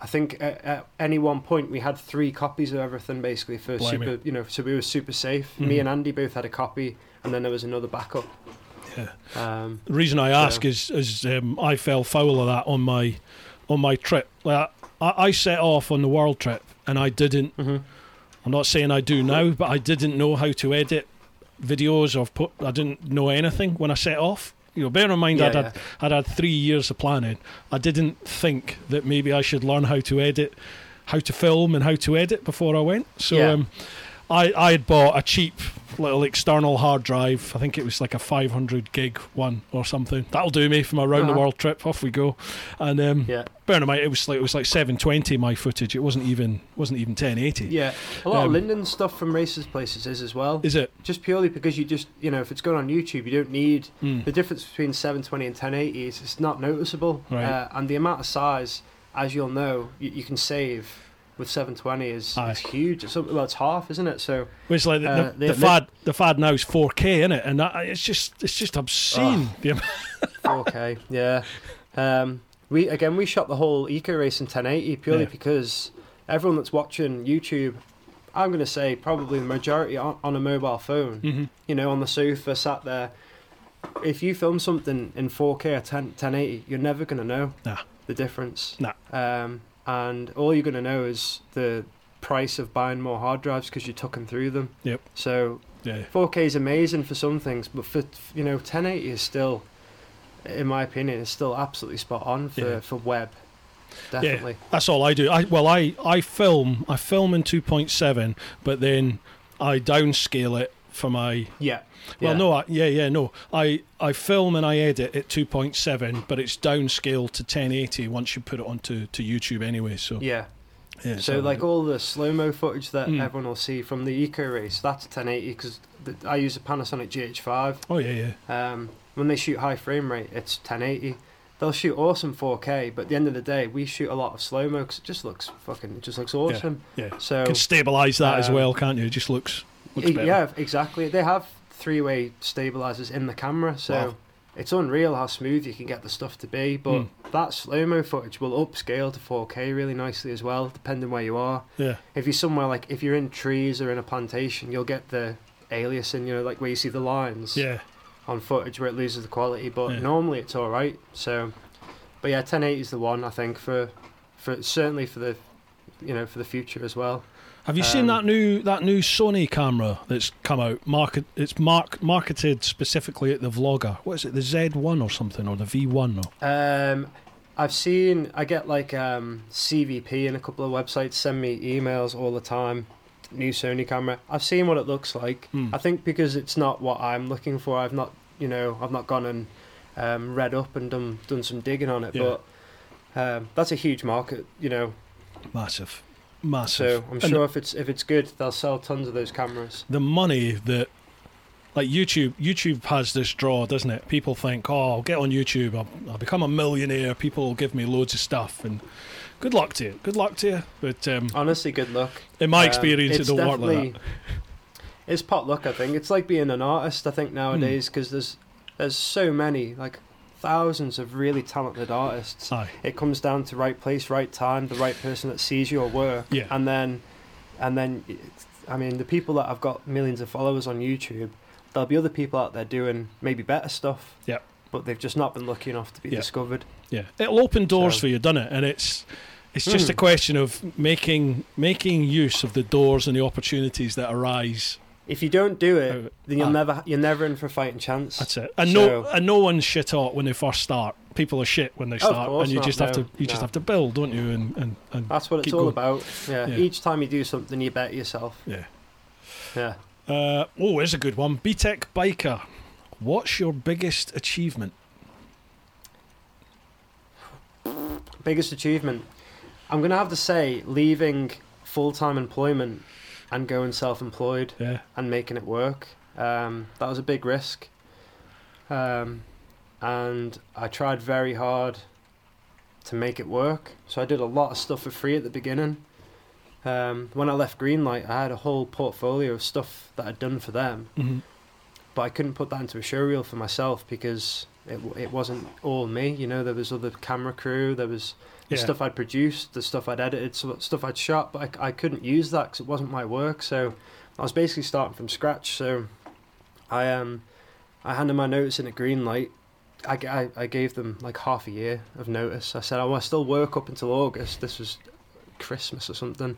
I think at, at any one point we had three copies of everything basically for super you know so we were super safe. Me Mhm. and Andy both had a copy, and then there was another backup. Yeah. Um, The reason I ask is is um, I fell foul of that on my on my trip. Like, I, I set off on the world trip and I didn't. mhm. I'm not saying I do now, but I didn't know how to edit videos or put. I didn't know anything when I set off. You know, bear in mind Yeah, I'd, had, I'd had three years of planning. I didn't think that maybe I should learn how to edit, how to film, and how to edit before I went. So Yeah. um, I I had bought a cheap little external hard drive. I think it was like a 500 gig one or something. That'll do me for my round the Uh-huh. world trip. Off we go. And um, yeah, bear in mind it was like it was like 720 my footage. It wasn't even wasn't even 1080. yeah. A lot Um, of Lyndon stuff from races places is as well. Is it? Just purely because you just you know if it's going on YouTube, you don't need Mm. the difference between 720 and 1080 is it's not noticeable Right. uh, and the amount of size as you'll know you, you can save with 720 is, Aye. is huge it's, well it's half isn't it so Well, It's like the, Uh, the, the fad. The fad now is 4K, isn't it? And that, it's just it's just obscene. The 4k yeah um, we again we shot the whole eco race in 1080 purely Yeah. because everyone that's watching youtube i'm going to say probably the majority on, on a mobile phone Mhm. you know on the sofa sat there if you film something in 4k or 10, 1080 you're never going to know Nah. the difference Nah. um, and all you're going to know is the price of buying more hard drives because you took them through them Yep. so Yeah. 4k is amazing for some things but for you know 1080 is still in my opinion is still absolutely spot on for, Yeah. for web definitely That's all I do. I well, I I film. I film in 2.7, but then I downscale it for my. yeah Well, Yeah. no, I, yeah, yeah, no. I I film and I edit at 2.7, but it's downscaled to 1080 once you put it onto to YouTube anyway. So yeah yeah, So like all the slow mo footage that Mm. everyone will see from the eco race, that's 1080 because I use a Panasonic GH5. Oh yeah, yeah. Um, when they shoot high frame rate, it's 1080. They'll shoot awesome 4K, but at the end of the day, we shoot a lot of slow mo because it just looks fucking, it just looks awesome. Yeah. So Can stabilize that as um, well, can't you? It just looks looks y- better. Yeah, exactly. They have three way stabilizers in the camera, so Wow. it's unreal how smooth you can get the stuff to be. But Mm. that slow mo footage will upscale to 4K really nicely as well, depending where you are. Yeah. if you're somewhere like if you're in trees or in a plantation, you'll get the aliasing, you know, like where you see the lines Yeah. on footage where it loses the quality. But Yeah. normally it's all right. So, but yeah, 1080 is the one I think for for certainly for the you know for the future as well. Have you seen Um, that new that new Sony camera that's come out? Market it's mark marketed specifically at the vlogger. What is it? The Z1 or something or the V1 or Um, I've seen I get like um, CVP and a couple of websites send me emails all the time. New Sony camera. I've seen what it looks like. Hmm. I think because it's not what I'm looking for. I've not, you know, I've not gone and um, read up and done done some digging on it. Yeah. But um, that's a huge market, you know. massive, massive. So I'm And sure if it's if it's good, they'll sell tons of those cameras. the money that like YouTube YouTube has this draw, doesn't it? People think, "Oh, I'll get on YouTube. I'll, I'll become a millionaire. People will give me loads of stuff." And good luck to you. Good luck to you. But um, Honestly, good luck. in my Um, experience, it it's don't work like that. It's pot luck, I think. It's like being an artist. I think nowadays Hmm. because there's there's so many like thousands of really talented artists. Aye. It comes down to right place, right time, the right person that sees your work, Yeah. and then and then I mean the people that have got millions of followers on YouTube, there'll be other people out there doing maybe better stuff. Yep. But they've just not been lucky enough to be Yeah. discovered. Yeah, it'll open doors So- for you, doesn't it? And it's It's just Hmm. a question of making making use of the doors and the opportunities that arise. If you don't do it, Uh, then you'll ah. never you're never in for a fighting chance. That's it. And no, and no one's shit hot when they first start. People are shit when they start, and you not, just have no, to you just have to build, don't you? And and, and That's what it's all going. about. Yeah. Yeah. Each time you do something, you better yourself. yeah. Yeah. Uh, oh, here's a good one. BTEC biker. What's your biggest achievement? Biggest achievement. I'm gonna have to say leaving full time employment and going self employed Yeah. and making it work. Um, that was a big risk. Um, and I tried very hard to make it work. So I did a lot of stuff for free at the beginning. Um, when I left Greenlight, I had a whole portfolio of stuff that I'd done for them, hmm but I couldn't put that into a showreel for myself because it it wasn't all me. You know, there was other camera crew, there was the Yeah. stuff I'd produced, the stuff I'd edited, stuff I'd shot, but I, I couldn't use that because it wasn't my work. So I was basically starting from scratch. So I um I handed my notice in at Greenlight. I gave them like half a year of notice. I said I will still work up until August. This was Christmas or something.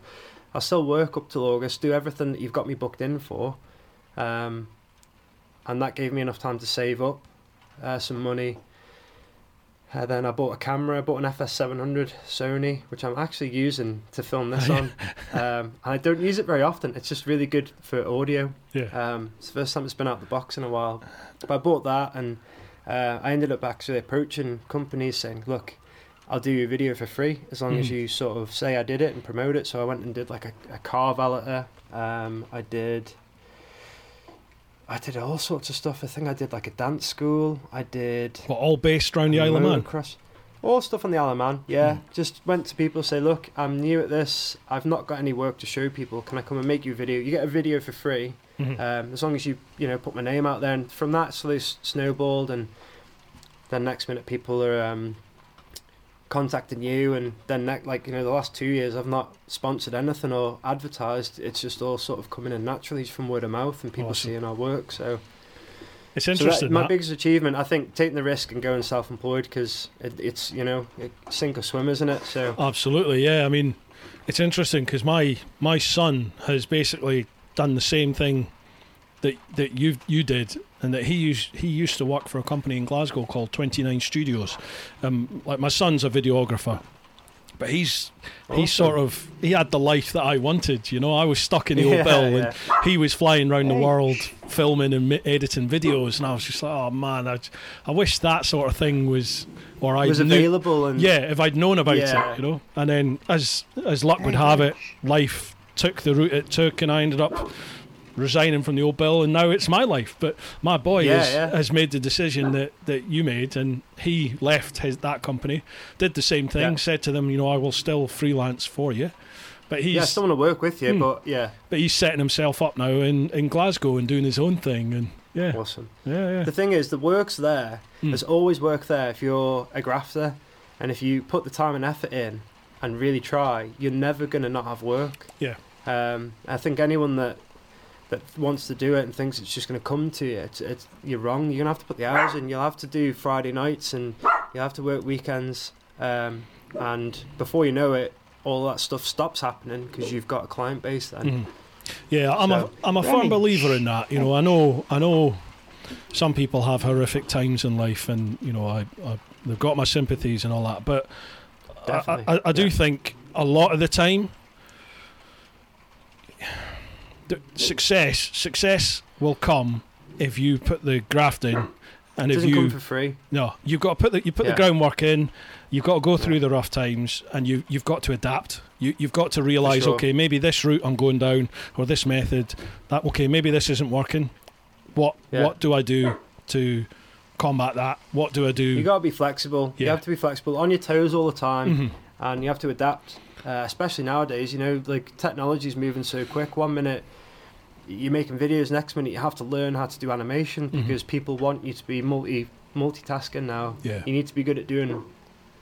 I'll still work up till August, do everything that you've got me booked in for. Um, and that gave me enough time to save up uh, some money. Uh, then I bought a camera, I bought an FS700 Sony, which I'm actually using to film this on. Um, and I don't use it very often. It's just really good for audio. Yeah. Um, it's the first time it's been out of the box in a while. But I bought that, and uh, I ended up actually approaching companies saying, "Look, I'll do your video for free as long as Mhm. you sort of say I did it and promote it." So I went and did like a, a car valeter. Um, I did. I did all sorts of stuff. I think I did like a dance school. I did What, all based around the Isle of Man? motocross. All stuff on the Isle of Man, yeah. Mm. Just went to people, say, look, I'm new at this. I've not got any work to show people. Can I come and make you a video? You get a video for free, Mhm. um, as long as you, you know, put my name out there. And from that, slowly snowballed, and then next minute people are um, contacting you, and then like you know, the last two years I've not sponsored anything or advertised. It's just all sort of coming in naturally from word of mouth and people Awesome. seeing our work. So It's so that- interesting. my that. biggest achievement, I think, taking the risk and going self-employed because it, it's you know sink or swim, isn't it? So Absolutely, yeah. I mean, it's interesting because my my son has basically done the same thing that that you you did, and that he used he used to work for a company in Glasgow called Twenty Nine Studios. Um, like my son's a videographer, but he's he awesome. sort of he had the life that I wanted. You know, I was stuck in the Yeah, old bill, yeah. and he was flying around the world filming and editing videos, and I was just like, oh man, I, I wish that sort of thing was, or I was knew, available and yeah, if I'd known about Yeah. it, you know. And then, as as luck would have it, life took the route it took, and I ended up resigning from the old bill, and now it's my life. But my boy Yeah, has, yeah. has made the decision that, that you made, and he left his that company, did the same thing, Yeah. said to them, you know, I will still freelance for you. But he's yeah, I still want to work with you, Hmm. but yeah, but he's setting himself up now in, in Glasgow and doing his own thing, and yeah, awesome. yeah, yeah. The thing is, the work's there. Mm. There's always work there if you're a grafter, and if you put the time and effort in and really try, you're never gonna not have work. Yeah. Um, I think anyone that that wants to do it and thinks it's just going to come to you, it's, it's you're wrong. You're gonna have to put the hours in. You'll have to do Friday nights and you'll have to work weekends. Um, and before you know it, all that stuff stops happening because you've got a client base then. Mhm. Yeah, I'm So- a I'm a firm believer in that. You know, I know I know some people have horrific times in life, and you know, I, I they've got my sympathies and all that. But I, I, I do yeah. think a lot of the time, the success success will come if you put the graft in, and It if you come for free. no, you've got to put the you put Yeah. the groundwork in. You've got to go through Yeah. the rough times, and you you've got to adapt. You you've got to realise, sure. okay, maybe this route I'm going down, or this method, that okay, maybe this isn't working. What Yeah. what do I do to combat that? What do I do? You got to be flexible. You have to be flexible, on your toes all the time, Mhm. and you have to adapt. Uh, especially nowadays, you know, like technology is moving so quick. One minute you're making videos, next minute you have to learn how to do animation Mhm. because people want you to be multi multitasking now. Yeah. You need to be good at doing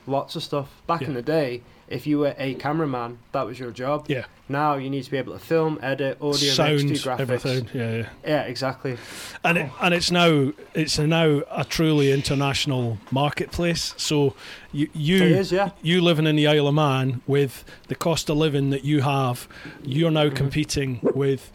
lots of stuff. Back in the day, if you were a cameraman, that was your job. Yeah. Now you need to be able to film, edit, audio, Sound, mix, do graphics. everything. Yeah, yeah. Yeah, exactly. and it, and it's now it's now a truly international marketplace. So you you is, yeah. you living in the Isle of Man with the cost of living that you have, you're now competing with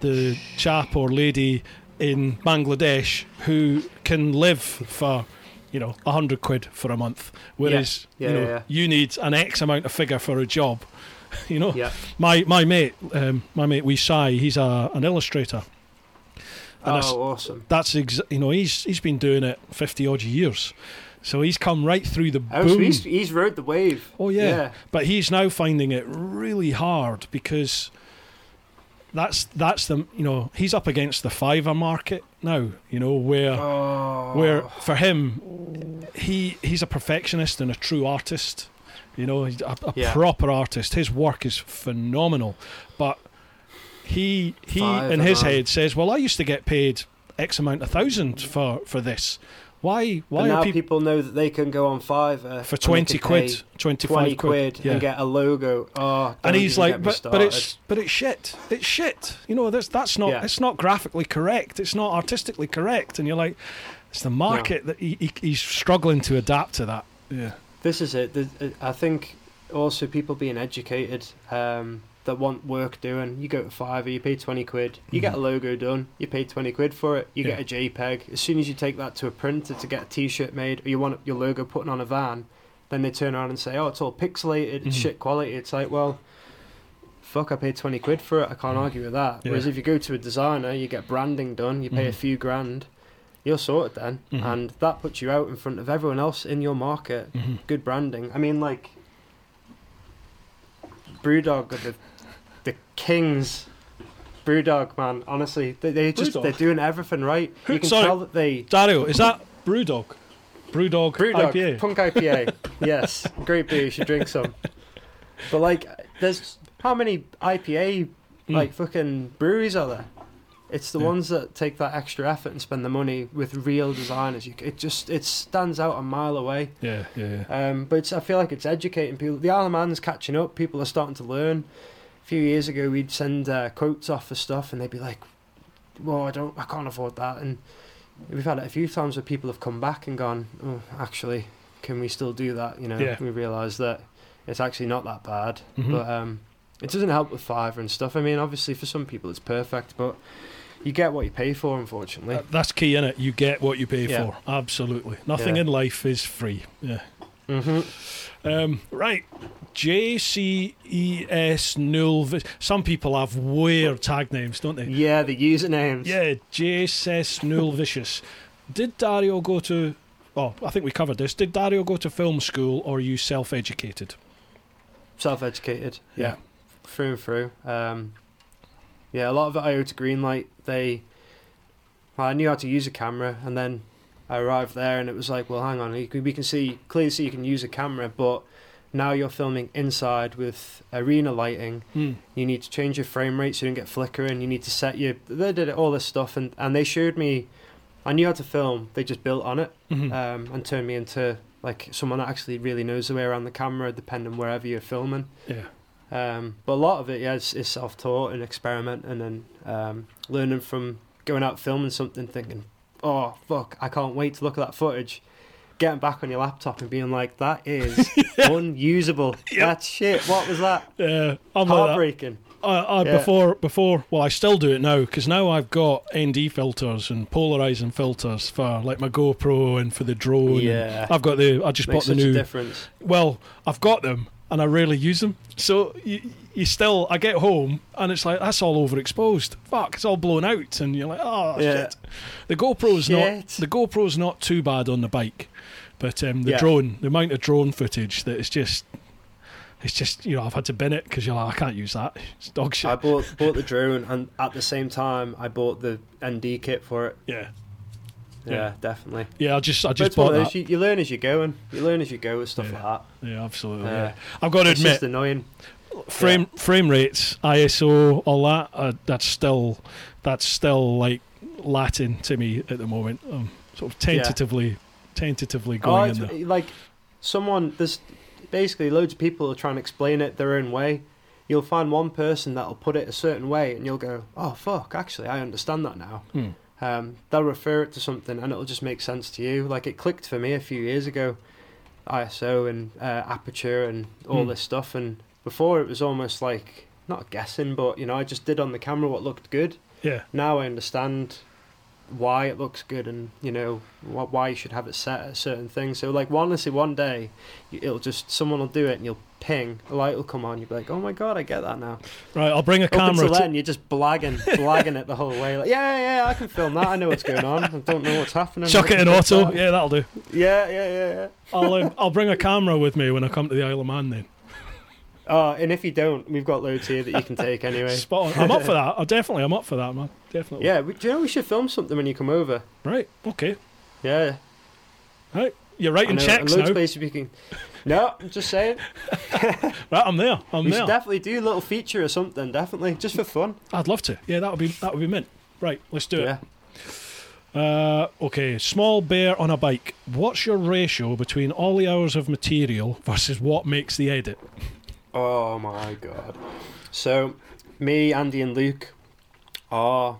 the chap or lady in Bangladesh who can live for you know a hundred quid for a month, whereas Yeah, you know yeah, yeah. you need an X amount of figure for a job. you know, Yeah. my my mate, um, my mate Wee Sai, he's a an illustrator. And Oh, that's- awesome. that's ex- you know he's he's been doing it fifty odd years, so he's come right through the Oh, boom. he's, he's rode the wave. Oh yeah. Yeah. but he's now finding it really hard because that's that's the you know he's up against the Fiverr market now. You know where Oh. where for him he he's a perfectionist and a true artist. You know, he's a, a Yeah. proper artist. His work is phenomenal, but he he Fiverr, in his head says, "Well, I used to get paid X amount of thousand for for this. Why why But now are people, know that they can go on Fiverr for twenty quid, twenty quid, yeah. and get a logo. Oh, and he's like, but but it's but it's shit. It's shit. You know, that's that's not Yeah. it's not graphically correct. It's not artistically correct. And you're like, it's the market that he, he, he's struggling to adapt to that. Yeah, This is it. I think also people being educated um, that want work doing. You go to Fiverr, you pay twenty quid, you get a logo done, you pay twenty quid for it, you Mm-hmm. Yeah. get a JPEG. As soon as you take that to a printer to get a T-shirt made, or you want your logo put on a van, then they turn around and say, "Oh, it's all pixelated, it's Mhm. shit quality." It's like, well. Fuck! I paid twenty quid for it. I can't argue with that. Whereas if you go to a designer, you get branding done. You pay a Mhm. few grand. You're sorted then, Mhm. and that puts you out in front of everyone else in your market mm-hmm. good branding. I mean, like Brewdog are the kings. Brewdog, man. Honestly, they, they just Brewdog? they're doing everything right. Who- You can sorry. tell that they Dario, is that Brewdog? Brewdog, Brewdog IPA. Punk IPA. yes, great beer. You should drink some. But like, there's how many IPA Mm. like fucking breweries are there? It's the Yeah. ones that take that extra effort and spend the money with real designers. You, it just it stands out a mile away. Yeah, yeah, yeah. Um, but it's, I feel like it's educating people. The Isle of Man's catching up. People are starting to learn. Few years ago, we'd send uh, quotes off for stuff, and they'd be like, "Well, I don't, I can't afford that." And we've had it a few times where people have come back and gone, "Oh, actually, can we still do that?" You know, Yeah. we realise that it's actually not that bad. Mhm. But um, it doesn't help with Fiverr and stuff. I mean, obviously, for some people, it's perfect, but you get what you pay for, unfortunately. Uh, That's key in it. You get what you pay Yeah. for. Absolutely. Nothing Yeah. in life is free. Yeah. hmm Um, right. JCES null. Some people have weird tag names, don't they? Yeah, the usernames. Yeah, JCES null vicious. Did Dario go to? Oh, I think we covered this. Did Dario go to film school, or are you self-educated? self-educated. Yeah. Yeah, through and through. Um, yeah, a lot of it I owe to Greenlight. They, well, I knew how to use a camera, and then I arrived there, and it was like, well, hang on, you can, we can see clearly see you can use a camera, but now you're filming inside with arena lighting. Hmm. You need to change your frame rate so you don't get flickering. You need to set your. They did all this stuff, and and they showed me. I knew how to film. They just built on it Mhm. um, and turned me into like someone that actually really knows the way around the camera, depending wherever you're filming. yeah. Um, but a lot of it, yeah, is, is self-taught and experimenting and um, learning from going out filming something, thinking, "Oh fuck, I can't wait to look at that footage." Getting back on your laptop and being like, "That is unusable. Yep. That's shit. What was that? Yeah, I'm like. Heartbreaking." I, I Yeah. before before well I still do it now because now I've got ND filters and polarizing filters for like my GoPro and for the drone. Yeah, I've got the I just makes bought the new. difference. Well, I've got them and I rarely use them. So you, you still I get home and it's like that's all overexposed. Fuck, it's all blown out and you're like oh Yeah. shit. The GoPro's not Shit. the GoPro's not too bad on the bike, but um, the Yeah. drone the amount of drone footage that is just. It's just you know I've had to bin it because you're like I can't use that. It's dog shit. I bought bought the drone, and at the same time, I bought the ND kit for it. yeah, Yeah, Yeah. definitely. yeah. I just I just it's bought that. you, you learn as you go, and you learn as you go with stuff Yeah. like that. Yeah, absolutely. Uh, yeah. I've got to It's admit, just annoying. frame frame rates, ISO, all that. Uh, that's still that's still like Latin to me at the moment. I'm sort of tentatively tentatively Oh, going it's, in there. like someone there's basically loads of people are trying to explain it their own way. You'll find one person that'll put it a certain way, and you'll go, "Oh fuck! Actually, I understand that now." Hmm. Um, they'll refer it to something, and it'll just make sense to you. Like it clicked for me a few years ago, ISO and uh, aperture and all Hmm. this stuff. And before it was almost like not guessing, but you know, I just did on the camera what looked good. Yeah. Now I understand why it looks good and you know wh- why you should have it set at certain things. So like honestly, one day it'll just someone will do it and you'll ping, a light will come on, you'll be like, oh my god, I get that now. Right, I'll bring a Up camera. until To, then, you're just blagging, blagging it the whole way. Like, yeah, yeah, I can film that. I know what's going on. I don't know what's happening. chuck it in auto. that? Yeah, that'll do. Yeah, yeah, yeah, yeah. I'll um, I'll bring a camera with me when I come to the Isle of Man. Then Oh, and if you don't, we've got loads here that you can take anyway. spot on. I'm up for that. I definitely, I'm up for that, man. Definitely. Yeah, we, do you know we should film something when you come over? Right. Okay. Yeah. Right. You're writing know, checks and loads now. of places we can. No, I'm just saying. Right. I'm there. I'm we there. should definitely do a little feature or something. Definitely, just for fun. I'd love to. Yeah, that would be that would be mint. Right. Let's do Yeah. it. Uh, okay. Small bear on a bike. What's your ratio between all the hours of material versus what makes the edit? Oh my god. So, me, Andy, and Luke are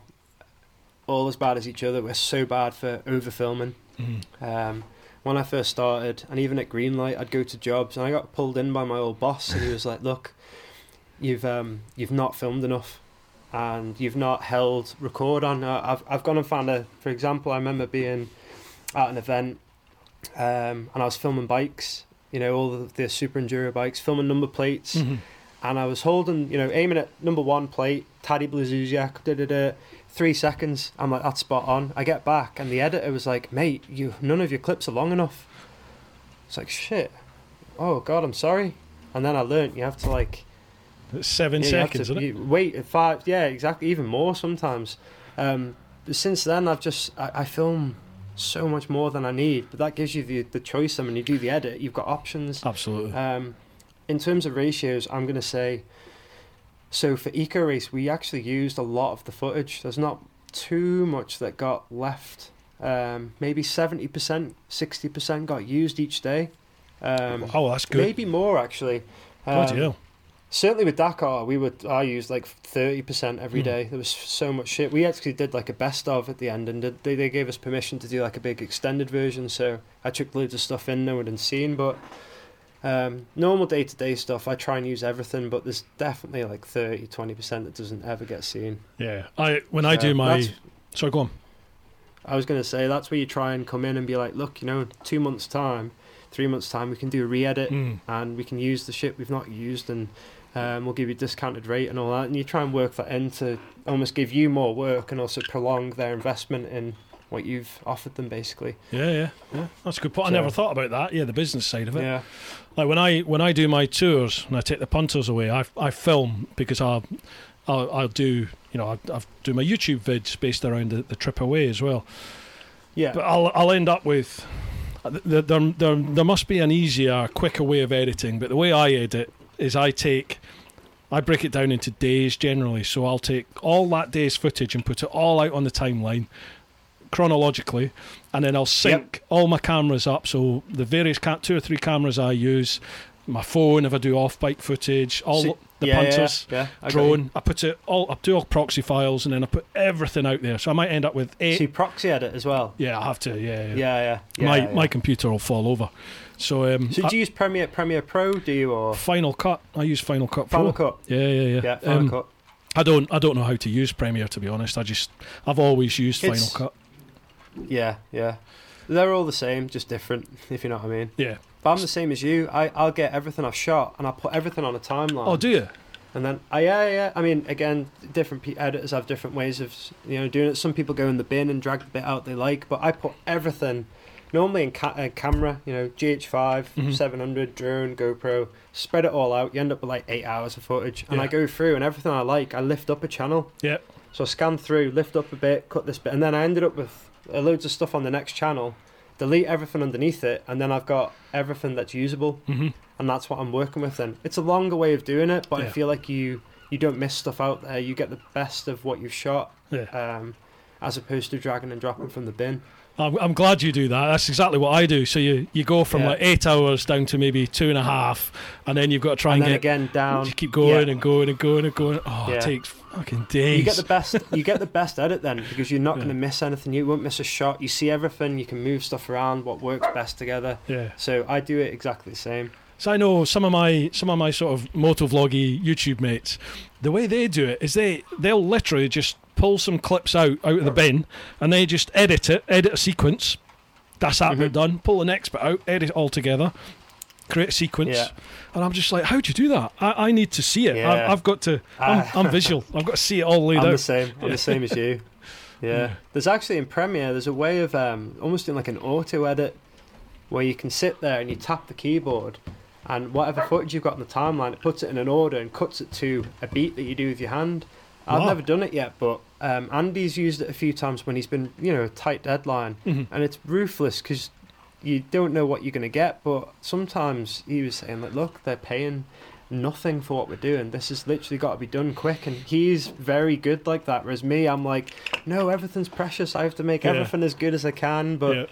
all as bad as each other. We're so bad for over filming. Mhm. Um, when I first started, and even at Greenlight, I'd go to jobs and I got pulled in by my old boss, and he was like, "Look, you've um, you've not filmed enough, and you've not held record on." Uh, I've I've gone and found a, for example, I remember being at an event, um, and I was filming bikes, you know, all the, the super enduro bikes, filming number plates, Mhm. and I was holding, you know, aiming at number one plate, Taddy Blazusiak, da da da. Three seconds, I'm like, that's spot on. I get back, and the editor was like, mate, you none of your clips are long enough. It's like shit. Oh god, I'm sorry. And then I learnt you have to like seven yeah, seconds, to- isn't it? wait at five. Yeah, exactly. Even more sometimes. Um, since then, I've just I, I film so much more than I need. But that gives you the the choice. I mean, you do the edit, you've got options. Absolutely. Um, in terms of ratios, I'm going to say. So for Eco Race, we actually used a lot of the footage. There's not too much that got left. Um, maybe seventy percent, sixty percent got used each day. Um, oh, that's good. maybe more actually. Bloody Um, hell. Certainly with Dakar, we would I used like thirty percent every Hmm. day. There was so much shit. We actually did like a best of at the end, and did, they they gave us permission to do like a big extended version. So I took loads of stuff in no one had seen, but um, normal day to day stuff I try and use everything. But there's definitely like 30 20 percent that doesn't ever get seen. Yeah. I when I So do my sorry, go on. I was going to say that's where you try and come in and be like, look, you know, two months time, three months time, we can do a re-edit Mm. and we can use the shit we've not used and um, we'll give you a discounted rate and all that. And you try and work that in to almost give you more work and also prolong their investment in what you've offered them, basically. Yeah, yeah, yeah. That's a good point. I never thought about that. Yeah, the business side of it. Yeah. Like when I when I do my tours and I take the punters away, I I film because I I'll, I'll do you know I I do my YouTube vids based around the, the trip away as well. Yeah. But I'll I'll end up with uh, there, there, there, there must be an easier, quicker way of editing. But the way I edit is I take I break it down into days generally. So I'll take all that day's footage and put it all out on the timeline chronologically, and then I'll sync all my cameras up. So the various ca- two or three cameras I use, my phone if I do off bike footage, all So- the yeah, yeah, punters, Yeah. I drone. I put it all. I do all proxy files, and then I put everything out there. So I might end up with eight. So you proxy edit as well. yeah, I have to. Yeah, yeah. Yeah, yeah. yeah my yeah. my computer will fall over. So um, So do you use Premiere Premiere Pro? Do you or Final Cut. I use Final Cut Pro. Final Cut? Yeah, yeah, yeah. Yeah, Final Um, Cut. I don't. I don't know how to use Premiere to be honest. I just. I've always used It's- Final Cut. Yeah, yeah. They're all the same, just different. If you know what I mean. Yeah. But I'm the same as you. I I'll get everything I've shot and I'll put everything on a timeline. Oh, do you? And then, uh, yeah, yeah. I mean, again, different pe- editors have different ways of you know doing it. Some people go in the bin and drag the bit out they like, but I put everything normally in ca- uh, camera. You know, GH5, Mhm. 700, drone, GoPro. Spread it all out. You end up with like eight hours of footage, and I go through and everything I like, I lift up a channel. Yeah. So I scan through, lift up a bit, cut this bit, and then I ended up with uh, loads of stuff on the next channel. Delete everything underneath it, and then I've got everything that's usable hmm and that's what I'm working with. Then it's a longer way of doing it, but I feel like you you don't miss stuff out there. You get the best of what you've shot, Yeah. um, as opposed to dragging and dropping from the bin. I'm, I'm glad you do that. That's exactly what I do. So you, you go from Yeah. like eight hours down to maybe two and a half, and then you've got to try And and, then get again down. you keep going Yeah. and going and going and going. Oh, Yeah. it takes fucking days. You get the best. You get the best edit then because you're not going to miss anything. You won't miss a shot. You see everything. You can move stuff around. What works best together. yeah. So I do it exactly the same. So I know some of my some of my sort of motovloggy YouTube mates, the way they do it is they they'll literally just pull some clips out out of the bin and they just edit it, edit a sequence. That's that Mhm. done. Pull the next bit out, edit it all together, create a sequence. Yeah. And I'm just like, how do you do that? I, I need to see it. Yeah. I, I've got to. I'm. I'm visual. I've got to see it all laid I'm the same. I'm Yeah. the same as you. Yeah. Yeah. There's actually in Premiere. There's a way of um, almost doing like an auto edit where you can sit there and you tap the keyboard. And whatever footage you've got on the timeline, it puts it in an order and cuts it to a beat that you do with your hand. I've Wow. never done it yet, but um, Andy's used it a few times when he's been, you know, a tight deadline. Mhm. and it's ruthless because you don't know what you're going to get. But sometimes he was saying, like, look, they're paying nothing for what we're doing. This has literally got to be done quick. And he's very good like that. Whereas me, I'm like, no, everything's precious. I have to make Yeah. everything as good as I can. But Yeah.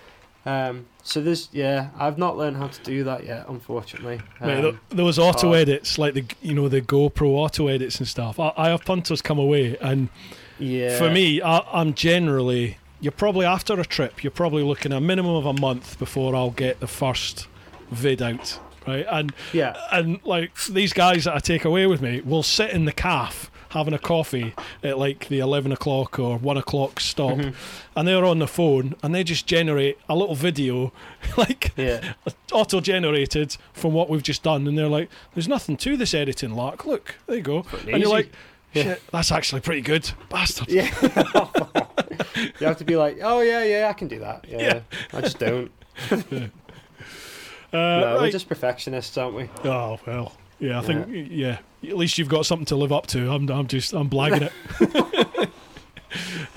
Um, so there's, yeah, I've not learned how to do that yet, unfortunately. Mate, Um, th- those auto edits, like the you know the GoPro auto edits and stuff. I, I have punters come away, and yeah, for me, I, I'm generally you're probably after a trip. You're probably looking a minimum of a month before I'll get the first vid out, right? And yeah, and like these guys that I take away with me will sit in the calf having a coffee at like the 11 o'clock or 1 o'clock stop Mhm. and they're on the phone and they just generate a little video like yeah, auto generated from what we've just done and they're like there's nothing to this editing lark look there you go and you're easy. like Yeah. shit that's actually pretty good bastard yeah. you have to be like, oh yeah, yeah, I can do that. Yeah, Yeah. I just don't. uh, no, we're just perfectionists, aren't we? oh well yeah i think yeah at least you've got something to live up to i'm, I'm just i'm blagging it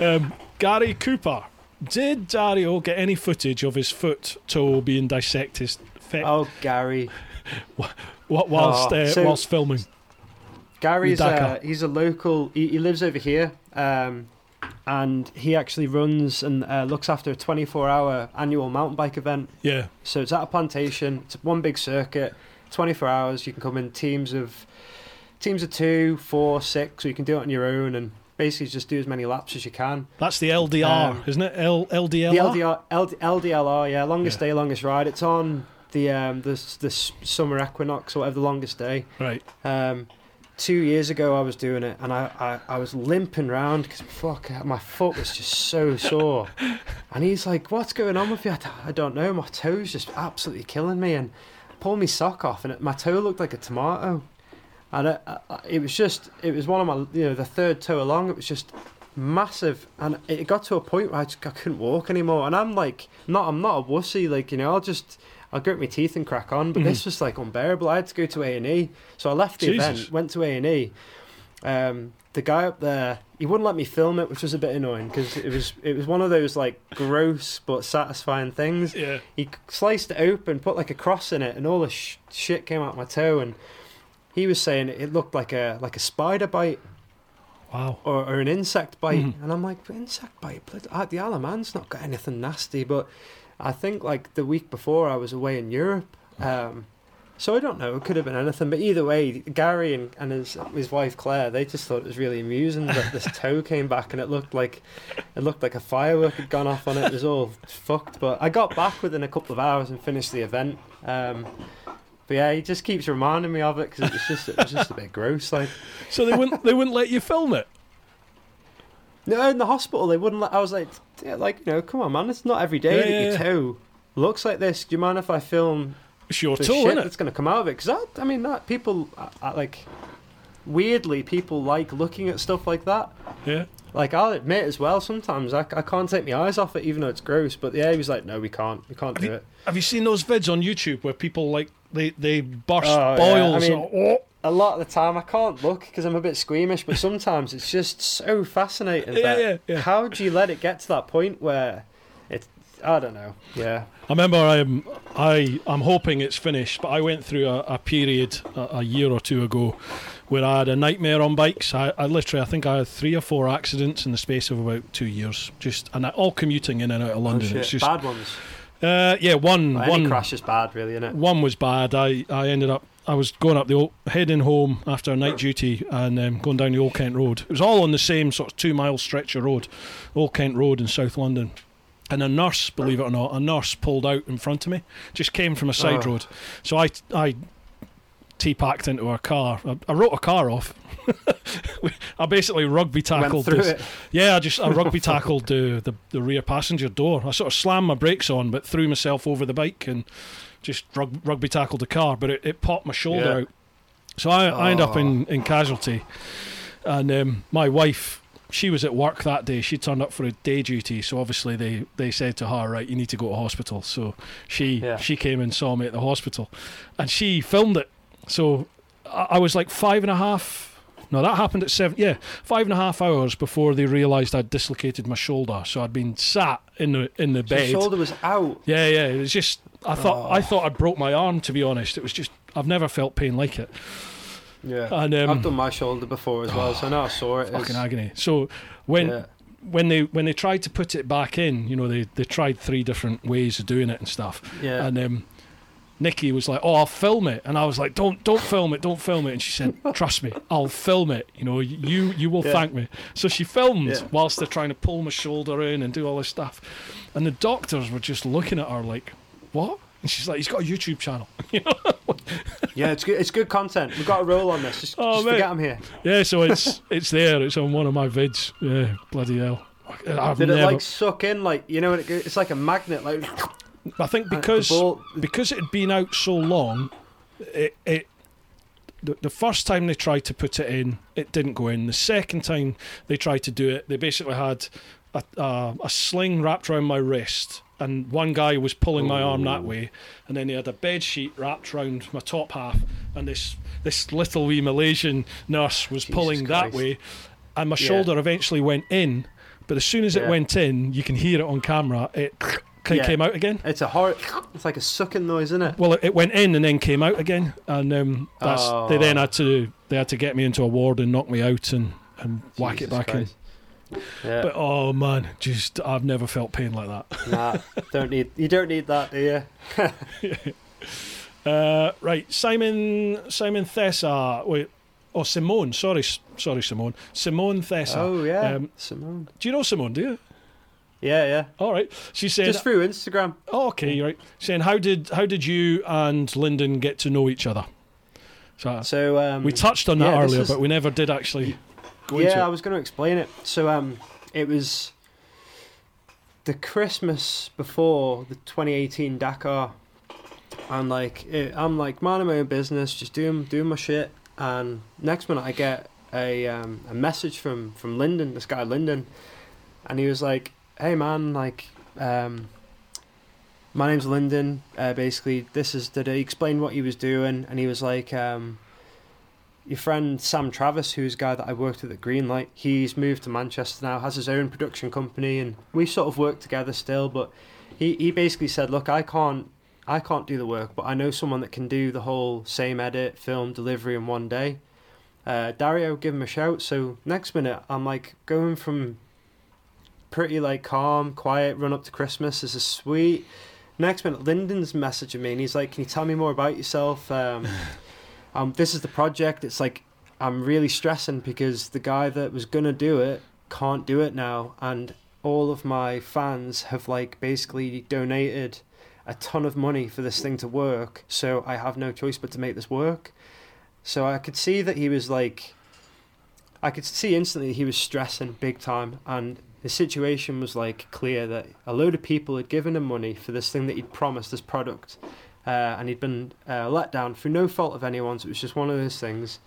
um, gary cooper did dario get any footage of his foot toe being dissected fe- Oh, Gary. wh- whilst oh, uh, so- whilst filming Gary's uh, he's a local. He, he lives over here, um, and he actually runs and uh, looks after a 24-hour annual mountain bike event. yeah So it's at a plantation. It's one big circuit, 24 hours. You can come in teams of teams of two, four, six. So you can do it on your own and basically just do as many laps as you can. that's the ldr Um, isn't it L- ldlr The LDR, LD, LDLR, yeah, longest Yeah. day, longest ride. It's on the um the the summer equinox or whatever the longest day. right Um, two years ago I was doing it and I, I, I was limping round because fuck my foot was just so sore. and he's like, "What's going on with you?" I don't know. My toe's just absolutely killing me. And pulled my sock off and it, my toe looked like a tomato. And it, it was just, it was one of my, you know, the third toe along. It was just massive, and it got to a point where I, just, I couldn't walk anymore. And I'm like, not, I'm not a wussy. Like you know, I'll just, I'll grit my teeth and crack on. But this mm. was like unbearable. I had to go to A and E, so I left the Jesus. event, went to A and E. Um, the guy up there, he wouldn't let me film it, which was a bit annoying because it was, it was one of those like gross but satisfying things yeah he sliced it open, put like a cross in it, and all the sh- shit came out my toe. And he was saying it looked like a like a spider bite wow or, or an insect bite. Mhm. And I'm like, insect bite? Ah, The Isle of Man's not got anything nasty, but I think like the week before I was away in Europe. Um, so I don't know. It could have been anything, but either way, Gary and, and his his wife Claire, they just thought it was really amusing that this toe came back and it looked like it looked like a firework had gone off on it. It was all fucked. But I got back within a couple of hours and finished the event. Um, but yeah, he just keeps reminding me of it because it was just it was just a bit gross. Like so they wouldn't they wouldn't let you film it no, in the hospital they wouldn't let. I was like, yeah, like you know, come on, man, it's not every day Yeah, that yeah, your yeah. toe looks like this. Do you mind if I film it's your the toe shit isn't it that's going to come out of it? Because I, I mean, that people I, I, like weirdly people like looking at stuff like that. yeah Like I'll admit as well, sometimes I, I can't take my eyes off it, even though it's gross. But yeah, he was like, no, we can't, we can't Have do you- it. Have you seen those vids on YouTube where people like they they burst Oh, yeah. boils? I mean- or- oh, A lot of the time, I can't look because I'm a bit squeamish. But sometimes it's just so fascinating. Yeah, that yeah, yeah. How do you let it get to that point where it's I don't know. Yeah. I remember I'm I I'm hoping it's finished, but I went through a, a period a, a year or two ago where I had a nightmare on bikes. I, I literally I think I had three or four accidents in the space of about two years, just and all commuting in and out of Oh, London. shit. it's just bad ones. uh, yeah, one Any one crash is bad, really, isn't it? one was bad. I, I ended up I was going up the old, heading home after a night duty and um, going down the Old Kent Road. It was all on the same sort of two mile stretch of road, Old Kent Road in South London. And a nurse, believe it or not, a nurse pulled out in front of me, just came from a side Oh. road. So I I t-packed into her car. I, I wrote a car off. I basically rugby tackled this. Yeah, I just I rugby tackled the, the the rear passenger door. I sort of slammed my brakes on, but threw myself over the bike and just rug, rugby tackled the car. But it, it popped my shoulder Yeah. out, so I, I ended up Oh. in, in casualty. And um, my wife, she was at work that day. She turned up for a day duty, so obviously they, they said to her, right, you need to go to hospital. So she Yeah. she came and saw me at the hospital, and she filmed it. So I, I was like five and a half. No, that happened at seven. Yeah, five and a half hours before they realised I'd dislocated my shoulder. So I'd been sat in the in the So your bed. shoulder was out. Yeah, yeah. It was just. I thought Oh. I thought I'd broke my arm. To be honest, it was just. I've never felt pain like it. Yeah. And um, I've done my shoulder before as well, so I know how sore it is. fucking agony. So when yeah. when they when they tried to put it back in, you know, they they tried three different ways of doing it and stuff. Yeah. And um, Nikki was like, "Oh, I'll film it," and I was like, "Don't, don't film it, don't film it." And she said, "Trust me, I'll film it. You know, you you will Yeah. thank me." So she filmed Yeah. whilst they're trying to pull my shoulder in and do all this stuff, and the doctors were just looking at her like, "What?" And she's like, "He's got a YouTube channel." you know? yeah, it's good. It's good content. We've got a roll on this. Just, Oh, just mate. forget I'm here. yeah, so it's it's there. It's on one of my vids. Yeah, bloody hell. I've Did never. it like suck in? Like you know, it's like a magnet. Like I think because ball- because it had been out so long, it, it the, the first time they tried to put it in, it didn't go in. The second time they tried to do it, they basically had a, a, a sling wrapped around my wrist, and one guy was pulling my arm that way, and then they had a bed sheet wrapped around my top half, and this this little wee Malaysian nurse was Jesus pulling that way, and my Yeah. shoulder eventually went in. But as soon as it Yeah. went in, you can hear it on camera. It Yeah. came out again. it's a hor It's like a sucking noise, isn't it? Well, it- it went in and then came out again, and um, that's they then Oh. had to they had to get me into a ward and knock me out and, and whack it back Christ. Yeah. But oh man, just I've never felt pain like that. nah, don't need. You don't need that, do you? Uh, right, Simon Simon Thessa, wait, oh Simone, sorry, sorry Simone, Simone Thessa. Oh yeah, Um, Simone. Do you know Simone? Do you? Yeah, yeah. All right. She said, Just through Instagram. "Oh, okay, you're right." Saying, "How did how did you and Lyndon get to know each other?" So So um, we touched on that yeah, earlier, is- but we never did actually go yeah, I was going to explain it. So um, it was the Christmas before the 2018 Dakar, and like it, I'm like minding my own business, just doing doing my shit. And next minute, I get a um, a message from from Lyndon, this guy Lyndon, and he was like, "Hey man, like." Um, my name's Lyndon. Uh, basically, this is did he explain what he was doing, and he was like, um, your friend Sam Travis, who's a guy that I worked with at Greenlight, he's moved to Manchester now, has his own production company, and we sort of work together still. But he, he basically said, look, I can't I can't do the work, but I know someone that can do the whole same edit, film, delivery in one day. Uh, Dario, give him a shout. So next minute, I'm like going from pretty like calm, quiet run up to Christmas. This is sweet. Next minute, Lyndon's messaging me, and he's like, "Can you tell me more about yourself?" Um, um, this is the project. It's like I'm really stressing because the guy that was gonna do it can't do it now, and all of my fans have like basically donated a ton of money for this thing to work. So I have no choice but to make this work. So I could see that he was like, I could see instantly he was stressing big time, and the situation was like clear that a load of people had given him money for this thing that he'd promised, this product, uh, and he'd been uh, let down through no fault of anyone's. It was just one of those things.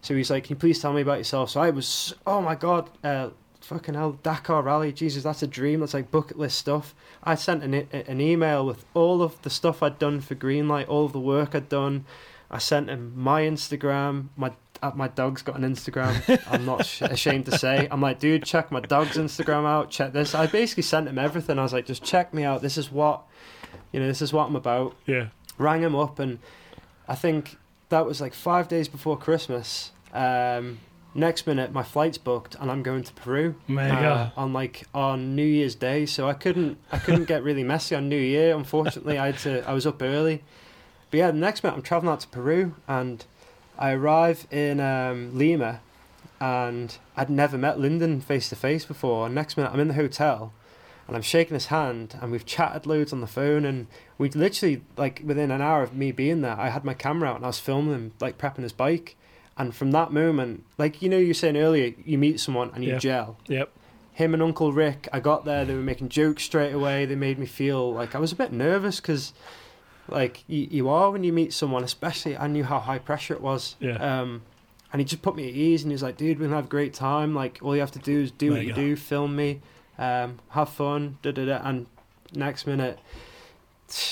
So he's like, "Can you please tell me about yourself?" So I was, oh my god, uh, fucking hell, Dakar Rally, Jesus, that's a dream. That's like bucket list stuff. I sent an an email with all of the stuff I'd done for Greenlight, all of the work I'd done. I sent him my Instagram, my uh, my dog's got an Instagram. I'm not sh- ashamed to say. I'm like, dude, check my dog's Instagram out. Check this. I basically sent him everything. I was like, just check me out. This is what, you know, this is what I'm about. Yeah. Rang him up, and I think that was like five days before Christmas. Um, next minute, my flight's booked, and I'm going to Peru Mega. uh, on like on New Year's Day. So I couldn't, I couldn't get really messy on New Year. Unfortunately, I had to. I was up early. But yeah, the next minute I'm traveling out to Peru, and I arrive in um, Lima, and I'd never met Lyndon face to face before. And next minute I'm in the hotel, and I'm shaking his hand, and we've chatted loads on the phone, and we literally like within an hour of me being there, I had my camera out and I was filming him like prepping his bike. And from that moment, like you know, you were saying earlier, you meet someone and you Yeah. gel Yep. him and Uncle Rick, I got there, they were making jokes straight away. They made me feel like I was a bit nervous because, like, you, you are when you meet someone, especially I knew how high pressure it was. Yeah. Um, and he just put me at ease and he was like, dude, we're going to have a great time. Like, all you have to do is do what you do, film me, um, have fun, da da da. And next minute,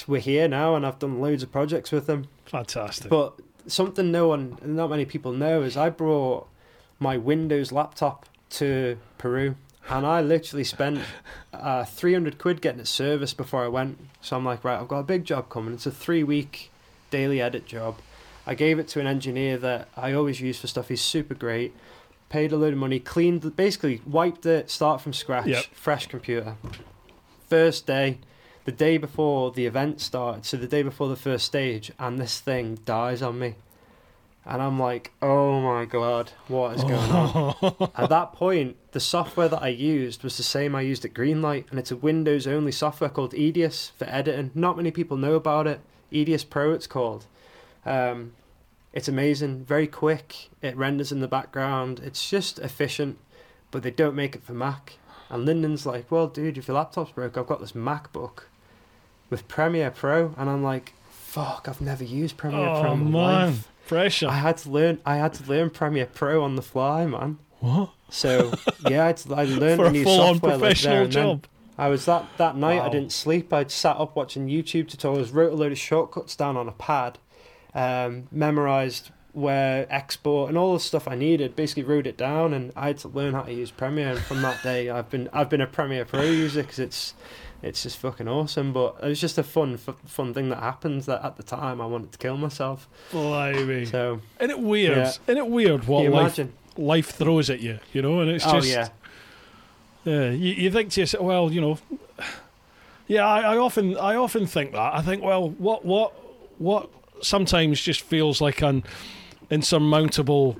we're here now and I've done loads of projects with them. Fantastic. But something no one, not many people know is I brought my Windows laptop to Peru, and I literally spent uh, 300 quid getting it serviced before I went. So I'm like, right, I've got a big job coming. It's a three week daily edit job. I gave it to an engineer that I always use for stuff. He's super great. Paid a load of money, cleaned, basically wiped it, start from scratch, Yep. fresh computer. First day, the day before the event started, so the day before the first stage, and this thing dies on me. And I'm like, oh my god, what is going on? at that point, the software that I used was the same I used at Greenlight, and it's a Windows only software called Edius for editing. Not many people know about it. Edius Pro, it's called. Um, it's amazing, very quick. It renders in the background. It's just efficient, but they don't make it for Mac. And Lyndon's like, well, dude, if your laptop's broke, I've got this MacBook with Premiere Pro, and I'm like, fuck, I've never used Premiere Pro oh in my oh, man, life. pressure. I had to learn. I had to learn Premiere Pro on the fly, man. what? So yeah, I, had to- I learned For a a new full-on software like there professional and then. job. I was that that night. I didn't sleep. I'd sat up watching YouTube tutorials, wrote a load of shortcuts down on a pad, um, memorized where export and all the stuff I needed. Basically, wrote it down, and I had to learn how to use Premiere. And from that day, I've been I've been a Premiere Pro user because it's it's just fucking awesome. But it was just a fun f- fun thing that happened. That at the time I wanted to kill myself. Blimey. So Isn't it weird? Yeah. Isn't it weird what life life throws at you? You know, and it's oh just yeah, Yeah, you, you think to yourself, well, you know, yeah, I, I often, I often think that. I think, well, what, what, what sometimes just feels like an insurmountable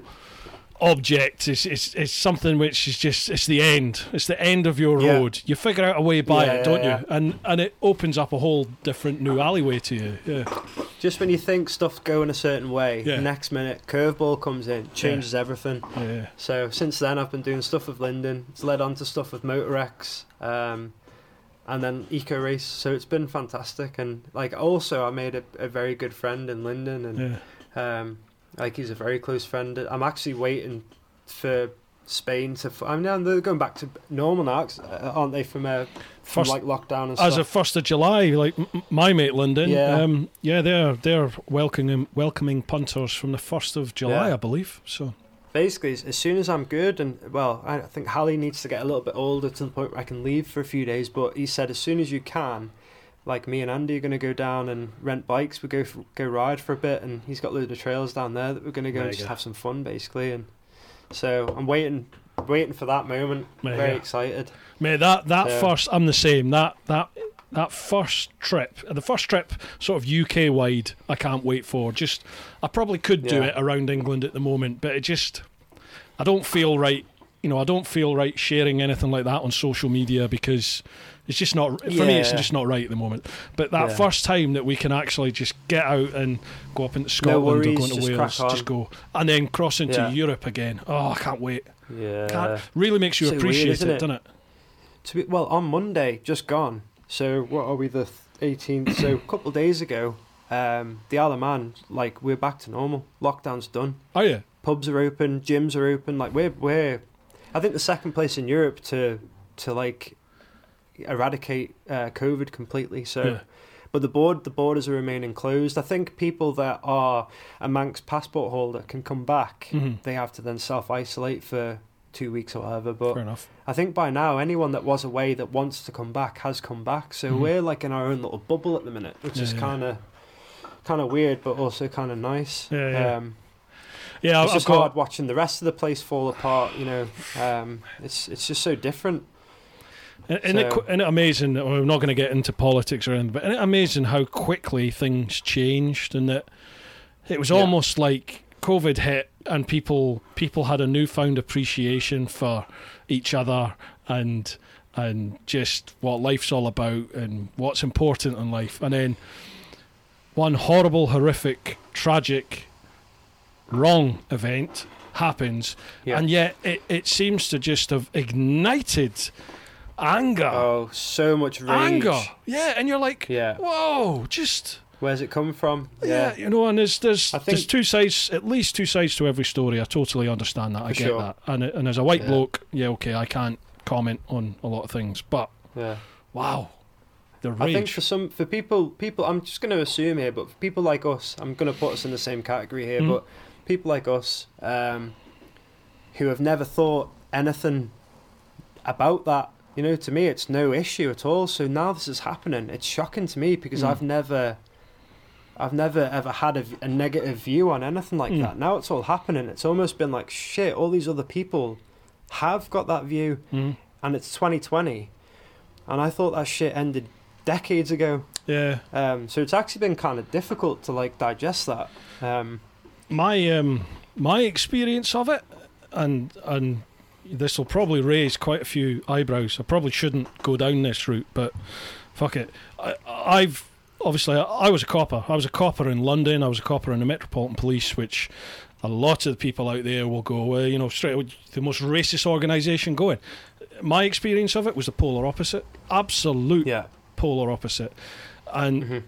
object It's, is, is something which is just, it's the end. It's the end of your Yeah. road. You figure out a way by Yeah, it, don't yeah, you? And and it opens up a whole different new alleyway to you. Yeah, just when you think stuff's going a certain way, next minute curveball comes in, changes everything. yeah. So since then, I've been doing stuff with Lyndon. It's led on to stuff with Motorex, um, and then Eco Race. So it's been fantastic. And like also, I made a, a very good friend in Lyndon, and yeah. um, like he's a very close friend. I'm actually waiting for Spain to. f- I mean, they're going back to normal now, uh, aren't they? From, uh, from First- like lockdown and stuff. As of first of July, like my mate Lyndon, Yeah. um, yeah, they're they're welcoming welcoming punters from the first of July, Yeah. I believe. So basically as, soon as I'm good and well I think Hallie needs to get a little bit older to the point where I can leave for a few days but he said as soon as you can like me and Andy are going to go down and rent bikes we go for, go ride for a bit and he's got loads of trails down there that we're going to go and just Mega. have some fun basically and so I'm waiting waiting for that moment very excited Mate, that that Yeah. first, I'm the same. That that that first trip, the first trip, sort of UK wide, I can't wait for. Just, I probably could do Yeah. it around England at the moment, but it just, I don't feel right. You know, I don't feel right sharing anything like that on social media because it's just not for me. It's just not right at the moment. But that Yeah. first time that we can actually just get out and go up into Scotland worries, or go into just Wales, just go and then cross into Yeah. Europe again. Oh, I can't wait. yeah Can't, really makes you weird, appreciate isn't it, it? doesn't it? To be, well, on Monday, just gone. So what are we the eighteenth? so a couple of days ago, um, the Isle of Man, like we're back to normal. Lockdown's done. Oh yeah. Pubs are open, gyms are open. Like we're we're, I think the second place in Europe to to like eradicate uh, COVID completely. So, Yeah. but the board the borders are remaining closed. I think people that are a Manx passport holder can come back. Mhm. They have to then self isolate for two weeks or whatever. But. I think by now anyone that was away that wants to come back has come back. So Mhm. we're like in our own little bubble at the minute, which Yeah, is kind of kind of weird, but also kind of nice. Yeah, yeah. Um, Yeah, it's I've just got. hard watching the rest of the place fall apart. You know, um, it's it's just so different. Isn't, it, So- qu- isn't it amazing? We're not going to get into politics or anything, but isn't it amazing how quickly things changed and that it was Yeah. almost like COVID hit and people people had a newfound appreciation for each other and and just what life's all about and what's important in life, and then one horrible, horrific, tragic, wrong event happens, Yeah. and yet it, it seems to just have ignited anger. Oh, so much rage. anger. Yeah, and you're like, Yeah. whoa, just Where's it come from? yeah, you know. And there's there's there's two sides, at least two sides to every story. I totally understand that. I get sure. that. And and as a white Yeah. bloke, yeah, okay, I can't comment on a lot of things, but Yeah. wow, the rage. I think for some for people people I'm just going to assume here, but for people like us, I'm going to put us in the same category here. Mm. But people like us um, who have never thought anything about that, you know, to me it's no issue at all. So now this is happening. It's shocking to me because Mm. I've never. I've never ever had a, a negative view on anything like Mm. that. Now it's all happening. It's almost been like shit. All these other people have got that view, Mm. and it's 2020, and I thought that shit ended decades ago. Yeah, Um, so it's actually been kind of difficult to like digest that. Um, my um my experience of it, and and this will probably raise quite a few eyebrows. I probably shouldn't go down this route, but fuck it. I, I've obviously I, I was a copper. I was a copper in London. I was a copper in the Metropolitan Police, which a lot of the people out there will go, well, you know, straight away, the most racist organisation going. My experience of it was the polar opposite. Absolute yeah. polar opposite. And Mhm.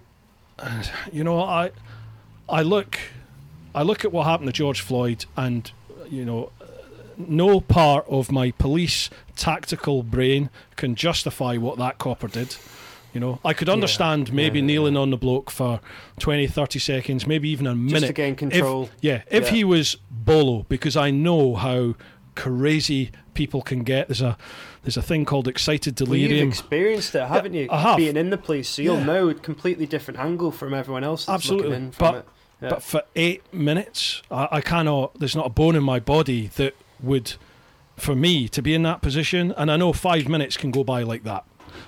you know, I I look I look at what happened to George Floyd, and you know, no part of my police tactical brain can justify what that copper did. You know, I could Yeah. understand maybe Yeah, yeah, kneeling on the bloke for 20, 30 seconds, maybe even a minute. Just to gain control. Yeah, if Yeah. he was Bolo, because I know how crazy people can get. There's a there's a thing called excited well, you've experienced it, haven't you? I have. Being in the place, so you'll Yeah. know a completely different angle from everyone else that's Absolutely. looking in from But- it. Yeah. But for eight minutes, I, I cannot. There's not a bone in my body that would, for me, to be in that position. And I know five minutes can go by like that.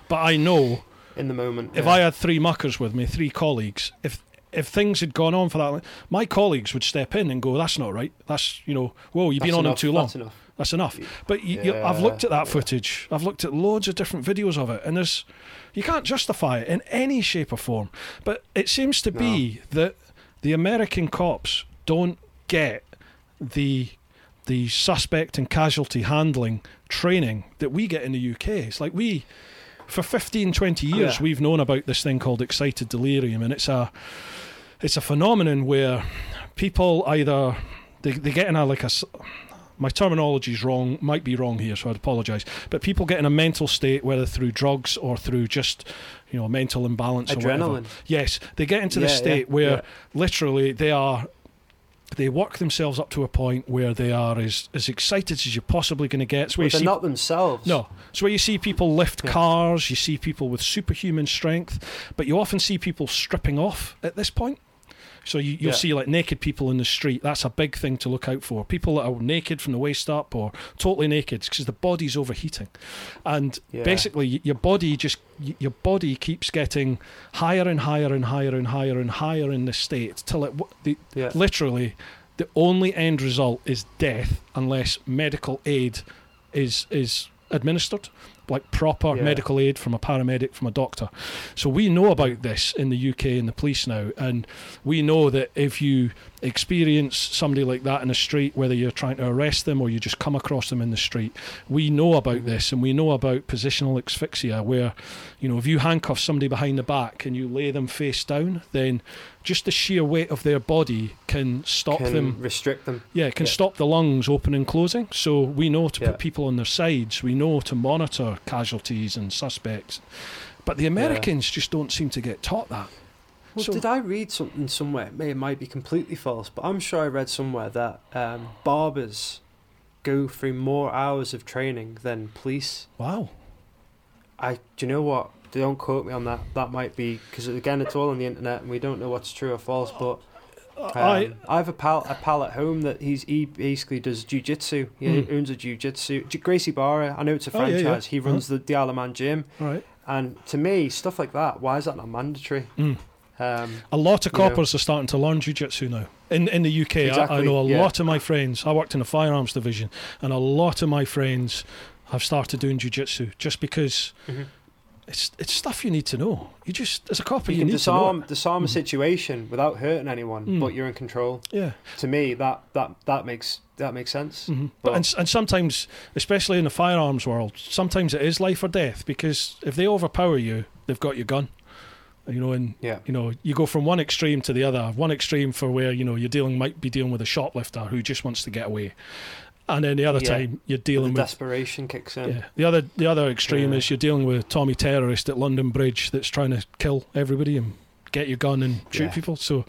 But I know in the moment, if yeah. I had three muckers with me, three colleagues, if if things had gone on for that, my colleagues would step in and go, "That's not right. That's you know, whoa, you've That's been on him enough, too long. That's enough. That's enough." But you, you, I've looked at that yeah. footage. I've looked at loads of different videos of it, and there's you can't justify it in any shape or form. But it seems to be that the American cops don't get the the suspect and casualty handling training that we get in the UK. It's like we for 15 20 years Yeah. we've known about this thing called excited delirium and it's a it's a phenomenon where people either they, they get in a like a my terminology is wrong might be wrong here so i'd apologize but people get in a mental state whether through drugs or through just you know mental imbalance or whatever Adrenaline. yes they get into the Yeah, state yeah, where yeah. literally they are they work themselves up to a point where they are as, as excited as you're possibly going to get. It's where you they're see not themselves. no. It's where you see people lift Yeah. cars, you see people with superhuman strength, but you often see people stripping off at this point. So you, you'll Yeah. see like naked people in the street. That's a big thing to look out for. People that are naked from the waist up or totally naked because the body's overheating, and Yeah. basically your body just your body keeps getting higher and higher and higher and higher and higher in this state till it the, Yeah. literally the only end result is death unless medical aid is is administered like proper Yeah. medical aid from a paramedic from a doctor so we know about this in the UK in the police now and we know that if you experience somebody like that in the street whether you're trying to arrest them or you just come across them in the street we know about this and we know about positional asphyxia where you know if you handcuff somebody behind the back and you lay them face down then just the sheer weight of their body can stop Can them restrict them. yeah, it can Yeah. stop the lungs opening and closing. So we know to Yeah. put people on their sides. We know to monitor casualties and suspects. But the Americans just don't seem to get taught that. Well, So- did I read something somewhere? It may- It might be completely false, but I'm sure I read somewhere that um, barbers go through more hours of training than police. Wow. I do you know what? Don't quote me on that. That might be because again, it's all on the internet, and we don't know what's true or false. But um, I, I have a pal, a pal at home that he's he basically does jujitsu. He Mm. owns a jujitsu. J- Gracie Barra, I know it's a Oh, yeah, yeah. franchise. He runs the the Isle of Man gym, right. and to me, stuff like that. Why is that not mandatory? Mm. Um, A lot of You know. coppers are starting to learn jiu-jitsu now. In in the UK, I, I know a yeah. lot of my friends. I worked in the firearms division, and a lot of my friends have started doing jiu-jitsu just because Mhm. it's it's stuff you need to know. You just as a copper, you, you, can need disarm to disarm a Mhm. situation without hurting anyone, Mm. but you're in control. Yeah. To me, that that that makes that makes sense. hmm But and, and sometimes, especially in the firearms world, sometimes it is life or death because if they overpower you, they've got your gun. You know, and Yeah, you know you go from one extreme to the other. One extreme for where you know you're dealing might be dealing with a shoplifter who just wants to get away, and then the other Yeah. time you're dealing with desperation kicks in. Yeah. The other the other extreme Yeah. is you're dealing with a Tommy terrorist at London Bridge that's trying to kill everybody and get your gun and shoot people. So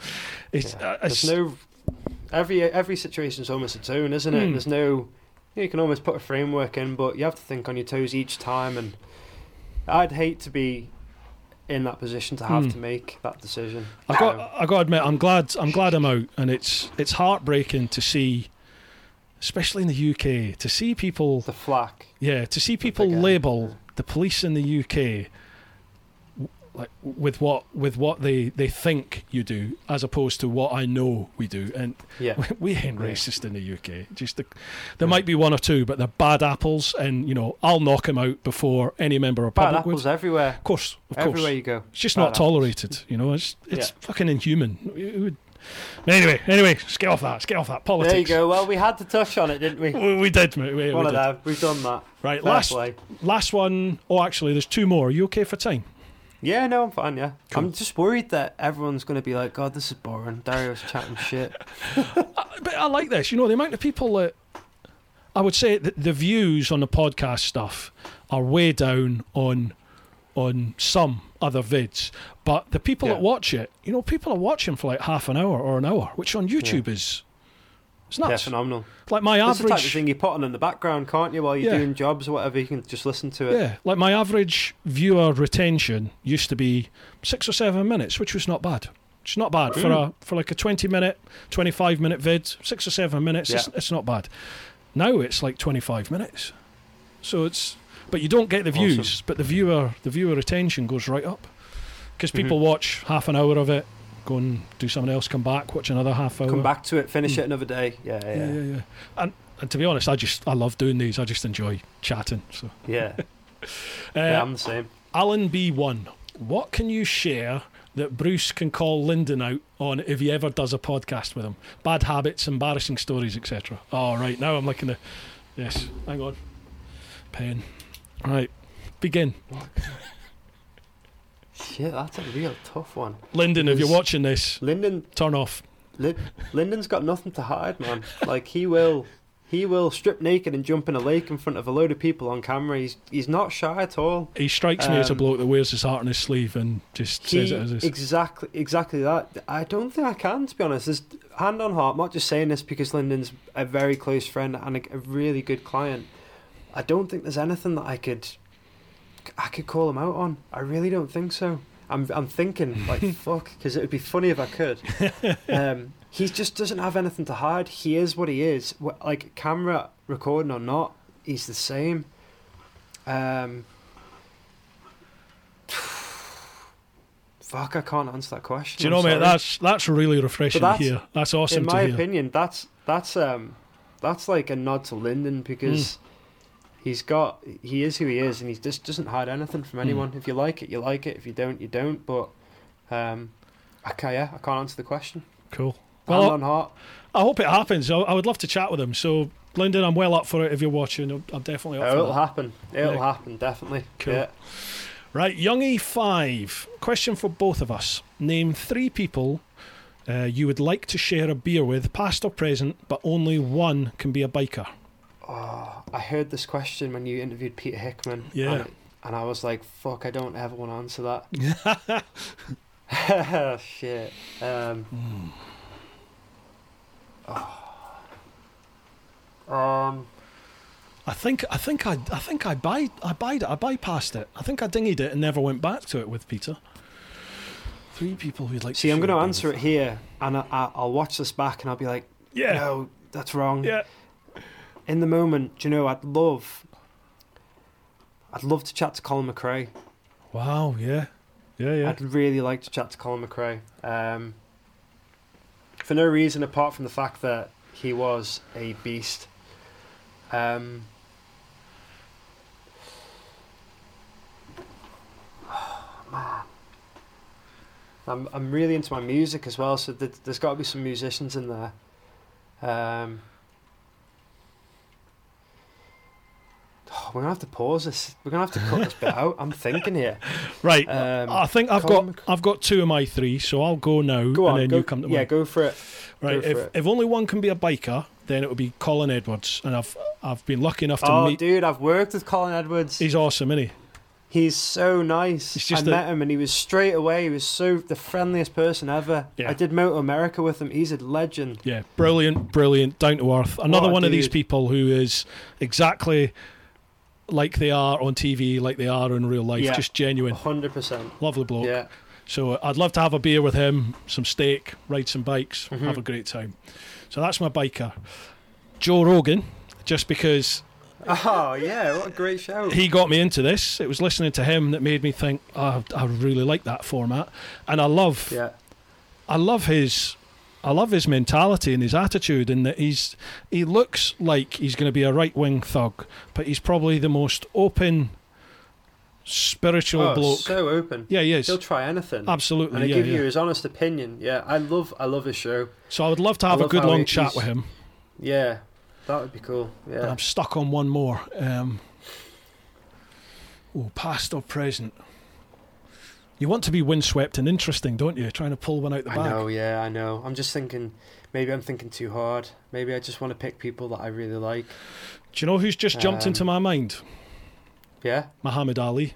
it's, uh, it's There's no every every situation's almost its own, isn't it? Mm. There's no you can almost put a framework in, but you have to think on your toes each time. And I'd hate to be in that position to have Mm. to make that decision. I got I got to admit I'm glad I'm glad I'm out and it's it's heartbreaking to see especially in the UK to see people the flack. yeah to see people label the police in the UK like with what with what they they think you do as opposed to what I know we do and Yeah, we ain't racist in the UK. Just the, there might be one or two, but they're bad apples, and you know I'll knock them out before any member of bad public apples would. everywhere. Of course, of course. Everywhere you go. It's just bad not apples. tolerated. You know, it's it's Yeah. fucking inhuman. Anyway, anyway, let's get off that. Let's get off that politics. There you go. Well, we had to touch on it, didn't we? We, we did, mate. We, we One of did. them. We've done that. Right, Fair last play. last one. Oh, actually, there's two more. Are you okay for time? Yeah, no, I'm fine. Yeah, Cool. I'm just worried that everyone's going to be like, "God, this is boring." Dario's chatting shit. but I like this. You know, the amount of people that I would say that the views on the podcast stuff are way down on on some other vids, but the people Yeah. that watch it, you know, people are watching for like half an hour or an hour, which on YouTube is it's Yeah, phenomenal. like my That's the type of average, thing you put on in the background, can't you? While you're Yeah. doing jobs or whatever, you can just listen to it. yeah, like my average viewer retention used to be six or seven minutes, which was not bad. It's not bad for Mm. a for like a twenty minute, twenty five minute vid. Six or seven minutes, it's, Yeah. it's not bad. Now it's like twenty five minutes, so it's but you don't get the views, Awesome. but the viewer the viewer retention goes right up because Mhm. people watch half an hour of it, go and do something else, come back, watch another half hour. Come back to it, finish Mm. it another day. Yeah, yeah, Yeah, yeah. yeah, yeah. And and to be honest, I just I love doing these. I just enjoy chatting. So, Yeah, uh, yeah, I'm the same. Alan B1, what can you share that Bruce can call Lyndon out on if he ever does a podcast with him? Bad habits, embarrassing stories, etc. All right, now I'm looking at. Yes, hang on. Pen. Right, begin. Shit, that's a real tough one. Lyndon, if you're watching this, Lyndon, turn off. Lin- Lyndon's got nothing to hide, man. Like he will, he will strip naked and jump in a lake in front of a load of people on camera. He's he's not shy at all. He strikes me as a Um, bloke that wears his heart on his sleeve and just He, says it as is. exactly, exactly that. I don't think I can, to be honest. There's, hand on heart, I'm not just saying this because Lyndon's a very close friend and a, a really good client. I don't think there's anything that I could, I could call him out on. I really don't think so. I'm, I'm thinking like fuck, because it would be funny if I could. Um, he just doesn't have anything to hide. He is what he is. Like camera recording or not, he's the same. Um, fuck, I can't answer that question. Do you know, I'm mate? sorry. That's that's really refreshing that's- hear. That's awesome in to my hear. opinion, that's that's um that's like a nod to Lyndon because Hmm. He's got he is who he is and he just doesn't hide anything from Mm. anyone. If you like it, you like it. If you don't, you don't. But um, okay, yeah, I can't answer the question. Cool. Hand Well, on heart. I hope it happens. I, I would love to chat with him. So, Lyndon, I'm well up for it. If you're watching, I'm, definitely up for It'll that. happen. It'll Yeah. happen. Definitely. Cool. Yeah. Right, Youngie five. Question for both of us. Name three people uh, you would like to share a beer with, past or present, but only one can be a biker. Oh, I heard this question when you interviewed Peter Hickman. Yeah. And, and I was like, fuck, I don't ever want to answer that. Shit. Um, oh. um, I think I think I I think I buy I buyed it. I bypassed it. I think I dinged it and never went back to it with Peter. Three people who'd like. see, I'm going to answer it here, and I, I, I'll watch this back, and I'll be like, Yeah, no, that's wrong. yeah. In the moment, do you know, I'd love, I'd love to chat to Colin McRae. Wow. Yeah. Yeah. Yeah. I'd really like to chat to Colin McRae. Um, for no reason apart from the fact that he was a beast. Um, man. I'm I'm really into my music as well, so th- there's got to be some musicians in there. Um, we're gonna have to pause this. We're gonna have to cut this bit out. I'm thinking here. Right. Um, I think I've got I've got two of my three, so I'll go now, Go on, and then go, you come to yeah, mine. go for it. Right. go If it. if only one can be a biker, then it would be Colin Edwards, and I've I've been lucky enough to meet. Oh, meet. dude, I've worked with Colin Edwards. He's awesome, isn't he? He's so nice. He's just I a- met him and he was straight away. He was so the friendliest person ever. Yeah. I did Moto America with him. He's a legend. Yeah, brilliant, brilliant, down to earth. Another one of these people who is exactly like they are on TV, like they are in real life, Yeah. just genuine, hundred percent. lovely bloke. Yeah. So I'd love to have a beer with him, some steak, ride some bikes, Mhm. have a great time. So that's my biker. Joe Rogan, just because Oh yeah, what a great show. he got me into this. It was listening to him that made me think, oh, I really like that format, and I love yeah. I love his I love his mentality and his attitude and that he's he looks like he's going to be a right wing thug, but he's probably the most open spiritual Oh, bloke. so open. yeah, he is. He'll try anything. Absolutely. and he yeah, give yeah. you his honest opinion. Yeah, I love I love his show. So I would love to I have a good long chat with him. Yeah, that would be cool. And Yeah. I'm stuck on one more. Um, oh, past or present. You want to be windswept and interesting, don't you? Trying to pull one out the I bag. know. Yeah, I know. I'm just thinking. Maybe I'm thinking too hard. Maybe I just want to pick people that I really like. Do you know who's just jumped Um, into my mind? Yeah. Muhammad Ali.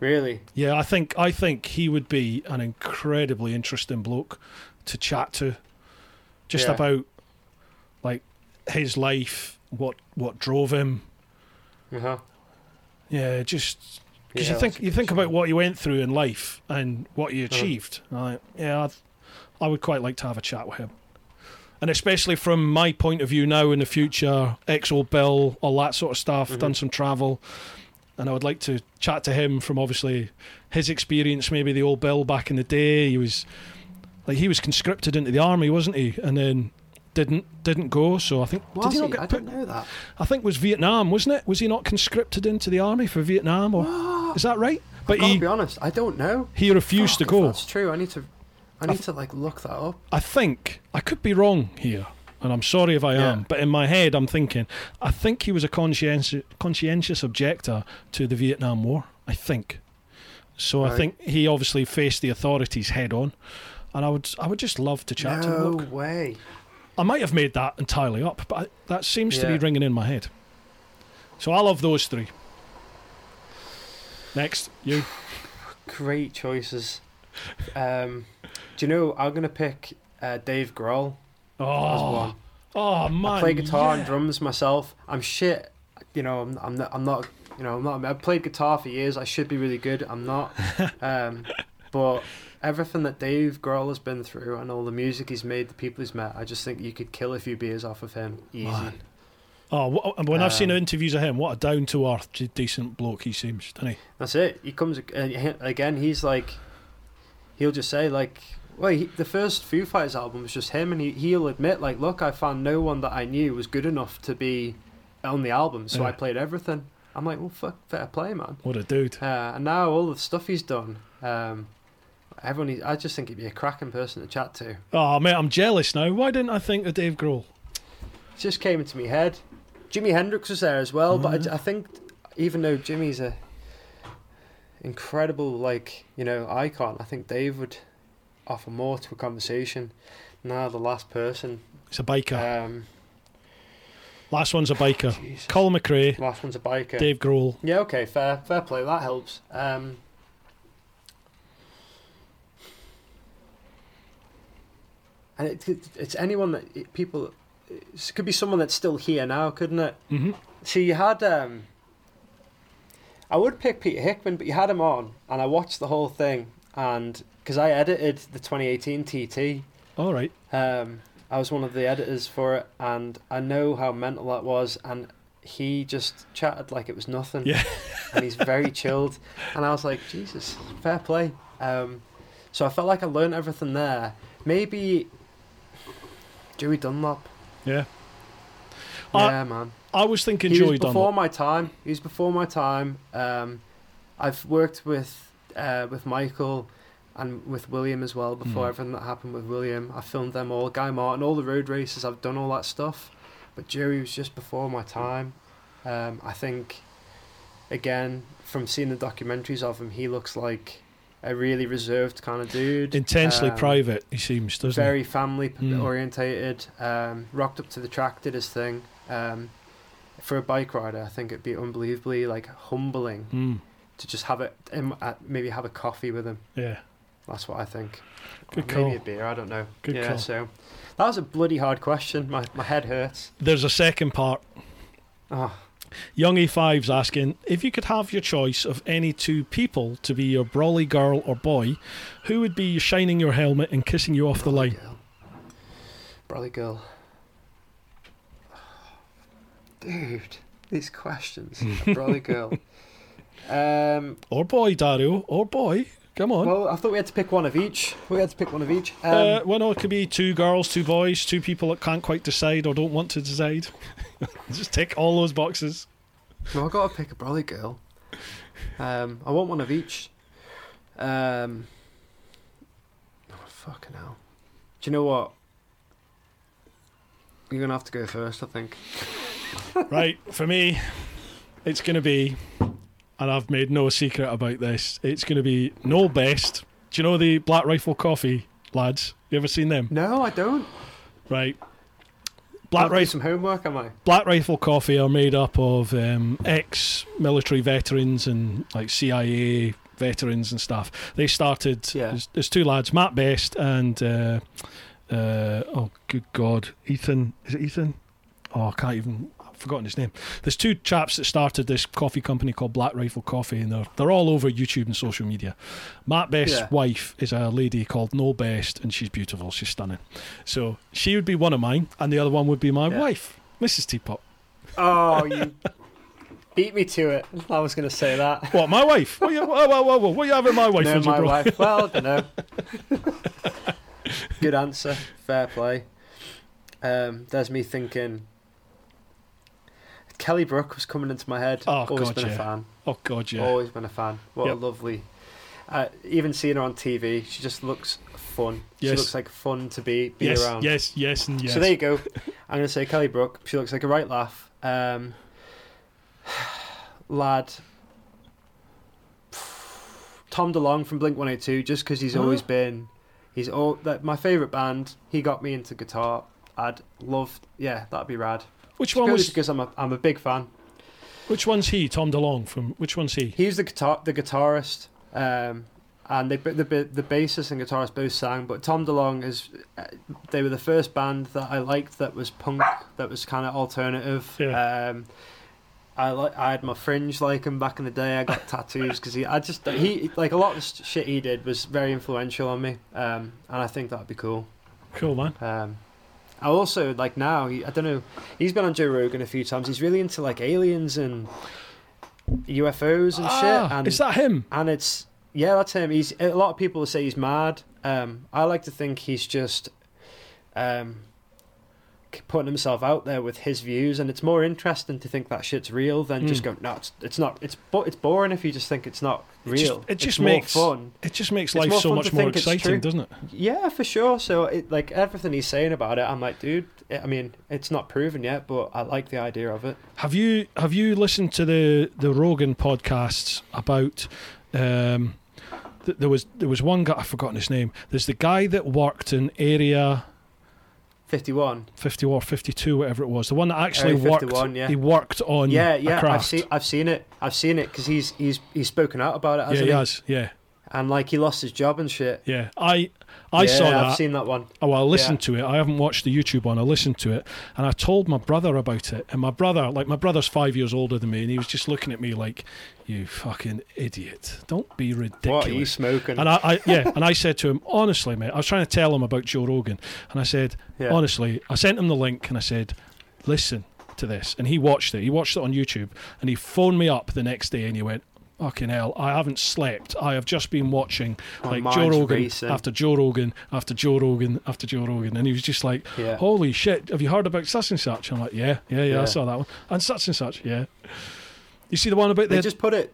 Really. Yeah, I think I think he would be an incredibly interesting bloke to chat to, just Yeah. about like his life, what what drove him. Uh huh. Yeah, just because Yeah, you think you think about what you went through in life and what you Uh-huh. achieved. Like, yeah, I'd, I would quite like to have a chat with him, and especially from my point of view now in the future, Exo Bill, all that sort of stuff. Mhm. Done some travel, and I would like to chat to him from obviously his experience, maybe the old Bill back in the day. He was like he was conscripted into the army, wasn't he? And then didn't didn't go. So I think Was did he he? not get I put? didn't know that. I think it was Vietnam, wasn't it? Was he not conscripted into the army for Vietnam, or is that right? But I've to he be honest. I don't know. he refused to go. That's true. I need to. I I need to like look that up. I think I could be wrong here, and I'm sorry if I Yeah. am. But in my head, I'm thinking I think he was a conscientious conscientious objector to the Vietnam War. I think. So I think he obviously faced the authorities head on, and I would I would just love to chat to no him. Look, way. I might have made that entirely up, but I, that seems to be ringing in my head. So I love those three. Next, you. Great choices. Um, do you know I'm gonna pick uh, Dave Grohl Oh, oh man! I play guitar and drums myself. I'm shit. You know, I'm, I'm not. I'm not. You know, I'm not. I've played guitar for years. I should be really good. I'm not. Um, but everything that Dave Grohl has been through and all the music he's made, the people he's met, I just think you could kill a few beers off of him easy. Man. Oh, when I've seen Um, interviews of him, what a down to earth, decent bloke he seems, doesn't he? That's it. He comes again. He's like, he'll just say like, well, he, the first Foo Fighters album was just him, and he he'll admit like, look, I found no one that I knew was good enough to be on the album, so Yeah. I played everything. I'm like, well, fuck, fair play, man. What a dude. Uh, and now all the stuff he's done, um, everyone, I just think he'd be a cracking person to chat to. Oh, mate, I'm jealous now. Why didn't I think of Dave Grohl? It just came into my head. Jimi Hendrix was there as well, but I j- I, think even though Jimi's a incredible, like you know, icon, I think Dave would offer more to a conversation. Now the last person, It's a biker. um, Last one's a biker. Jesus. Colin McRae, Last one's a biker. Dave Grohl. Yeah, okay, fair, fair play. That helps. Um, and it, it, it's anyone that it, people. It could be someone that's still here now, couldn't it? hmm See, you had. Um, I would pick Peter Hickman, but you had him on, and I watched the whole thing, and because I edited the 2018 TT, All right. um, I was one of the editors for it, and I know how mental that was, and he just chatted like it was nothing. Yeah. and he's very chilled, and I was like, Jesus, fair play. Um, so I felt like I learned everything there. Maybe Joey Dunlop. Yeah. I- yeah, man. I was thinking He Joey was before Dunlop. my time. He was before my time. Um, I've worked with uh, with Michael and with William as well before Mm. everything that happened with William. I filmed them all, Guy Martin, all the road races. I've done all that stuff, but Joey was just before my time. Um, I think, again, from seeing the documentaries of him, he looks like a really reserved kind of dude. Intensely Um, private, he seems, doesn't very family Mm. orientated. Um, rocked up to the track, did his thing. Um, for a bike rider, I think it'd be unbelievably like humbling? Mm. to just have it, maybe have a coffee with him. Yeah. That's what I think. Good Or maybe call. a beer. I don't know. Good yeah. call. So that was a bloody hard question. My my head hurts. There's a second part. Oh, Young A5's asking if you could have your choice of any two people to be your brolly girl or boy, who would be shining your helmet and kissing you off the line? girl. Brother girl. Dude, these questions. Brother girl. Um, Or boy, Dario, or boy. Come on. well, I thought we had to pick one of each. We had to pick one of each. Um, uh, well, no, it could be two girls, two boys, two people that can't quite decide or don't want to decide. Just tick all those boxes. No, I gotta pick a brolly girl. Um, I want one of each. Um, oh, fucking hell. Do you know what? You're gonna have to go first, I think. right, for me, it's going to be, and I've made no secret about this, it's going to be no best. Do you know the Black Rifle Coffee lads? You ever seen them? No, I don't. Right. Black Rifle, some homework, am I? Black Rifle Coffee are made up of um, ex military veterans and like CIA veterans and stuff. They started, Yeah. there's, there's two lads, Mat Best and, uh, uh, oh, good God, Ethan. Is it Ethan? Oh, I can't even. Forgotten his name. There's two chaps that started this coffee company called Black Rifle Coffee, and they're they're all over YouTube and social media. Mat Best's Yeah. wife is a lady called No Best, and she's beautiful. She's stunning. So she would be one of mine, and the other one would be my Yeah. wife, Mrs. Teapot. Oh, you beat me to it. I was gonna say that. What, my wife? What you, whoa, whoa, whoa, whoa, what you having my wife no, my bro? wife. Well, I don't know. Good answer. Fair play. Um, there's me thinking. Kelly Brook was coming into my head. Oh, Always God, been yeah. a fan. Oh God, yeah. Always been a fan. What Yep. a lovely. Uh, even seeing her on TV, she just looks fun. She looks like fun to be be yes, around. yes, yes, and yes. So there you go. I'm going to say Kelly Brook. She looks like a right laugh. Um, lad. Tom DeLonge from Blink 182, just because he's always been. He's all that my favourite band. He got me into guitar. I'd love. Yeah, that'd be rad. Which one was? because I'm a, I'm a big fan. Which one's he? Tom DeLonge from? Which one's he? He's the guitar the guitarist, um, and they, the the bassist and guitarist both sang. But Tom DeLonge is uh, they were the first band that I liked that was punk, that was kind of alternative. Yeah. Um, I like I had my fringe like him back in the day. I got tattoos because he I just he like a lot of the shit he did was very influential on me, um, and I think that'd be cool. Cool man. I also like now. I don't know. He's been on Joe Rogan a few times. He's really into like aliens and UFOs and Ah, shit. And is that him? and it's yeah, that's him. He's a lot of people say he's mad. Um, I like to think he's just um, putting himself out there with his views, and it's more interesting to think that shit's real than just Mm. go, no, it's, it's not. It's bo- it's boring if you just think it's not It just- real. it just it's more makes- fun. It just makes life so much more exciting, doesn't it? Yeah, for sure. So, it, like everything he's saying about it, I'm like, dude. I mean, it's not proven yet, but I like the idea of it. Have you have you listened to the the Rogan podcasts about? Um, th- there was there was one guy I've forgotten his name. There's the guy that worked in area. 51. 50 or 52, whatever it was. The one that actually Area worked. 51, yeah. He worked on Yeah, yeah, I've seen I've seen it. I've seen it because he's he's he's spoken out about it, yeah, he he? has. Yeah, And like he lost his job and shit. yeah. I I yeah, saw that. I've seen that one. Oh, well, I listened to it. I haven't watched the YouTube one. I listened to it, and I told my brother about it. And my brother, like my brother's five years older than me, and he was just looking at me like, "You fucking idiot! Don't be ridiculous." What are you smoking? And I, I, yeah, and I said to him, honestly, mate, I was trying to tell him about Joe Rogan, and I said, Yeah. honestly, I sent him the link, and I said, listen to this, and he watched it. He watched it on YouTube, and he phoned me up the next day, and he went. Fucking hell! I haven't slept. I have just been watching My like Joe Rogan racing. after Joe Rogan after Joe Rogan after Joe Rogan, and he was just like, Yeah. "Holy shit! Have you heard about such and such?" I'm like, "Yeah, yeah, yeah, I saw that one." And such and such, yeah. You see the one about They the just put it.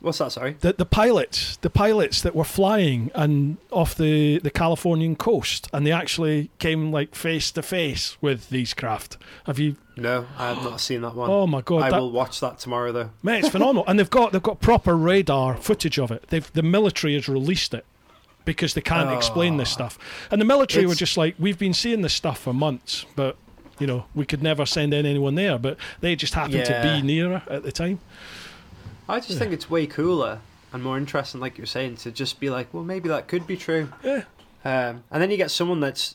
What's that? Sorry. the, the pilots, the pilots that were flying and off the, the Californian coast, and they actually came like face to face with these craft. Have you? No, I have not seen that one. Oh my god, I that, will watch that tomorrow though. mate, it's phenomenal! and they've got they've got proper radar footage of it. They've the military has released it because they can't explain this Oh. stuff, and the military were just like, we've been seeing this stuff for months, but. You know, we could never send in anyone there, but they just happened to be nearer at the time. I just think it's way cooler and more interesting, like you're saying, to just be like, well, maybe that could be true. Yeah, Um, and then you get someone that's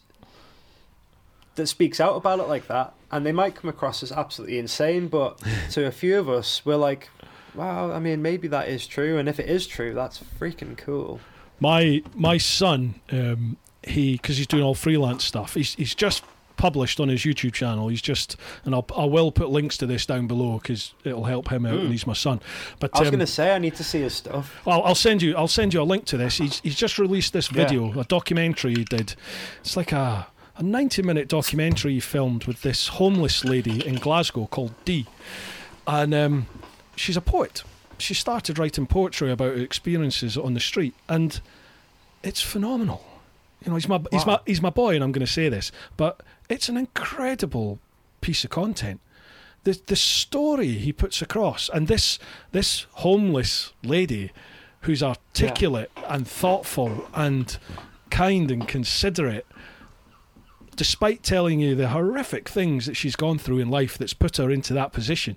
that speaks out about it like that, and they might come across as absolutely insane, but to a few of us, we're like, wow, I mean, maybe that is true, and if it is true, that's freaking cool. my my son um he because he's doing all freelance stuff he's he's just published on his youtube channel he's just and i'll i will put links to this down below because it'll help him out Mm. and he's my son but I was um, gonna say I need to see his stuff. I'll, I'll send you. I'll send you a link to this. He's he's just released this Yeah. video, a documentary he did. It's like a a ninety minute documentary he filmed with this homeless lady in Glasgow called Dee, and um, she's a poet. She started writing poetry about her experiences on the street, and it's phenomenal. You know, he's my he's my he's my boy, and I'm going to say this, but it's an incredible piece of content the the story he puts across, and this this homeless lady, who's articulate and thoughtful and kind and considerate, despite telling you the horrific things that she's gone through in life that's put her into that position,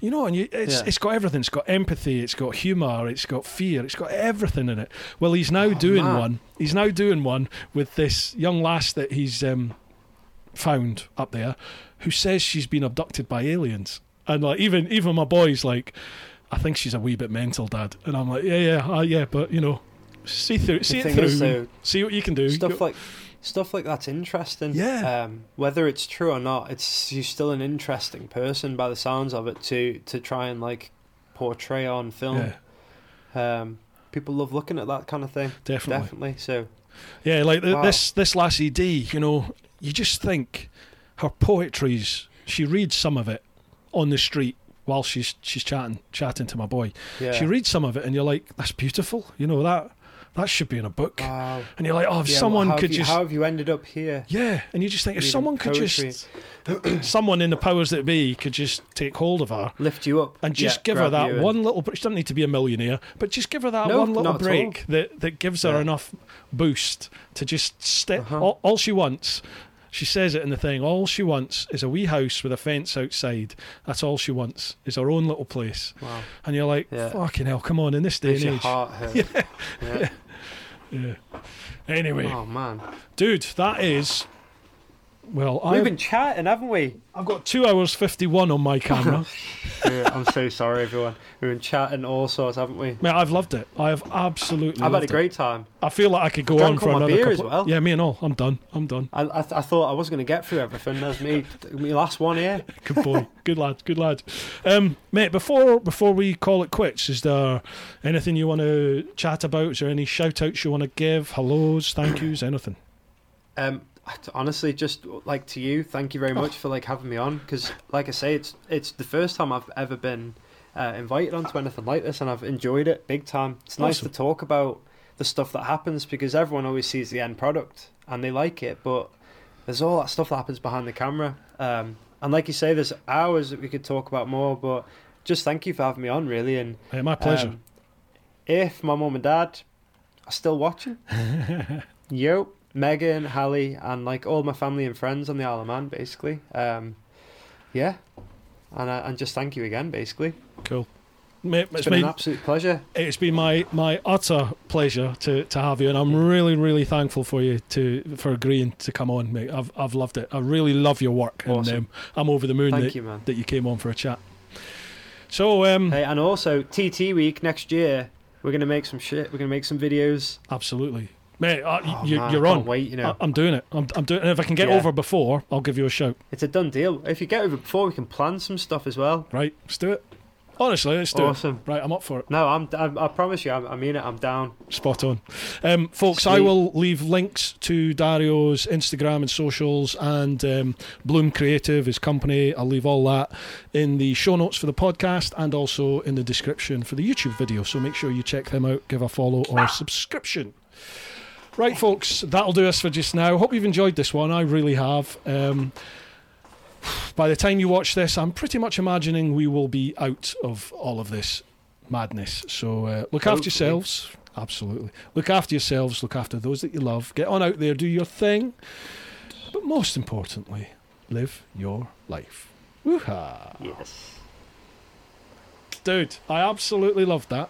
you know, and you, it's Yeah. it's got everything. It's got empathy. It's got humour. It's got fear. It's got everything in it. Well, he's now Oh, doing man. one. He's now doing one with this young lass that he's um, found up there, who says she's been abducted by aliens. And like even even my boy's like, I think she's a wee bit mental, Dad. And I'm like, yeah, yeah, uh, yeah, but you know, see through, see it through, is, though, see what you can do. Stuff like stuff like that's interesting. Yeah. Um, whether it's true or not, it's you're still an interesting person by the sounds of it to to try and like portray on film. yeah, Um, people love looking at that kind of thing. definitely. Definitely. So Yeah, like Wow. this this lassie Dee, you know, you just think her poetry's. She reads some of it on the street while she's she's chatting chatting to my boy. yeah. She reads some of it, and you're like, that's beautiful. You know that that should be in a book. Wow. And you're like, oh, if Yeah, someone how could you, just how have you ended up here? yeah, and you just think if someone could poetry. just someone in the powers that be could just take hold of her lift you up and just yeah, give her that you and- one little. She doesn't need to be a millionaire, but just give her that No, one little not at all. break that that gives her Yeah. enough boost to just step. Uh-huh. All, all she wants. She says it in the thing. All she wants is a wee house with a fence outside. That's all she wants. Is her own little place. Wow. And you're like, Yeah. fucking hell, come on! In this day Makes and your age, heart hurt. Yeah. Yeah. Anyway, Oh man, dude, that is. Well, we've I've, been chatting, haven't we? I've got two hours fifty-one on my camera. Yeah, I'm so sorry, everyone. We've been chatting all sorts, haven't we? Mate, I've loved it. I have absolutely. I've had a it. great time. I feel like I could go Drank on for all my another beer couple. as well. Yeah, me and all. I'm done. I'm done. I, I, I thought I was going to get through everything. There's me, me last one here. Good boy. good lad. Good lad. Um, mate, before before we call it quits, is there anything you want to chat about? Is there any shout outs you want to give? Hellos, thank yous, anything? Um, honestly, just like to you, thank you very much for like having me on. Because, like I say, it's it's the first time I've ever been uh, invited onto anything like this, and I've enjoyed it big time. It's nice to talk about the stuff that happens because everyone always sees the end product and they like it, but there's all that stuff that happens behind the camera. Um, and like you say, there's hours that we could talk about more, but just thank you for having me on, really. And Hey, my pleasure. um, if my mum and dad are still watching, yo, Megan, Hallie, and like all my family and friends on the Isle of Man, basically. Um, yeah, and uh, and just thank you again, basically. Cool. Mate, It's it's been been, an absolute pleasure. it's been my, my utter pleasure to, to have you, and I'm really really thankful for you to for agreeing to come on, mate. I've I've loved it. I really love your work, Awesome. and um, I'm over the moon Thank that, you, man. that you came on for a chat. So um, Hey, and also TT week next year, we're gonna make some shit. We're gonna make some videos. absolutely, mate, Oh, you, I can't on. Wait, you know, I, I'm doing it. I'm, I'm doing. And if I can get Yeah. over before, I'll give you a shout. it's a done deal. If you get over before, we can plan some stuff as well. Right, let's do it. Honestly, let's do Awesome. it. Right, I'm up for it. No, I'm, I'm. I promise you, I'm, I mean it. I'm down. Spot on. Um, folks, I will leave links to Dario's Instagram and socials and um, Bloom Creative, his company. I'll leave all that in the show notes for the podcast and also in the description for the YouTube video. So make sure you check them out, give a follow or a subscription. Right, folks, that'll do us for just now. Hope you've enjoyed this one. I really have. Um, by the time you watch this, I'm pretty much imagining we will be out of all of this madness. So uh, look after yourselves. Absolutely. Look after yourselves. Look after those that you love. Get on out there, do your thing. But most importantly, live your life. Woo-ha. Yes. Dude, I absolutely loved that.